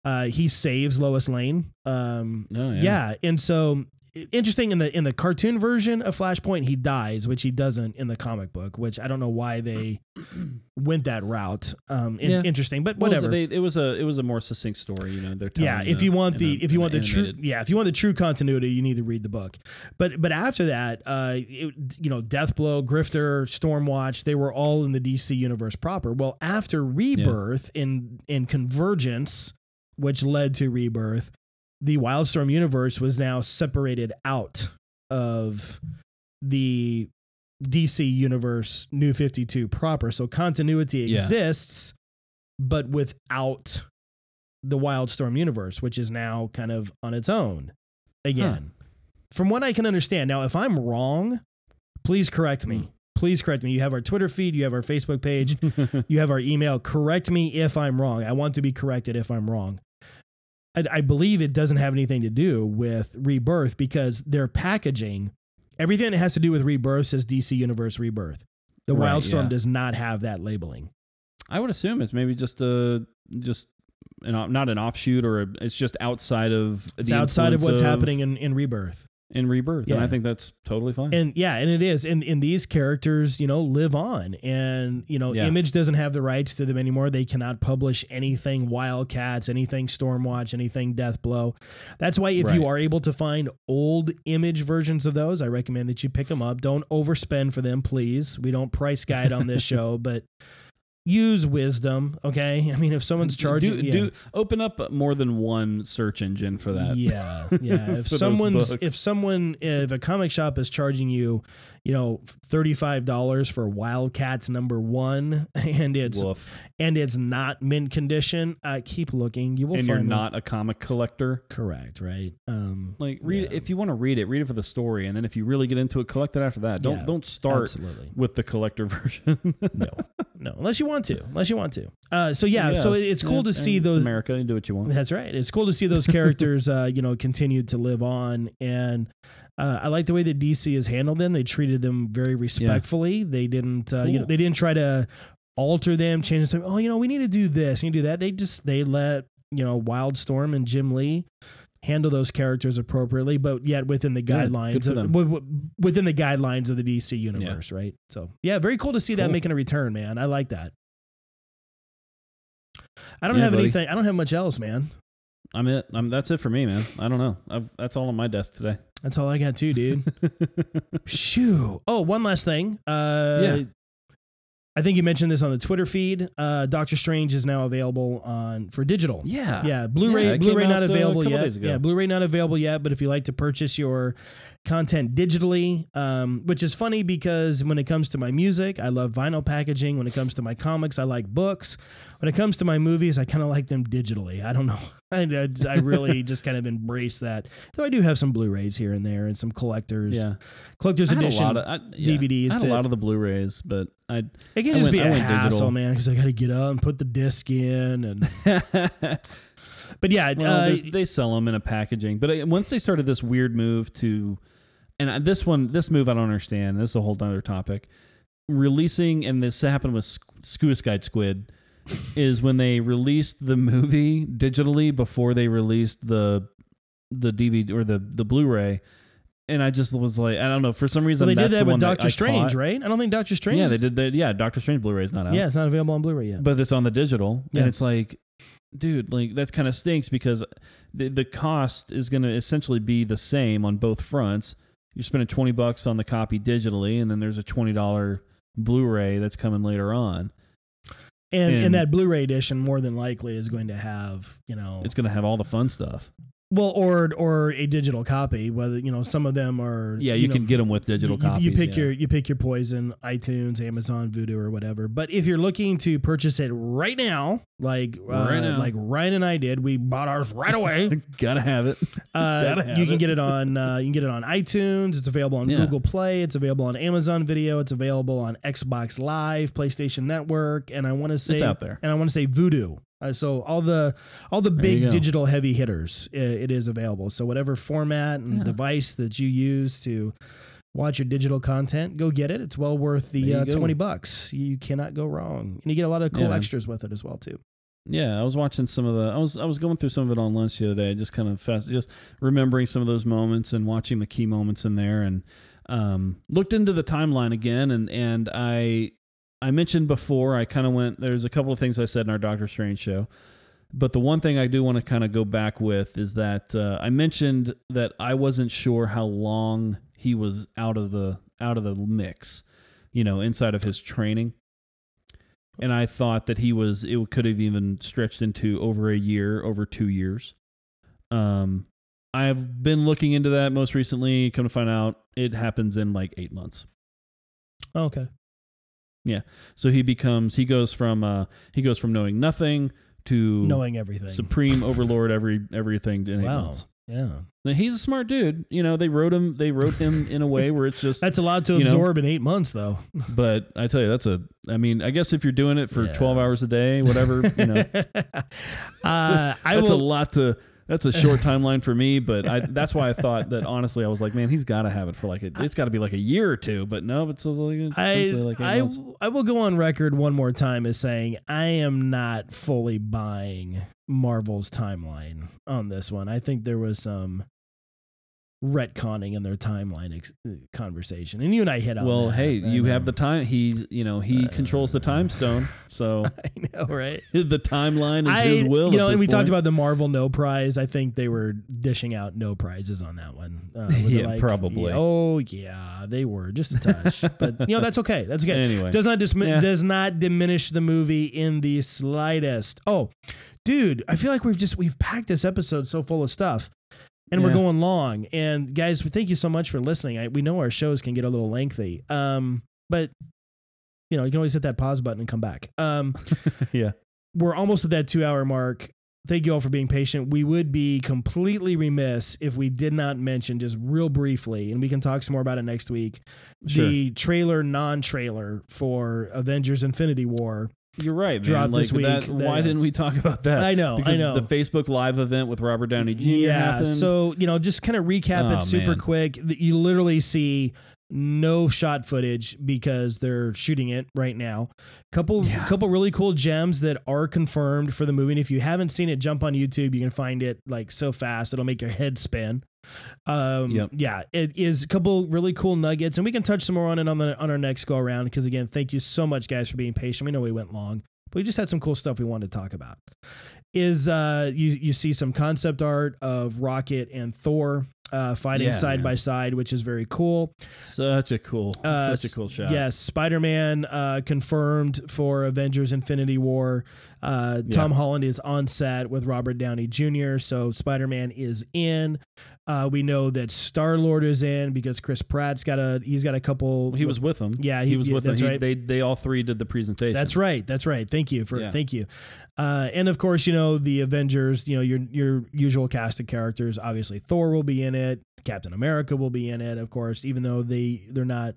Uh, he saves Lois Lane. Um, No. Yeah. yeah. and so interesting in the in the cartoon version of Flashpoint, he dies, which he doesn't in the comic book. Which I don't know why they <clears throat> went that route. Um, Yeah. interesting, but What was whatever. it? They, it was a it was a more succinct story. You know, they're telling yeah, if you want the a- if you want a the true yeah if you want the true continuity, you need to read the book. But but after that, uh, it, you know, Deathblow, Grifter, Stormwatch, they were all in the DC universe proper. Well, after Rebirth in in Convergence, which led to Rebirth, the Wildstorm universe was now separated out of the DC universe New 52 proper. So continuity Yeah. exists, but without the Wildstorm universe, which is now kind of on its own again. From what I can understand. Now, if I'm wrong, please correct me. Hmm. Please correct me. You have our Twitter feed, you have our Facebook page, <laughs> you have our email. Correct me if I'm wrong. I want to be corrected if I'm wrong. I, I believe it doesn't have anything to do with rebirth because their packaging, everything that has to do with rebirth says DC Universe Rebirth. The Right, Wildstorm yeah. does not have that labeling. I would assume it's maybe just a just an, not an offshoot or a, it's just outside of It's outside of what's happening in, in rebirth. In rebirth, and I think that's totally fine. And yeah, and it is. And, and these characters, you know, live on. And, you know, Yeah. Image doesn't have the rights to them anymore. They cannot publish anything Wildcats, anything Stormwatch, anything Deathblow. That's why if you are able to find old image versions of those, I recommend that you pick them up. Don't overspend for them, please. We don't price guide on this <laughs> show, but use wisdom. Okay. I mean, if someone's charging, do, yeah. do open up more than one search engine for that. Yeah, yeah. <laughs> If someone's if someone if a comic shop is charging you, you know, thirty five dollars for Wildcats number one, <laughs> and it's Woof. and it's not mint condition, uh, keep looking. You will And find you're one. not a comic collector. correct, right? Um, Like read Yeah. if you want to read it, read it for the story, and then if you really get into it, collect it after that. Don't Yeah, don't start absolutely with the collector <laughs> version. no, no, unless you want to, unless you want to. Uh, so yeah, so Yes. it's cool Yeah, to see those America. You do what you want. That's right. It's cool to see those characters, <laughs> uh, you know, continue to live on. And uh, I like the way that DC has handled them. They treated them very respectfully. They didn't, uh, you know, they didn't try to alter them, change them. Oh, you know, we need to do this, you do that. They just they let you know Wildstorm and Jim Lee handle those characters appropriately, but yet within the guidelines for of, w- w- within the guidelines of the DC universe, right? So yeah, very cool to see that making a return, man. I like that. I don't Yeah, have buddy. anything. I don't have much else, man. I'm it. I'm, that's it for me, man. I don't know. I've, that's all on my desk today. That's all I got too, dude. <laughs> Shoo. Oh, one last thing. Uh, Yeah. I think you mentioned this on the Twitter feed. Uh, Doctor Strange is now available on for digital. Yeah. Yeah, Blu-ray Yeah, Blu-ray not available yet. Yeah, Blu-ray not available yet, but if you like to purchase your content digitally, um, which is funny because when it comes to my music, I love vinyl packaging. When it comes to my comics, I like books. When it comes to my movies, I kind of like them digitally. I don't know. <laughs> I, I, I really <laughs> just kind of embrace that. Though I do have some Blu-rays here and there and some collectors, Yeah. collector's edition. a lot of I, yeah, DVDs I had a lot of the Blu-rays, but I it can just went- be a hassle, digital. man, because I got to get up and put the disc in. And <laughs> but yeah, well, uh, they sell them in a packaging. But uh, once they started this weird move to, and this one, this move I don't understand. This is a whole other topic. Releasing, and this happened with Squid, is when they released the movie digitally before they released the the DVD or the the Blu-ray. And I just was like, I don't know, for some well, reason they did that the with that Doctor Strange, right? I don't think Doctor Strange. Yeah, they did that. Yeah, Doctor Strange Blu-ray is not out. Yeah, it's not available on Blu-ray yet. but it's on the digital Yeah. and it's like dude like that kind of stinks because the, the cost is going to essentially be the same on both fronts you're spending 20 bucks on the copy digitally and then there's a $20 blu-ray that's coming later on. And and and- that Blu-ray edition more than likely is going to have you know it's going to have all the fun stuff well or or a digital copy. Whether you know some of them are yeah you, know, can get them with digital you, you- copies You pick yeah. your you pick your poison, iTunes, Amazon, Vudu, or whatever. But if you're looking to purchase it right now, like uh, now. like Ryan and I did, we bought ours right away. <laughs> gotta have it <laughs> Uh, Gotta have you can get it on uh, you can get it on iTunes. It's available on Yeah. Google Play. It's available on Amazon Video. It's available on Xbox Live, PlayStation Network, and I want to say It's out there. And I want to say Vudu. Uh, so all the all the There big digital heavy hitters, i it is available. So whatever format and Yeah. device that you use to watch your digital content, go get it. It's well worth the uh, twenty bucks. You cannot go wrong, and you get a lot of cool Yeah. extras with it as well too. Yeah, I was watching some of the. I was I was going through some of it on lunch the other day. Just kind of fast, just remembering some of those moments and watching the key moments in there, and um, looked into the timeline again. And and I I mentioned before, I kind of went. There's a couple of things I said in our Doctor Strange show, but the one thing I do want to kind of go back with is that uh, I mentioned that I wasn't sure how long he was out of the out of the mix, you know, inside of his training and I thought that he was it could have even stretched into over a year, over two years. Um, I've been looking into that most recently. Come to find out, it happens in like eight months. Okay. So he becomes he goes from uh he goes from knowing nothing to Knowing everything. supreme <laughs> overlord every everything in eight wow. Yeah. Now, he's a smart dude. You know they wrote him they wrote him in a way where it's <laughs> just. That's a lot to You know? absorb in eight months, though. <laughs> but I tell you, that's a. I mean, I guess if you're doing it for Yeah. 12 hours a day, whatever, you know, uh, I that's will. a lot to that's a short timeline for me but I, that's why i thought that honestly i was like man he's got to have it for like a, it's got to be like a year or two but no it's like, it's I, like eight I. I will go on record one more time as saying I am not fully buying Marvel's timeline on this one. I think there was some retconning in their timeline ex- uh, conversation, and you and I hit on. well that. hey you have the time he you know he Uh, controls the time stone <laughs> so I know, right? <laughs> the timeline is I, his will you know, and we talked about the Marvel no prize. I think they were dishing out no prizes on that one. Uh, Yeah, probably. Oh yeah, they were just a touch, but you know that's okay. That's okay. anyway does not dismi- Yeah. does not diminish the movie in the slightest. Oh, dude, I feel like we've just we've packed this episode so full of stuff. And we're going long. And guys, we thank you so much for listening. I, we know our shows can get a little lengthy. Um, but you know, you can always hit that pause button and come back. Um, <laughs> yeah we're almost at that two hour mark. Thank you all for being patient. We would be completely remiss if we did not mention just real briefly, and we can talk some more about it next week. The trailer, non trailer for Avengers Infinity War. You're right man like this week. that why didn't we talk about that I know, because I know. the facebook live event with robert downey jr yeah. happened. So, you know, just kind of recap Oh, it super man. quick. You literally see no shot footage because they're shooting it right now. Couple Yeah. couple really cool gems that are confirmed for the movie. And if you haven't seen it, jump on YouTube. You can find it like so fast it'll make your head spin. Um, Yep. yeah, it is a couple really cool nuggets, and we can touch some more on it on the on our next go around. Because again, thank you so much, guys, for being patient. We know we went long, but we just had some cool stuff we wanted to talk about. Is uh, you you see some concept art of Rocket and Thor uh, fighting Yeah, side man. by side, which is very cool. Such a cool, Uh, such a cool shot. Yes, Spider Man uh, confirmed for Avengers Infinity War. Uh, Tom Holland is on set with Robert Downey Jr., so Spider Man is in. Uh, we know that Star Lord is in because Chris Pratt's got a he's got a couple. He was with them. Yeah, he, he- was yeah, with them. He- right. They they all three did the presentation. That's right. That's right. Thank you for Yeah. thank you. Uh, and of course, you know the Avengers. You know your your usual cast of characters. Obviously, Thor will be in it. Captain America will be in it. Of course, even though they they're not,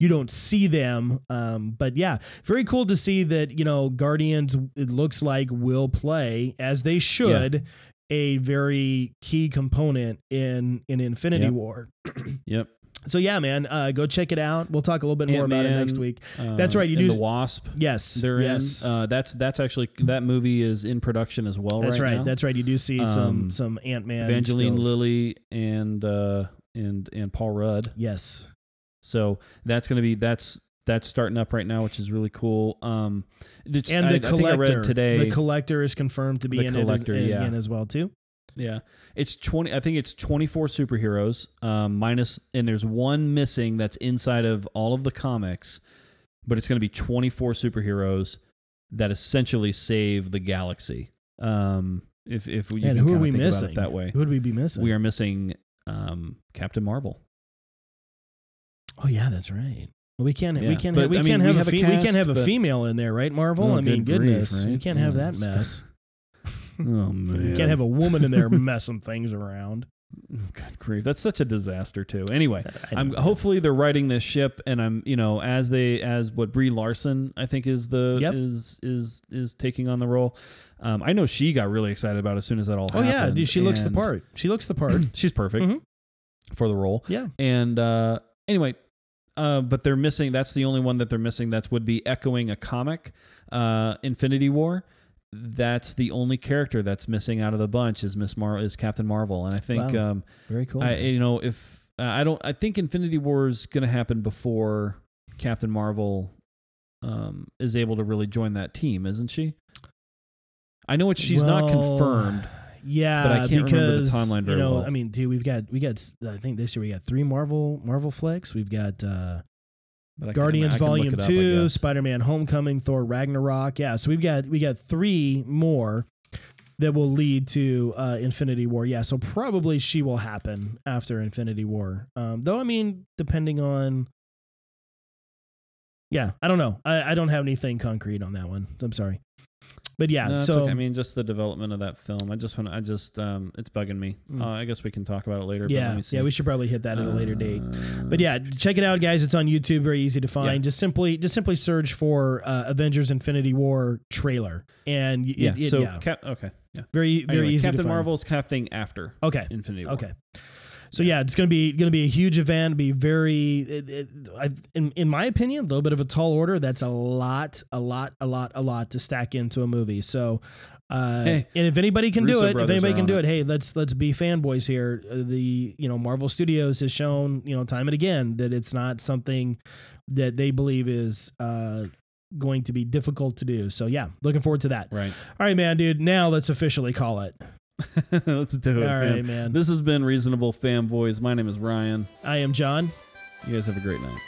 you don't see them. Um, but yeah, very cool to see that you know Guardians. It looks like will play as they should. A very key component in in Infinity Yep. War. <clears throat> Yep. So yeah, man, uh, go check it out. We'll talk a little bit more about it next week. Uh, That's right, you do- the Wasp. Yes, They're yes. in. Uh, that's that's actually that movie is in production as well. That's right. now. That's right. You do see some Um, some Ant Man. Evangeline Lilly and uh, and and Paul Rudd. Yes. So that's gonna be that's that's starting up right now, which is really cool. Um, it's- And I, the I I collector read today. The collector is confirmed to be in it as, yeah. in as well too. Yeah, it's twenty. I think it's twenty four superheroes um, minus, and there's one missing that's inside of all of the comics, but it's going to be twenty four superheroes that essentially save the galaxy. Um, if if you and who are we missing? it that way, Who would we be missing? we are missing um, Captain Marvel. Oh yeah, that's right. We can't. We can't. but, have, we I mean, can't we have, have a a fe- we can't have a female in there, right? Marvel. Oh, I mean, good grief, goodness, we can't have that mess. <laughs> Oh man, We can't have a woman in there <laughs> messing things around. Good grief, that's such a disaster too. Anyway. I'm hopefully they're writing this ship, and I'm you know as they as what Brie Larson I think is the Yep. is is is taking on the role. Um, I know she got really excited about it as soon as that all Oh happened. yeah, dude, she looks the part. She looks the part. <clears throat> She's perfect Mhm. for the role. yeah. And uh, anyway, uh, but they're missing. That's the only one that they're missing. That's would be echoing a comic, uh, Infinity War. That's the only character that's missing out of the bunch is Miss Mar is Captain Marvel, and I think Wow. um, Very cool. I you know if uh, I don't I think Infinity War is going to happen before Captain Marvel um, is able to really join that team, isn't she? I know it's she's not confirmed. Yeah, but I can't remember the because timeline very you know, well. I mean, dude, we've got we got I think this year we got three Marvel Marvel flicks. We've got uh But Guardians can Volume up, Two. Spider Man Homecoming, Thor Ragnarok. Yeah, so we've got we got three more that will lead to uh, Infinity War. Yeah, so probably she will happen after Infinity War. Um, though I mean, depending on. Yeah, I don't know. I, I don't have anything concrete on that one. I'm sorry, but yeah. No, so okay. I mean, just the development of that film. I just want. I just. Um, it's bugging me. Mm. Uh, I guess we can talk about it later. yeah, yeah, we should probably hit that at a later date. Uh, But yeah, check it out, guys. It's on YouTube. Very easy to find. Yeah. Just simply, just simply search for uh, Avengers: Infinity War trailer, and yeah. it, so yeah, Cap, okay. Yeah. very, very Anyway, easy Captain to find. Marvel's captain after Okay, Infinity War. okay. So yeah, it's gonna be gonna be a huge event. Be very, it, it, I, in in my opinion, a little bit of a tall order. That's a lot, a lot, a lot, a lot to stack into a movie. So. Uh, Hey, and if anybody can Russo do it, if anybody can do it. it, hey, let's let's be fanboys here. Uh, the you know Marvel Studios has shown you know time and again that it's not something that they believe is uh, going to be difficult to do. So yeah, looking forward to that. Right. All right, man, dude. Now let's officially call it. <laughs> Let's do it. All man. right, man. This has been Reasonable Fanboys. My name is Ryan. I am John. You guys have a great night.